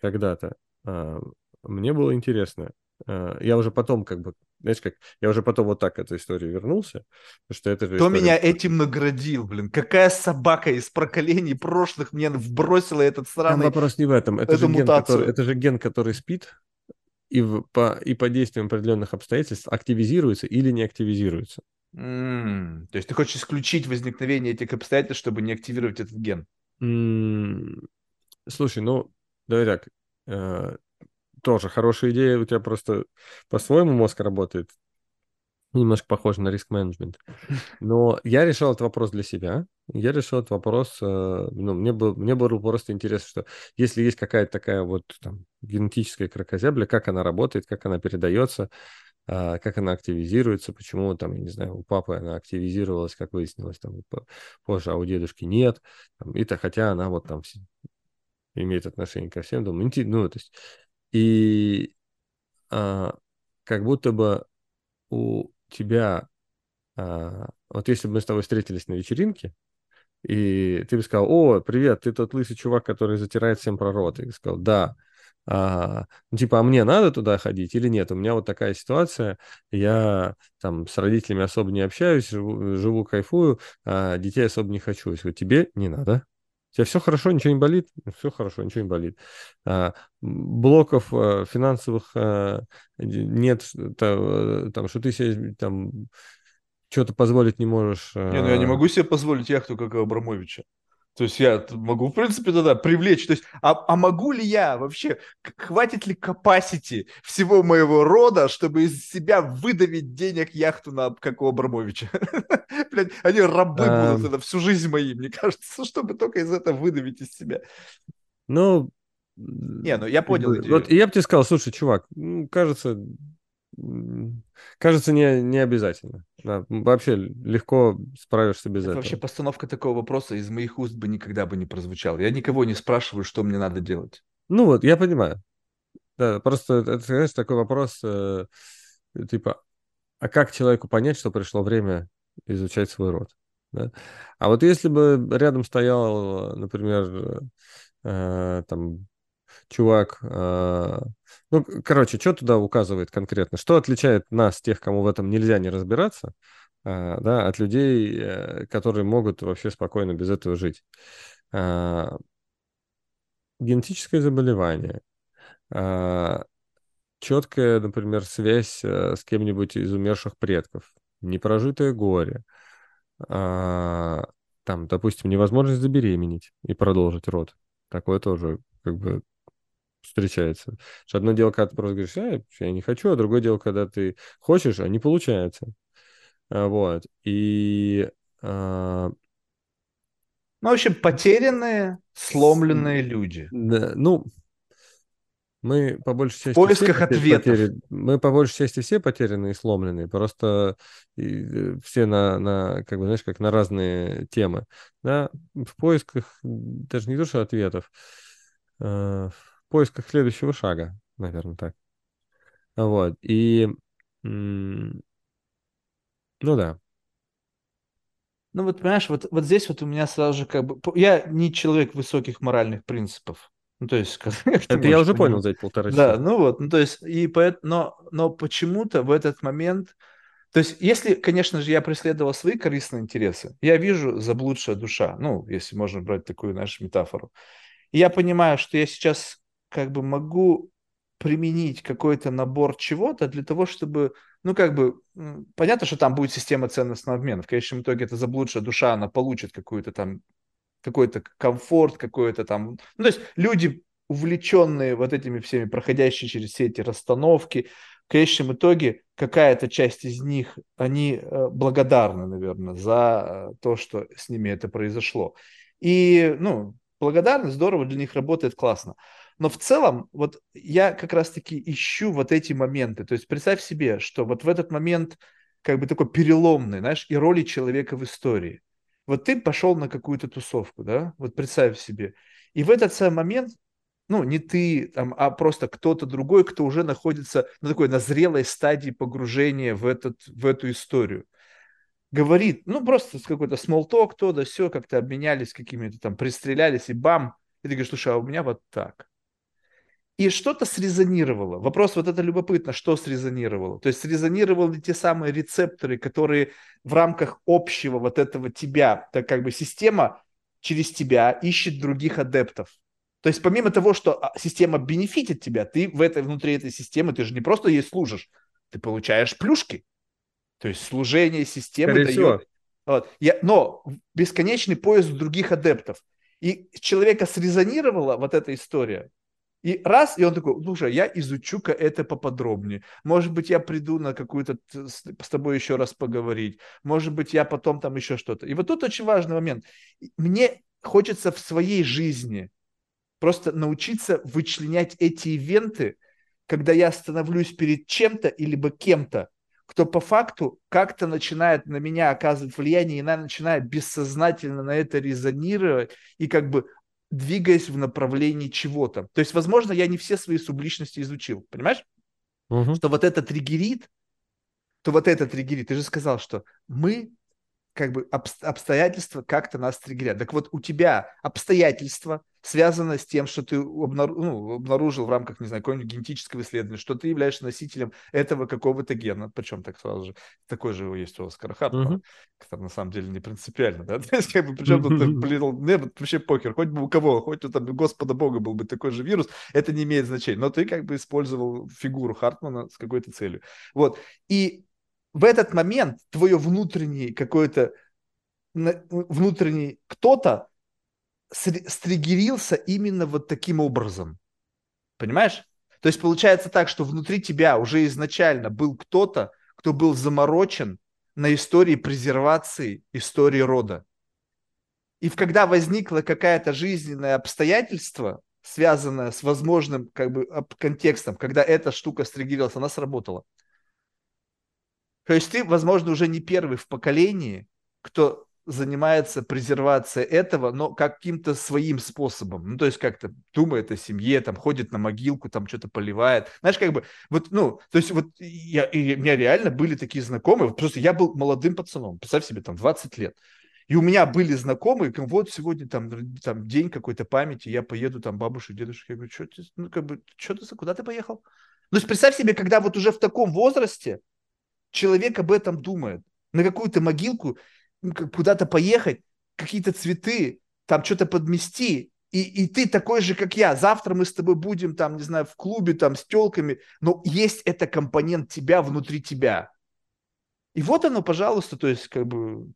когда-то э, мне было интересно. Э, я уже потом как бы знаешь, как я уже потом вот так к этой истории вернулся, потому что это же
Кто
история...
меня этим наградил, блин? Какая собака из проколений прошлых мне вбросила этот
Там
сраный...
вопрос не в этом. Это, же ген, который, это же ген, который спит, и, в- по, и по действиям определенных обстоятельств активизируется или не активизируется.
М, То есть ты хочешь исключить возникновение этих обстоятельств, чтобы не активировать этот ген?
М, Слушай, ну, давай так. э, тоже хорошая идея. У тебя просто по-своему мозг работает. Немножко похоже на риск-менеджмент. Но я решал этот вопрос для себя. Я решил этот вопрос, э, ну, мне был, мне было просто интересно, что если есть какая-то такая вот там генетическая кракозябля, как она работает, как она передается, как она активизируется, почему там, я не знаю, у папы она активизировалась, как выяснилось, там по- позже, а у дедушки нет. Там, и то, хотя она вот там имеет отношение ко всем, думаю, ну, то есть, и а, как будто бы у тебя, а, вот если бы мы с тобой встретились на вечеринке, и ты бы сказал, о, привет, ты тот лысый чувак, который затирает всем про рот. Я сказал, да. А, ну, типа, а мне надо туда ходить или нет? У меня вот такая ситуация, я там с родителями особо не общаюсь, живу, живу кайфую, а детей особо не хочу. Говорю, тебе не надо. У тебя все хорошо, ничего не болит? Все хорошо, ничего не болит. А, блоков а, финансовых а, нет, та- там, что ты себе там что-то позволить не можешь.
Не, ну я не
а,
могу себе позволить яхту, как у Абрамовича. То есть я могу, в принципе, тогда привлечь. То есть, а, а могу ли я вообще, хватит ли capacity всего моего рода, чтобы из себя выдавить денег яхту на, как у Абрамовича? Блядь, они рабы
А.
будут это всю жизнь мои, мне кажется, чтобы только из этого выдавить из себя.
Ну,
Не, ну я понял.
Вот я бы тебе сказал, слушай, чувак, кажется, кажется, не, не обязательно. Да, вообще легко справишься без
Это
этого.
вообще постановка такого вопроса из моих уст бы никогда бы не прозвучала. Я никого не спрашиваю, что мне надо делать.
Ну вот, я понимаю. Да, просто это, знаешь, такой вопрос, э, типа, а как человеку понять, что пришло время изучать свой род? да? А вот если бы рядом стоял, например, э, там, чувак, э, ну, короче, что туда указывает конкретно? Что отличает нас, тех, кому в этом нельзя не разбираться, э, да, от людей, э, которые могут вообще спокойно без этого жить? А, Генетическое заболевание, а, четкая, например, связь э, с кем-нибудь из умерших предков, непрожитое горе, а, там, допустим, невозможность забеременеть и продолжить род. Такое тоже как бы встречается. Что одно дело, когда ты просто говоришь, «А, я не хочу, а другое дело, когда ты хочешь, а не получается. А, Вот. И а,
Ну, в общем, потерянные, сломленные люди.
да, ну, мы по большей части
поисках
все поте-
ответов.
потери- мы по большей части все потерянные и сломленные, просто э, все на, на, как бы, знаешь, как на разные темы. Да? В поисках даже не то, что ответов, а, в поисках следующего шага, наверное, так. Вот. И, ну да.
Ну вот, понимаешь, вот, вот здесь вот у меня сразу же как бы... Я не человек высоких моральных принципов. Ну, то есть, как,
Это я уже понял за эти полтора
Да,
часа.
ну вот, ну то есть, и поэт, но, но почему-то в этот момент, то есть, если, конечно же, я преследовал свои корыстные интересы, я вижу заблудшая душа, ну, если можно брать такую нашу метафору, и я понимаю, что я сейчас как бы могу применить какой-то набор чего-то для того, чтобы, ну, как бы, понятно, что там будет система ценностного обмена, в конечном итоге эта заблудшая душа, она получит какую-то там какой-то комфорт, какой-то там... Ну, то есть люди, увлеченные вот этими всеми, проходящие через все эти расстановки, в конечном итоге какая-то часть из них, они э, благодарны, наверное, за э, то, что с ними это произошло. И, ну, благодарность здорово, для них работает классно. Но в целом, вот я как раз-таки ищу вот эти моменты. То есть представь себе, что вот в этот момент как бы такой переломный, знаешь, и роли человека в истории. Вот ты пошел на какую-то тусовку, да, вот представь себе. И в этот самый момент, ну, не ты, там, а просто кто-то другой, кто уже находится на такой, на зрелой стадии погружения в, этот, в эту историю. Говорит, ну, просто какой-то small talk, то да все, как-то обменялись какими-то там, пристрелялись, и бам, и ты говоришь, слушай, а у меня вот так. И что-то срезонировало. Вопрос вот это любопытно, что срезонировало. То есть срезонировали те самые рецепторы, которые в рамках общего вот этого тебя, так как бы система через тебя ищет других адептов. То есть помимо того, что а, система бенефитит тебя, ты в этой, внутри этой системы, ты же не просто ей служишь, ты получаешь плюшки. То есть служение системы Скорее дает... Вот. Я, но бесконечный поиск других адептов. И человека срезонировала вот эта история, и раз, и он такой, слушай, я изучу-ка это поподробнее. Может быть, я приду на какую-то с тобой еще раз поговорить. Может быть, я потом там еще что-то. И вот тут очень важный момент. Мне хочется в своей жизни просто научиться вычленять эти ивенты, когда я становлюсь перед чем-то или кем-то, кто по факту как-то начинает на меня оказывать влияние, и она начинает бессознательно на это резонировать, и как бы двигаясь в направлении чего-то. То есть, возможно, я не все свои субличности изучил, понимаешь? Угу. Что вот это триггерит, то вот это триггерит. Ты же сказал, что мы как бы обстоятельства как-то нас триггерят. Так вот, у тебя обстоятельства связано с тем, что ты обнаружил, ну, обнаружил в рамках, не знаю, какого-нибудь генетического исследования, что ты являешься носителем этого какого-то гена, причем так сразу же, такой же есть у Оскара Хартмана, uh-huh. который на самом деле не принципиально, да, то есть, как бы, причем тут, блин, не, вообще покер, хоть бы у кого, хоть у там Господа Бога был бы такой же вирус, это не имеет значения, но ты как бы использовал фигуру Хартмана с какой-то целью. Вот, и в этот момент твое внутренний какой-то внутренний кто-то стригерился именно вот таким образом. Понимаешь? То есть получается так, что внутри тебя уже изначально был кто-то, кто был заморочен на истории презервации истории рода. И когда возникло какое-то жизненное обстоятельство, связанное с возможным как бы, контекстом, когда эта штука стригерилась, она сработала. То есть ты, возможно, уже не первый в поколении, кто занимается презервацией этого, но каким-то своим способом. Ну, то есть как-то думает о семье, там, ходит на могилку, там, что-то поливает. Знаешь, как бы, вот, ну, то есть вот я, и у меня реально были такие знакомые, просто я был молодым пацаном, представь себе, там, 20 лет. И у меня были знакомые, как вот сегодня там, там день какой-то памяти, я поеду там бабушек, дедушек. Я говорю, что ты, ну, как бы, что ты, куда ты поехал? Ну, есть представь себе, когда вот уже в таком возрасте человек об этом думает, на какую-то могилку куда-то поехать, какие-то цветы, там что-то подмести, и, и ты такой же, как я. Завтра мы с тобой будем там, не знаю, в клубе там с телками, но есть это компонент тебя внутри тебя. И вот оно, пожалуйста, то есть как бы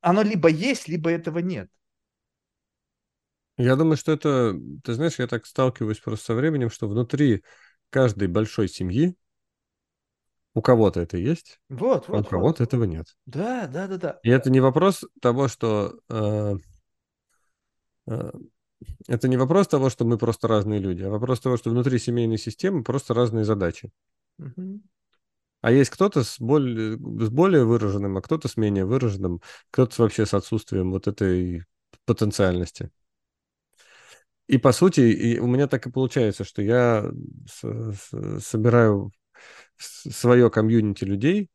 оно либо есть, либо этого нет.
Я думаю, что это, ты знаешь, я так сталкиваюсь просто со временем, что внутри каждой большой семьи у кого-то это есть,
вот,
вот, а у кого-то вот. этого нет.
Да, да, да, да.
И это не вопрос того, что э, э, это не вопрос того, что мы просто разные люди, а вопрос того, что внутри семейной системы просто разные задачи. Угу. А есть кто-то с более, с более выраженным, а кто-то с менее выраженным, кто-то вообще с отсутствием вот этой потенциальности. И по сути, и у меня так и получается, что я с, с, собираю свое комьюнити людей,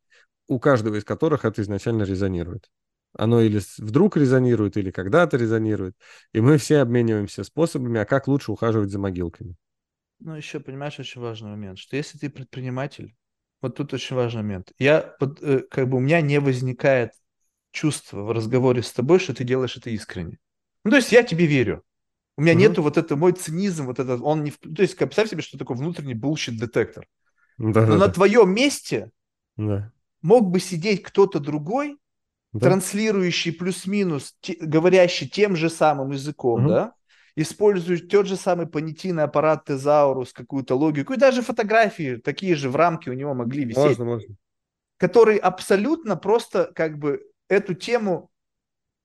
у каждого из которых это изначально резонирует. Оно или вдруг резонирует, или когда-то резонирует. И мы все обмениваемся способами, а как лучше ухаживать за могилками.
Ну, еще, понимаешь, очень важный момент, что если ты предприниматель, вот тут очень важный момент. Я, э, как бы у меня не возникает чувства в разговоре с тобой, что ты делаешь это искренне. Ну, то есть я тебе верю. У меня угу. нету вот это, мой цинизм, вот этот, он не... То есть, представь себе, что такое внутренний bullshit-детектор. Да, Но да, на твоем месте да. мог бы сидеть кто-то другой, да. транслирующий плюс-минус, те, говорящий тем же самым языком, угу. да, используя тот же самый понятийный аппарат Тезаурус, какую-то логику, и даже фотографии такие же в рамке у него могли висеть. Можно, можно. Который абсолютно просто как бы эту тему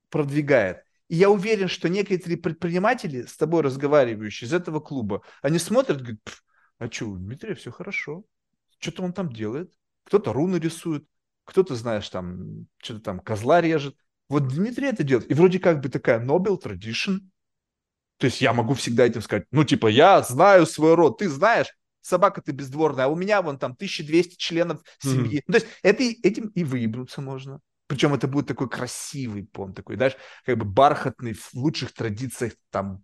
продвигает. И я уверен, что некоторые предприниматели, с тобой разговаривающие из этого клуба, они смотрят, говорят, а что, у Дмитрия все хорошо что-то он там делает. Кто-то руны рисует, кто-то, знаешь, там, что-то там козла режет. Вот Дмитрий это делает. И вроде как бы такая Nobel Tradition. То есть я могу всегда этим сказать, ну, типа, я знаю свой род, ты знаешь, собака ты бездворная, а у меня вон там 1200 членов семьи. Mm-hmm. Ну, то есть это, этим и выебнуться можно. Причем это будет такой красивый пон, такой, знаешь, как бы бархатный, в лучших традициях там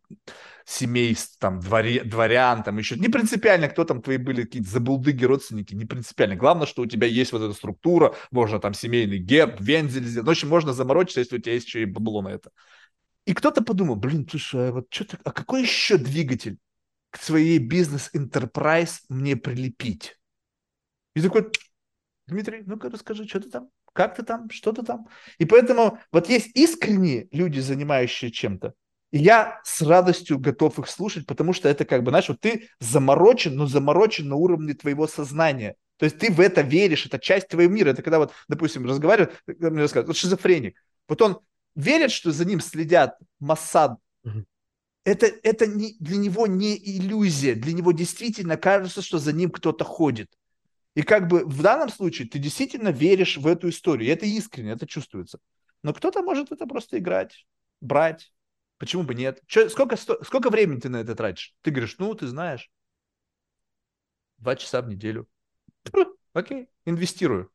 семейств, там дворе, дворян, там еще. Не принципиально, кто там твои были, какие-то забулдыги, родственники, не принципиально. Главное, что у тебя есть вот эта структура, можно там семейный герб, вензель сделать. Ну, в общем, можно заморочиться, если у тебя есть еще и бабло на это. И кто-то подумал, блин, слушай, а вот что-то, а какой еще двигатель к своей бизнес-энтерпрайз мне прилепить? И такой, Дмитрий, ну-ка расскажи, что ты там, как ты там, что ты там. И поэтому вот есть искренние люди, занимающие чем-то, и я с радостью готов их слушать, потому что это как бы, знаешь, вот ты заморочен, но заморочен на уровне твоего сознания. То есть ты в это веришь, это часть твоего мира. Это когда вот, допустим, разговаривают, мне рассказывают, вот шизофреник. Вот он верит, что за ним следят Массад. Это, это не, для него не иллюзия, для него действительно кажется, что за ним кто-то ходит. И как бы в данном случае ты действительно веришь в эту историю. И это искренне, это чувствуется. Но кто-то может это просто играть, брать. Почему бы нет? Че, сколько, сто, сколько времени ты на это тратишь? Ты говоришь, ну, ты знаешь, два часа в неделю. Окей, инвестирую.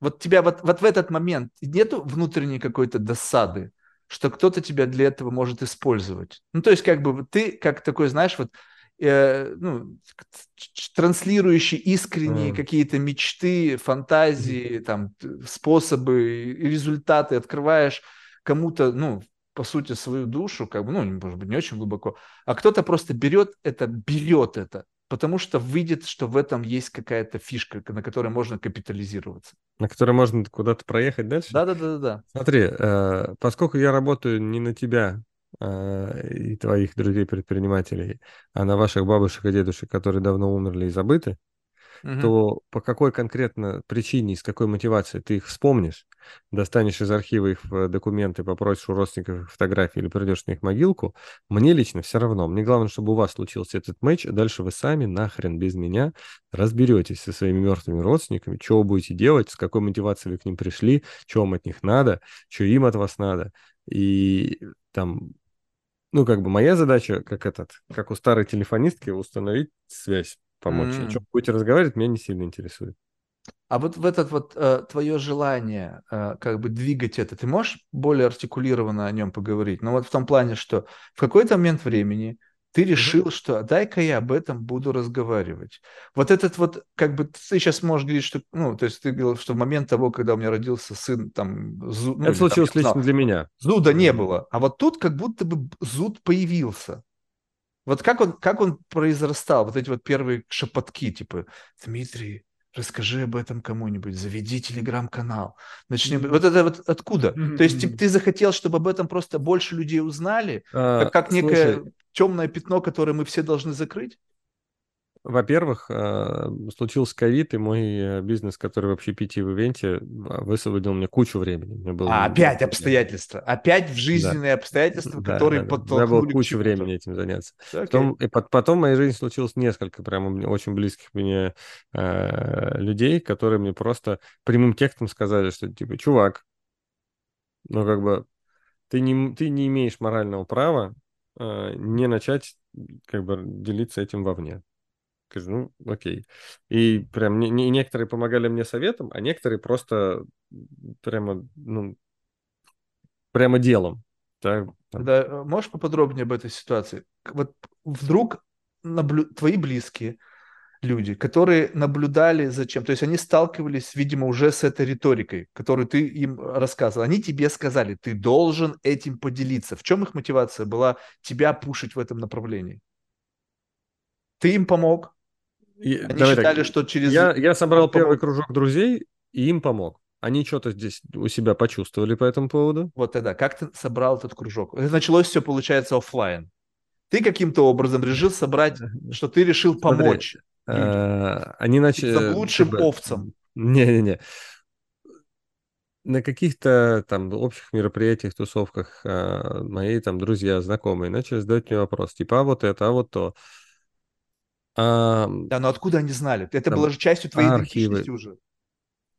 Вот тебя вот, вот в этот момент нету внутренней какой-то досады, что кто-то тебя для этого может использовать. Ну, то есть, как бы ты, как такой, знаешь, вот э, ну, транслирующий искренние mm. какие-то мечты, фантазии, там, способы результаты, открываешь кому-то, ну, по сути, свою душу, как бы, ну, может быть, не очень глубоко, а кто-то просто берет это, берет это, потому что выйдет, что в этом есть какая-то фишка, на которой можно капитализироваться.
На которой можно куда-то проехать дальше?
Да-да-да.
Смотри, э, поскольку я работаю не на тебя и твоих друзей-предпринимателей, а на ваших бабушек и дедушек, которые давно умерли и забыты, угу. то по какой конкретно причине, с какой мотивацией ты их вспомнишь, достанешь из архива их документы, попросишь у родственников фотографии или придешь на их могилку, мне лично все равно. Мне главное, чтобы у вас случился этот матч, а дальше вы сами нахрен без меня разберетесь со своими мертвыми родственниками, что вы будете делать, с какой мотивацией вы к ним пришли, что вам от них надо, что им от вас надо. И там ну, как бы моя задача, как этот, как у старой телефонистки, установить связь помочь. Mm. О чем будете разговаривать, меня не сильно интересует.
А вот в этот вот э, твое желание э, как бы двигать это, ты можешь более артикулированно о нем поговорить? Ну вот в том плане, что в какой-то момент времени ты решил, mm-hmm. что дай-ка я об этом буду разговаривать. Вот этот вот, как бы ты сейчас можешь говорить, что, ну, то есть ты говорил, что в момент того, когда у меня родился сын, там,
зуд, ну, это случилось там, лично знал, для меня.
Зуда mm-hmm. не было, а вот тут как будто бы зуд появился. Вот как он, как он произрастал, вот эти вот первые шепотки, типа, Дмитрий, расскажи об этом кому-нибудь, заведи телеграм-канал, начни... Mm-hmm. Вот это вот откуда? Mm-hmm. То есть ты, ты захотел, чтобы об этом просто больше людей узнали, а, как, как некое слушай... темное пятно, которое мы все должны закрыть?
Во-первых, э, случился ковид, и мой э, бизнес, который вообще общепите в ивенте, высвободил мне кучу времени. Мне
было а, опять обстоятельства. Опять в жизненные да. обстоятельства, да, которые да, да. подтолкнули
У меня было кучу времени этим заняться. Okay. Потом, и потом в моей жизни случилось несколько прямо очень близких мне э, людей, которые мне просто прямым текстом сказали, что типа, чувак, ну как бы ты не, ты не имеешь морального права э, не начать как бы делиться этим вовне. Скажу, ну, окей. И прям не, не, некоторые помогали мне советом, а некоторые просто прямо, ну, прямо делом.
Да, да, э, можешь поподробнее об этой ситуации? Вот вдруг наблю... твои близкие люди, которые наблюдали за чем, то есть они сталкивались, видимо, уже с этой риторикой, которую ты им рассказывал, они тебе сказали, ты должен этим поделиться. В чем их мотивация была тебя пушить в этом направлении? Ты им помог,
они Давай считали, так. что через... Я, я собрал первый кружок друзей и им помог. Они что-то здесь у себя почувствовали по этому поводу.
Вот тогда, как ты собрал этот кружок? Началось все, получается, офлайн. Ты каким-то образом решил собрать, что ты решил помочь.
Смотри, э, они начали...
лучшим типа, овцам.
Не-не-не. На каких-то там общих мероприятиях, тусовках э, мои там друзья, знакомые начали задать мне вопрос, типа, а вот это, а вот то.
А, да, но откуда они знали? Это было же частью твоей архивы. идентичности уже.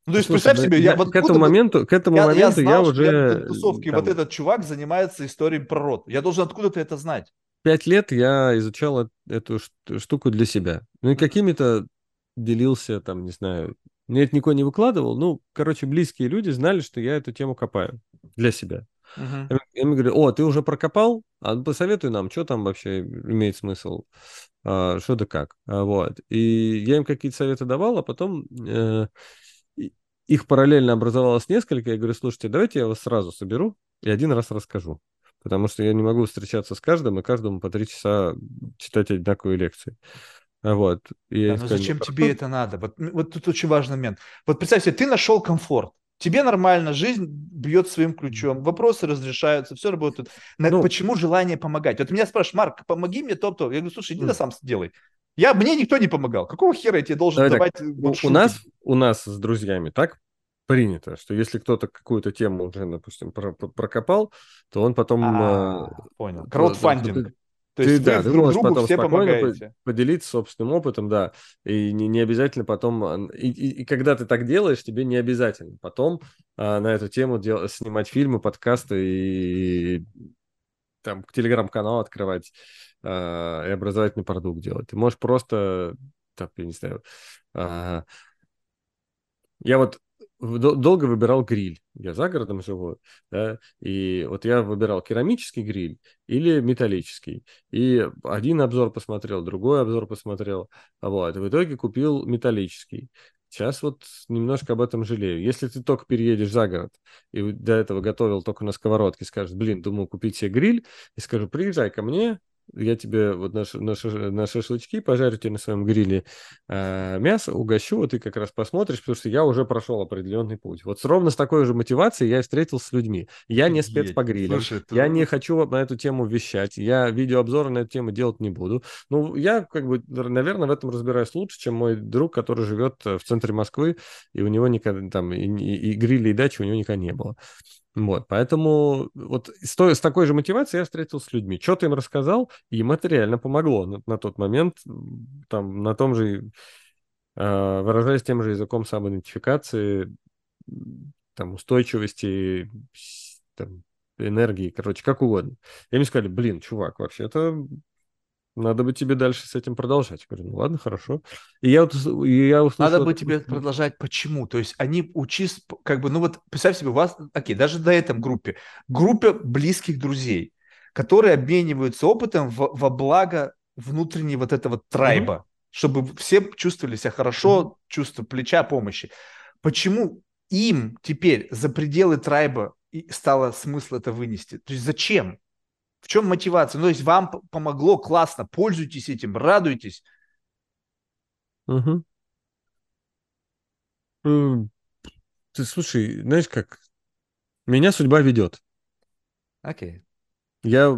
Ну, то есть, Слушай, представь себе, я, я вот
к этому моменту, к этому я, моменту я, знал, я уже... Я
в тусовке там, вот этот чувак занимается историей про род. Я должен откуда-то это знать.
Пять лет я изучал эту штуку для себя. Ну и какими-то делился, там, не знаю, Мне это никто не выкладывал. Ну, короче, близкие люди знали, что я эту тему копаю для себя. Uh-huh. Я мне говорю, о, ты уже прокопал? А посоветуй нам, что там вообще имеет смысл, а, что да как. А, вот. И я им какие-то советы давал, а потом э, их параллельно образовалось несколько. Я говорю, слушайте, давайте я вас сразу соберу и один раз расскажу. Потому что я не могу встречаться с каждым и каждому по три часа читать одинаковые лекции. Вот.
И да, но сказал, зачем тебе это надо? Вот, вот тут очень важный момент. Вот представь себе, ты нашел комфорт. Тебе нормально, жизнь бьет своим ключом, вопросы разрешаются, все работает. Ну, Почему желание помогать? Вот меня спрашивают, Марк, помоги мне то-то. Я говорю, слушай, иди mm. сам сделай. Я, мне никто не помогал. Какого хера я тебе должен Давай давать? Так,
вот у, нас, у нас с друзьями так принято, что если кто-то какую-то тему уже, допустим, прокопал, то он потом... А,
э, понял. Краудфандинг.
То ты, есть да, ты друг можешь другу потом все спокойно помогаете. поделиться собственным опытом, да, и не, не обязательно потом, и, и, и когда ты так делаешь, тебе не обязательно потом а, на эту тему дел, снимать фильмы, подкасты и, и там телеграм-канал открывать а, и образовательный продукт делать. Ты можешь просто, так, я не знаю, а, я вот долго выбирал гриль. Я за городом живу, да, и вот я выбирал керамический гриль или металлический. И один обзор посмотрел, другой обзор посмотрел, вот. И в итоге купил металлический. Сейчас вот немножко об этом жалею. Если ты только переедешь за город и до этого готовил только на сковородке, скажешь, блин, думаю купить себе гриль, и скажу, приезжай ко мне, я тебе вот на, на, на шашлычки пожарю тебе на своем гриле э, мясо, угощу, вот ты как раз посмотришь, потому что я уже прошел определенный путь. Вот ровно с такой же мотивацией я встретился с людьми. Я не спец по грилям, Слушай, ты... я не хочу на эту тему вещать, я видеообзоры на эту тему делать не буду. Ну, я, как бы, наверное, в этом разбираюсь лучше, чем мой друг, который живет в центре Москвы, и у него никогда там и, и, и гриля, и дачи у него никогда не было. Вот, поэтому вот с, той, с такой же мотивацией я встретился с людьми. Что-то им рассказал, и им это реально помогло на, на тот момент. Там на том же, э, выражаясь тем же языком самоидентификации, там, устойчивости, там, энергии, короче, как угодно. И мне сказали, блин, чувак, вообще это надо бы тебе дальше с этим продолжать. Я говорю, ну ладно, хорошо. И я, вот, и я
услышал... Надо бы тебе продолжать. Почему? То есть они учись, как бы, ну вот представь себе, у вас, окей, даже до этом группе, группе близких друзей, которые обмениваются опытом в, во благо внутренней вот этого трайба, mm-hmm. чтобы все чувствовали себя хорошо, mm-hmm. чувство плеча, помощи. Почему им теперь за пределы трайба стало смысл это вынести? То есть зачем? В чем мотивация? Ну, то есть вам помогло, классно, пользуйтесь этим, радуйтесь.
Угу. Ты слушай, знаешь как? Меня судьба ведет.
Окей.
Я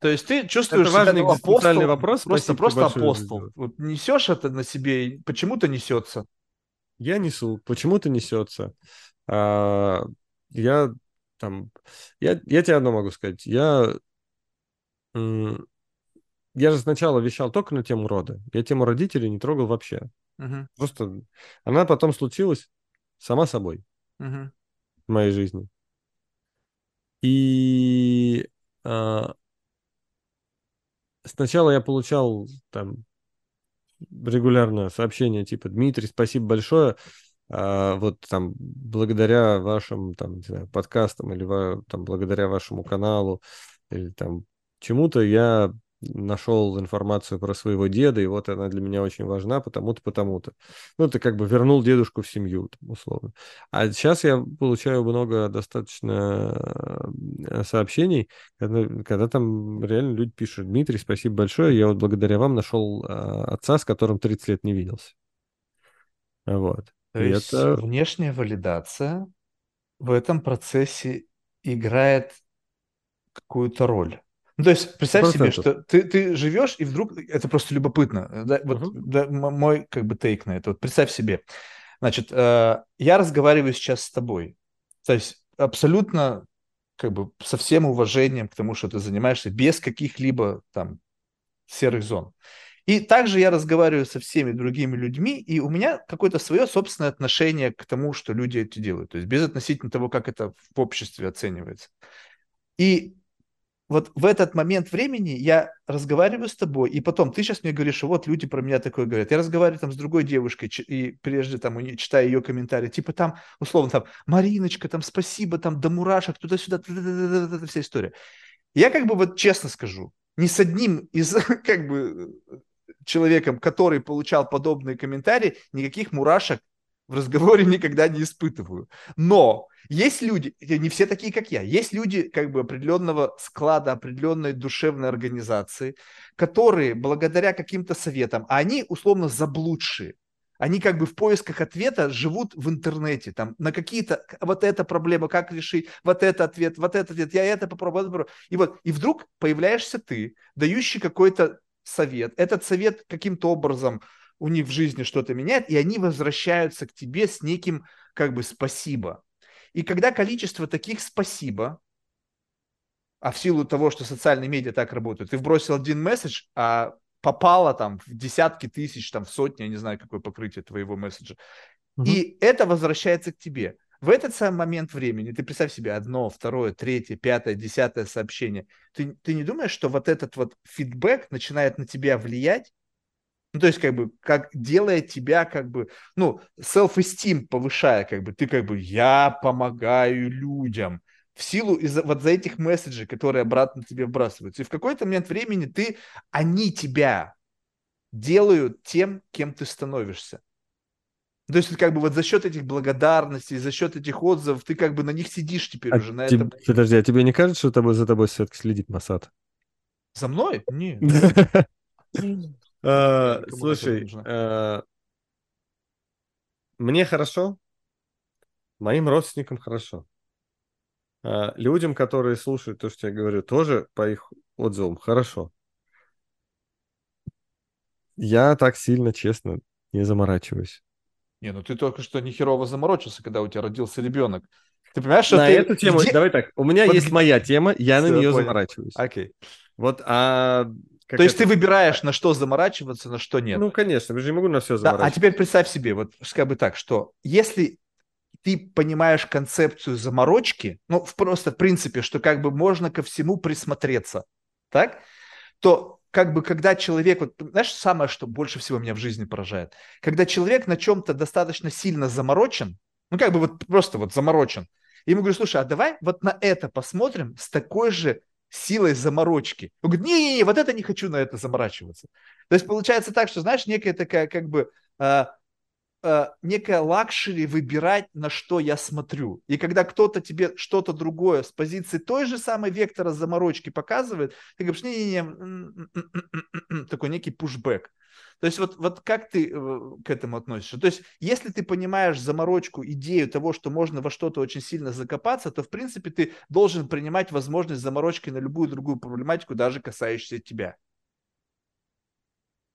то есть ты чувствуешь
это важный себя апостол,
вопрос, просто, просто апостол. Вот несешь это на себе, почему-то несется.
Я несу, почему-то несется. А, я там, я, я тебе одно могу сказать. Я я же сначала вещал только на тему рода. Я тему родителей не трогал вообще.
Угу.
Просто она потом случилась сама собой
угу.
в моей жизни. И а, сначала я получал там регулярно сообщения типа Дмитрий, спасибо большое. А, вот там благодаря вашим там не знаю, подкастам или там благодаря вашему каналу или там чему-то я нашел информацию про своего деда, и вот она для меня очень важна, потому-то, потому-то. Ну, ты как бы вернул дедушку в семью, там, условно. А сейчас я получаю много достаточно э, сообщений, когда, когда там реально люди пишут, Дмитрий, спасибо большое, я вот благодаря вам нашел а, отца, с которым 30 лет не виделся. Вот.
То и есть это... внешняя валидация в этом процессе играет какую-то роль. Ну, то есть представь 100%. себе, что ты, ты живешь, и вдруг это просто любопытно. Да, вот uh-huh. да, мой как бы тейк на это. Вот представь себе. Значит, э, я разговариваю сейчас с тобой. То есть абсолютно как бы со всем уважением к тому, что ты занимаешься, без каких-либо там серых зон. И также я разговариваю со всеми другими людьми, и у меня какое-то свое собственное отношение к тому, что люди это делают. То есть без относительно того, как это в обществе оценивается. И вот в этот момент времени я разговариваю с тобой, и потом ты сейчас мне говоришь, вот люди про меня такое говорят. Я разговариваю там с другой девушкой, и прежде там читаю ее комментарии, типа там, условно, там, Мариночка, там, спасибо, там, до мурашек, туда-сюда, вся история. Я как бы вот честно скажу, ни с одним из как бы человеком, который получал подобные комментарии, никаких мурашек в разговоре никогда не испытываю. Но есть люди, не все такие, как я, есть люди как бы определенного склада, определенной душевной организации, которые благодаря каким-то советам, а они условно заблудшие, они как бы в поисках ответа живут в интернете, там, на какие-то, вот эта проблема, как решить, вот этот ответ, вот этот ответ, я это попробую, это попробую. И вот, и вдруг появляешься ты, дающий какой-то совет. Этот совет каким-то образом у них в жизни что-то меняет, и они возвращаются к тебе с неким как бы спасибо. И когда количество таких спасибо, а в силу того, что социальные медиа так работают, ты вбросил один месседж, а попало там в десятки тысяч, там в сотни, я не знаю, какое покрытие твоего месседжа. Угу. И это возвращается к тебе. В этот самый момент времени, ты представь себе одно, второе, третье, пятое, десятое сообщение, ты, ты не думаешь, что вот этот вот фидбэк начинает на тебя влиять, ну, то есть, как бы, как делая тебя, как бы, ну, self-esteem повышая, как бы, ты как бы, я помогаю людям, в силу из вот за этих месседжей, которые обратно тебе вбрасываются. И в какой-то момент времени ты, они тебя делают тем, кем ты становишься. То есть, как бы вот за счет этих благодарностей, за счет этих отзывов, ты как бы на них сидишь теперь
а
уже на
тебе, этом. Подожди, а тебе не кажется, что тобой, за тобой все-таки следит Масад?
За мной? Нет.
А, слушай, а, мне хорошо, моим родственникам хорошо. А, людям, которые слушают то, что я говорю, тоже по их отзывам хорошо. Я так сильно, честно, не заморачиваюсь.
Не, ну ты только что нехерово заморочился, когда у тебя родился ребенок. Ты понимаешь, что
на
ты...
эту тему, Где... давай так, у меня вот... есть моя тема, я Все, на нее понял. заморачиваюсь.
Окей.
Вот, а
как То есть это... ты выбираешь, на что заморачиваться, на что нет.
Ну, конечно, я же не могу на все заморачиваться.
Да, а теперь представь себе, вот как бы так, что если ты понимаешь концепцию заморочки, ну, просто в принципе, что как бы можно ко всему присмотреться, так, то как бы когда человек, вот, знаешь, самое, что больше всего меня в жизни поражает, когда человек на чем-то достаточно сильно заморочен, ну, как бы вот просто вот заморочен, и ему говорю, слушай, а давай вот на это посмотрим с такой же силой заморочки. Он говорит, не-не-не, вот это не хочу на это заморачиваться. То есть получается так, что, знаешь, некая такая как бы э, э, некая luxury выбирать, на что я смотрю. И когда кто-то тебе что-то другое с позиции той же самой вектора заморочки показывает, ты говоришь, не-не-не, такой некий pushback. То есть вот, вот как ты э, к этому относишься? То есть если ты понимаешь заморочку, идею того, что можно во что-то очень сильно закопаться, то в принципе ты должен принимать возможность заморочки на любую другую проблематику, даже касающуюся тебя.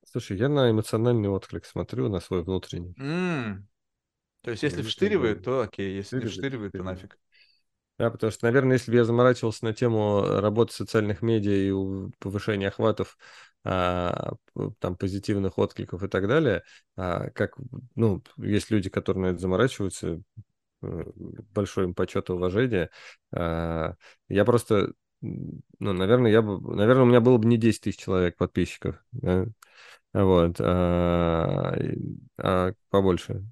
Слушай, я на эмоциональный отклик смотрю, на свой внутренний.
Mm. То есть если вштыривает, то окей, если не вштыривает, то нафиг.
Да, потому что, наверное, если бы я заморачивался на тему работы социальных медиа и повышения охватов там позитивных откликов и так далее, а, как, ну, есть люди, которые на это заморачиваются, э, большой им почет и уважение. А, я просто, ну, наверное, я бы, наверное, у меня было бы не 10 тысяч человек подписчиков, да? вот, а, а побольше.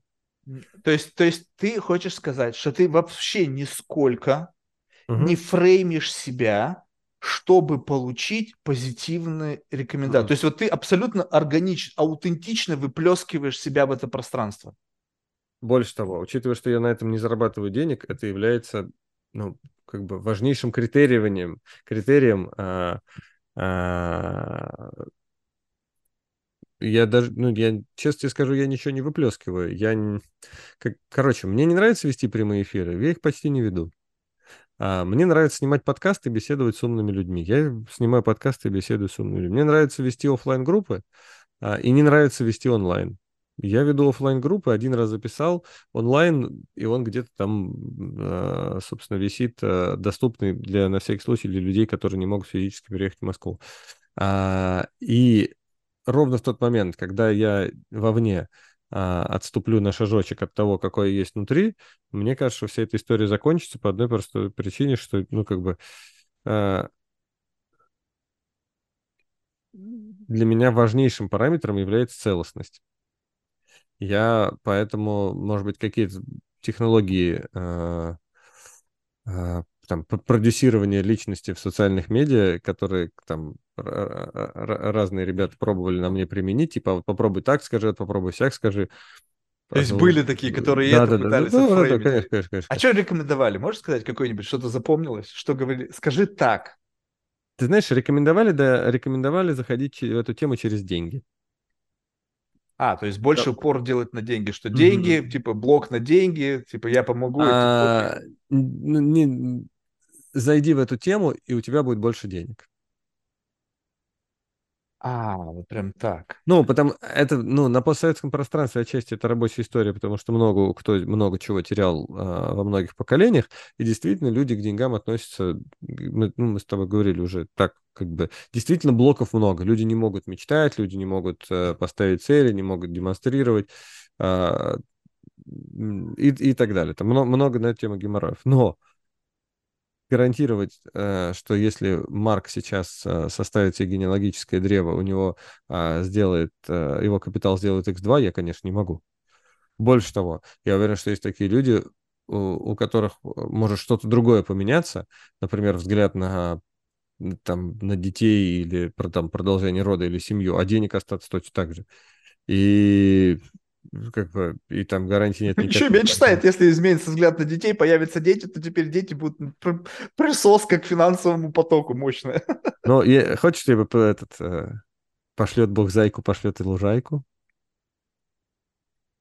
То есть, то есть ты хочешь сказать, что ты вообще нисколько угу. не фреймишь себя чтобы получить позитивные рекомендации. Mm-hmm. То есть вот ты абсолютно органично, аутентично выплескиваешь себя в это пространство.
Больше того, учитывая, что я на этом не зарабатываю денег, это является ну, как бы важнейшим критерием, критерием а, а, я даже, ну, я честно тебе скажу, я ничего не выплескиваю. Я, как, короче, мне не нравится вести прямые эфиры, я их почти не веду. А, мне нравится снимать подкасты и беседовать с умными людьми. Я снимаю подкасты и беседую с умными людьми. Мне нравится вести офлайн группы а, и не нравится вести онлайн. Я веду офлайн группы один раз записал онлайн, и он где-то там, а, собственно, висит, доступный для, на всякий случай для людей, которые не могут физически приехать в Москву. И ровно в тот момент, когда я вовне отступлю на шажочек от того, какое есть внутри, мне кажется, что вся эта история закончится по одной простой причине, что, ну, как бы, а, для меня важнейшим параметром является целостность. Я поэтому, может быть, какие-то технологии э, там, продюсирования личности в социальных медиа, которые там разные ребята пробовали на мне применить, типа вот попробуй так скажи, вот попробуй всяк скажи.
То есть были такие, которые да, это да, пытались да, да, да,
конечно, конечно, конечно.
А что рекомендовали? Можешь сказать какое-нибудь, что-то запомнилось? Что говорили? Скажи так.
Ты знаешь, рекомендовали, да, рекомендовали заходить в эту тему через деньги.
А, то есть больше да. упор делать на деньги, что деньги, mm-hmm. типа блок на деньги, типа я помогу.
А, не, зайди в эту тему, и у тебя будет больше денег.
А, вот прям так.
Ну, потому это, ну, на постсоветском пространстве отчасти это рабочая история, потому что много кто много чего терял а, во многих поколениях, и действительно люди к деньгам относятся, мы, ну, мы с тобой говорили уже так, как бы, действительно блоков много, люди не могут мечтать, люди не могут а, поставить цели, не могут демонстрировать а, и, и так далее. Там много, много на эту тему геморроев. Но гарантировать, э, что если Марк сейчас э, составит себе генеалогическое древо, у него а, сделает, э, его капитал сделает X2, я, конечно, не могу. Больше того, я уверен, что есть такие люди, у, которых может что-то другое поменяться, например, взгляд на там, на детей или про, там, продолжение рода или семью, а денег остаться точно так же. И как бы, и там гарантии нет
никаких. Еще меньше станет, если изменится взгляд на детей, появятся дети, то теперь дети будут присоска к финансовому потоку мощная.
Ну, я, хочешь, тебе этот э, пошлет Бог зайку, пошлет и лужайку?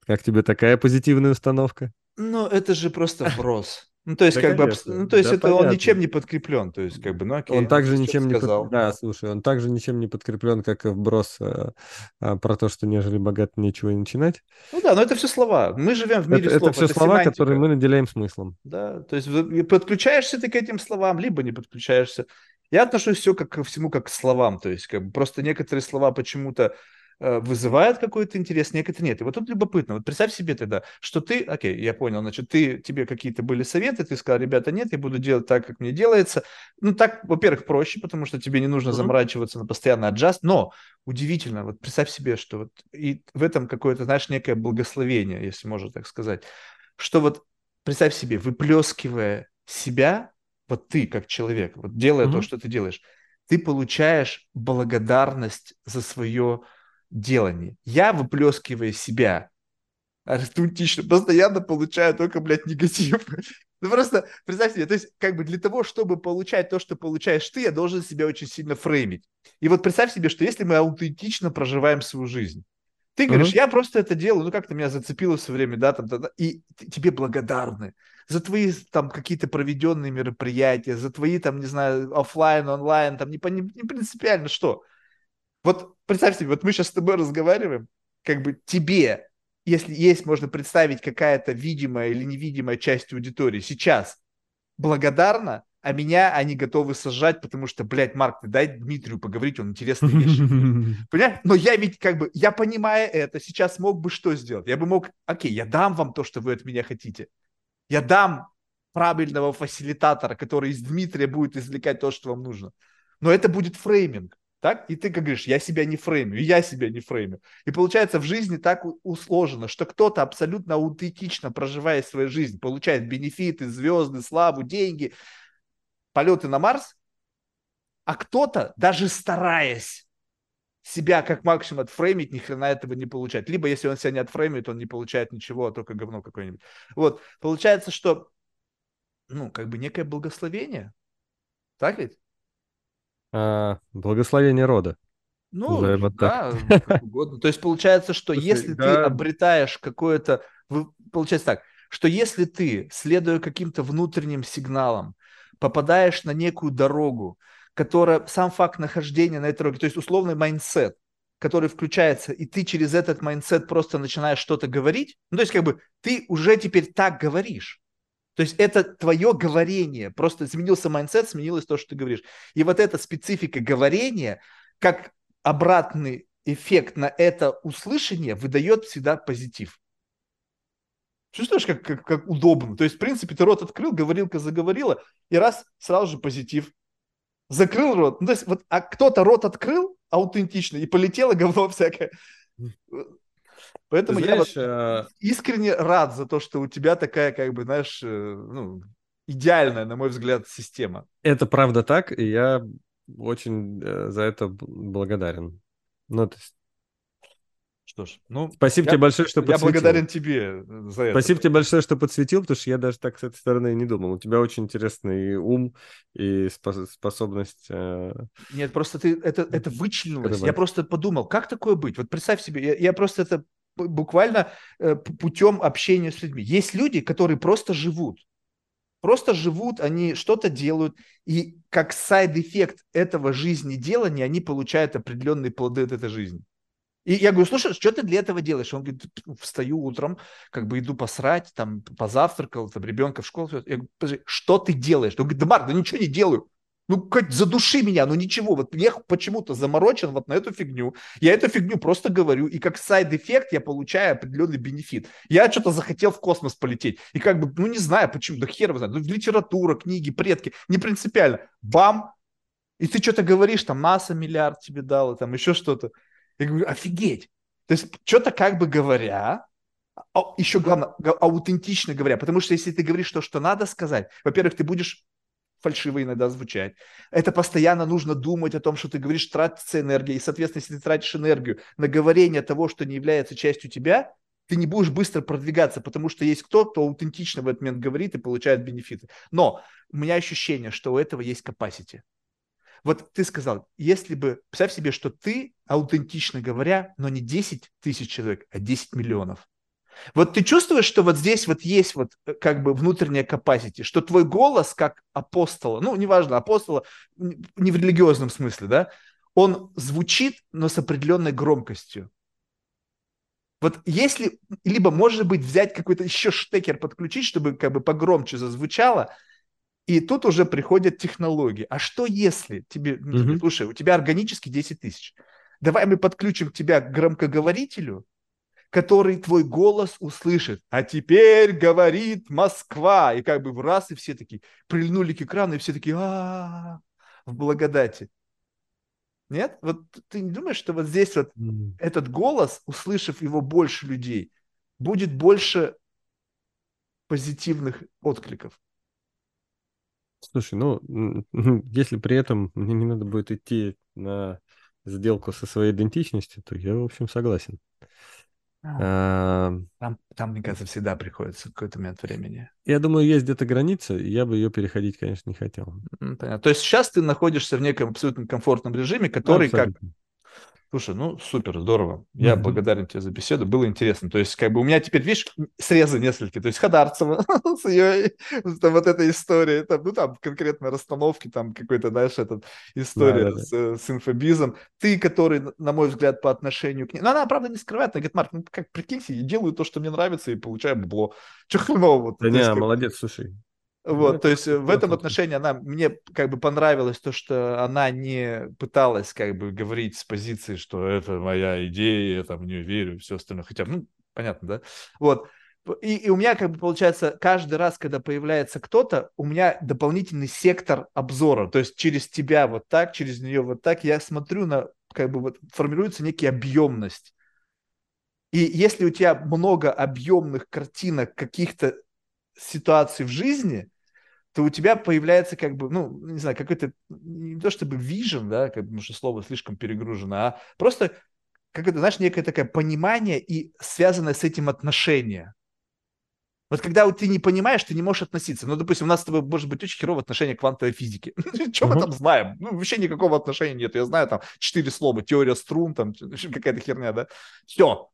Как тебе такая позитивная установка?
Ну, это же просто вброс. Ну, то есть, да, как конечно. бы, ну, то есть, да, это понятно. он ничем не подкреплен. То есть, как бы, ну, окей,
он также ничем не под... Да, слушай, он также ничем не подкреплен, как и вброс а, а, про то, что нежели богат нечего и начинать.
Ну да, но это все слова. Мы живем в мире
это,
слов.
Это все это слова, семантика. которые мы наделяем смыслом.
Да, то есть подключаешься ты к этим словам, либо не подключаешься. Я отношусь все как ко всему как к словам. То есть, как бы, просто некоторые слова почему-то Э, вызывает какой-то интерес, некоторые нет. И вот тут любопытно. Вот представь себе тогда, что ты, окей, я понял, значит, ты, тебе какие-то были советы, ты сказал, ребята, нет, я буду делать так, как мне делается. Ну, так, во-первых, проще, потому что тебе не нужно mm-hmm. заморачиваться на постоянный аджаст, но удивительно, вот представь себе, что вот и в этом какое-то, знаешь, некое благословение, если можно так сказать, что вот представь себе, выплескивая себя, вот ты как человек, вот делая mm-hmm. то, что ты делаешь, ты получаешь благодарность за свое делании. Я, выплескивая себя артистично, постоянно получаю только, блядь, негатив. Ну просто представь себе, то есть как бы для того, чтобы получать то, что получаешь ты, я должен себя очень сильно фреймить. И вот представь себе, что если мы аутентично проживаем свою жизнь, ты говоришь, uh-huh. я просто это делаю, ну как-то меня зацепило все время, да, там, да, и тебе благодарны за твои там какие-то проведенные мероприятия, за твои там, не знаю, офлайн, онлайн, там не, не принципиально что. Вот представь себе, вот мы сейчас с тобой разговариваем, как бы тебе, если есть, можно представить какая-то видимая или невидимая часть аудитории сейчас благодарна, а меня они готовы сажать, потому что, блядь, Марк, ты дай Дмитрию поговорить, он интересные вещи. Понимаешь? Но я ведь как бы, я понимая это, сейчас мог бы что сделать? Я бы мог, окей, я дам вам то, что вы от меня хотите. Я дам правильного фасилитатора, который из Дмитрия будет извлекать то, что вам нужно. Но это будет фрейминг. Так? И ты как говоришь, я себя не фреймю, я себя не фреймю. И получается в жизни так усложено, что кто-то абсолютно аутентично проживая свою жизнь, получает бенефиты, звезды, славу, деньги, полеты на Марс, а кто-то, даже стараясь себя как максимум отфреймить, ни хрена этого не получает. Либо если он себя не отфреймит, он не получает ничего, а только говно какое-нибудь. Вот, получается, что, ну, как бы некое благословение, так ведь?
А, благословение рода.
Ну, вот да, как угодно. То есть получается, что Слушай, если да. ты обретаешь какое-то... Получается так, что если ты, следуя каким-то внутренним сигналам, попадаешь на некую дорогу, которая... Сам факт нахождения на этой дороге, то есть условный mindset, который включается, и ты через этот mindset просто начинаешь что-то говорить, ну, то есть как бы ты уже теперь так говоришь. То есть это твое говорение, просто изменился mindset, сменилось то, что ты говоришь. И вот эта специфика говорения, как обратный эффект на это услышание, выдает всегда позитив. Чувствуешь, как, как, как удобно? То есть, в принципе, ты рот открыл, говорилка заговорила, и раз, сразу же позитив. Закрыл рот. Ну, то есть, вот, а кто-то рот открыл, аутентично, и полетело говно всякое. Поэтому
знаешь,
я вот искренне рад за то, что у тебя такая, как бы, знаешь, э, ну, идеальная, на мой взгляд, система.
Это правда так, и я очень э, за это благодарен. Ну, то есть
что ж, ну...
Спасибо я, тебе большое, что
подсветил. Я благодарен тебе за это.
Спасибо тебе большое, что подсветил, потому что я даже так с этой стороны не думал. У тебя очень интересный ум и способность... Э...
Нет, просто ты это, это вычленилось. Я просто подумал, как такое быть? Вот представь себе, я, я просто это буквально э, путем общения с людьми. Есть люди, которые просто живут. Просто живут, они что-то делают, и как side effect этого жизни делания они получают определенные плоды от этой жизни. И я говорю, слушай, что ты для этого делаешь? Он говорит, встаю утром, как бы иду посрать, там, позавтракал, там, ребенка в школу. Я говорю, подожди, что ты делаешь? Он говорит, да, Марк, да ничего не делаю. Ну, как задуши меня, ну ничего. Вот я почему-то заморочен вот на эту фигню. Я эту фигню просто говорю, и как side effect я получаю определенный benefit. Я что-то захотел в космос полететь. И как бы, ну не знаю почему, да хер его знает. Ну, литература, книги, предки, не принципиально. Бам! И ты что-то говоришь, там, НАСА миллиард тебе дало, там еще что-то. Я говорю, офигеть. То есть что-то как бы говоря, а, еще главное, аутентично говоря, потому что если ты говоришь то, что надо сказать, во-первых, ты будешь фальшиво иногда звучать. Это постоянно нужно думать о том, что ты говоришь, тратится энергия. И, соответственно, если ты тратишь энергию на говорение того, что не является частью тебя, ты не будешь быстро продвигаться, потому что есть кто-то, кто аутентично в этот момент говорит и получает бенефиты. Но у меня ощущение, что у этого есть capacity. Вот ты сказал, если бы, представь себе, что ты, аутентично говоря, но не 10 тысяч человек, а 10 миллионов. Вот ты чувствуешь, что вот здесь вот есть вот э, как бы внутренняя capacity, что твой голос как апостола, ну, неважно, апостола не в религиозном смысле, да, он звучит, но с определенной громкостью. Вот если, либо, может быть, взять какой-то еще штекер, подключить, чтобы как бы погромче зазвучало – и тут уже приходят технологии. А что если тебе, mm-hmm. слушай, у тебя органически 10 тысяч. Давай мы подключим тебя к громкоговорителю, который твой голос услышит. А теперь говорит Москва. И как бы в раз, и все такие прильнули к экрану, и все такие а в благодати. Нет? Вот ты не думаешь, что вот здесь вот этот голос, услышав его больше людей, будет больше позитивных откликов?
Слушай, ну, если при этом мне не надо будет идти на сделку со своей идентичностью, то я, в общем, согласен.
А, там, там, мне кажется, всегда приходится какой-то момент времени.
Я думаю, есть где-то граница, и я бы ее переходить, конечно, не хотел.
Понятно. То есть сейчас ты находишься в неком абсолютно комфортном режиме, который абсолютно. как Слушай, ну супер, здорово. Я mm-hmm. благодарен тебе за беседу, было интересно. То есть, как бы у меня теперь, видишь, срезы несколько. То есть Хадарцева с ее там, вот этой историей, там, ну там конкретно расстановки, там какой-то, знаешь, этот история да, да, с, да. с инфобизом. Ты, который, на мой взгляд, по отношению к ней... Ну, она, правда, не скрывает. Она говорит, Марк, ну как, прикиньте, я делаю то, что мне нравится, и получаю бабло. Че хреново?
Да не, есть, как... молодец, слушай.
Вот, то есть в этом отношении она мне как бы понравилось то, что она не пыталась как бы говорить с позиции, что это моя идея, я там в нее верю, все остальное. Хотя, ну, понятно, да? Вот. И, и у меня как бы получается каждый раз, когда появляется кто-то, у меня дополнительный сектор обзора. То есть через тебя вот так, через нее вот так, я смотрю на как бы вот формируется некий объемность. И если у тебя много объемных картинок каких-то ситуаций в жизни, то у тебя появляется как бы, ну, не знаю, какой-то, не то чтобы vision, да, как, потому что слово слишком перегружено, а просто, как это, знаешь, некое такое понимание и связанное с этим отношение. Вот когда вот ты не понимаешь, ты не можешь относиться. Ну, допустим, у нас с тобой может быть очень херовое отношение к квантовой физике. Что мы там знаем? Ну, вообще никакого отношения нет. Я знаю там четыре слова, теория струн, там какая-то херня, да? Все.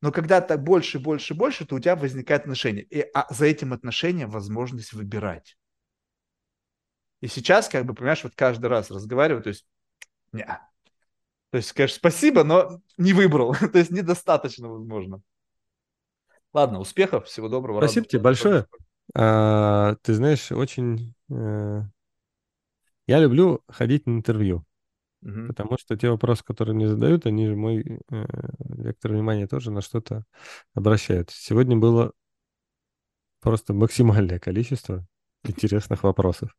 Но когда так больше, больше, больше, то у тебя возникает отношение. И а за этим отношением возможность выбирать. И сейчас, как бы, понимаешь, вот каждый раз разговариваю, то есть, не. То есть, конечно, спасибо, но не выбрал. то есть, недостаточно, возможно. Ладно, успехов, всего доброго.
Спасибо тебе большое. А, ты знаешь, очень... Э, я люблю ходить на интервью. Угу. Потому что те вопросы, которые мне задают, они же мой э, вектор внимания тоже на что-то обращают. Сегодня было просто максимальное количество интересных вопросов.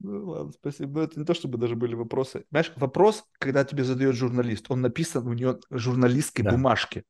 Ну ладно, спасибо. Но это не то, чтобы даже были вопросы. Знаешь, вопрос, когда тебе задает журналист, он написан у него журналистской да. бумажке.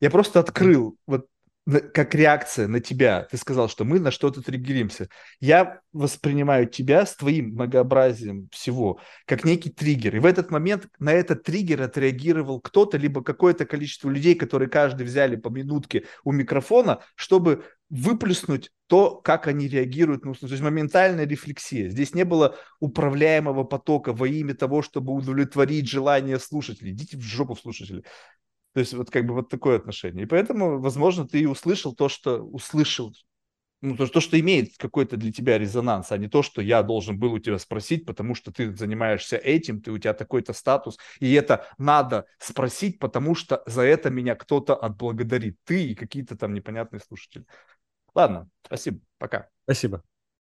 Я просто открыл, вот как реакция на тебя, ты сказал, что мы на что-то триггеримся. Я воспринимаю тебя с твоим многообразием всего как некий триггер. И в этот момент на этот триггер отреагировал кто-то, либо какое-то количество людей, которые каждый взяли по минутке у микрофона, чтобы выплеснуть то, как они реагируют. Ну, то есть моментальная рефлексия. Здесь не было управляемого потока во имя того, чтобы удовлетворить желание слушателей. Идите в жопу слушателей. То есть вот как бы вот такое отношение. И поэтому, возможно, ты и услышал то, что услышал, ну, то, то, что имеет какой-то для тебя резонанс, а не то, что я должен был у тебя спросить, потому что ты занимаешься этим, ты у тебя такой-то статус, и это надо спросить, потому что за это меня кто-то отблагодарит. Ты и какие-то там непонятные слушатели. Ладно, спасибо, пока.
Спасибо.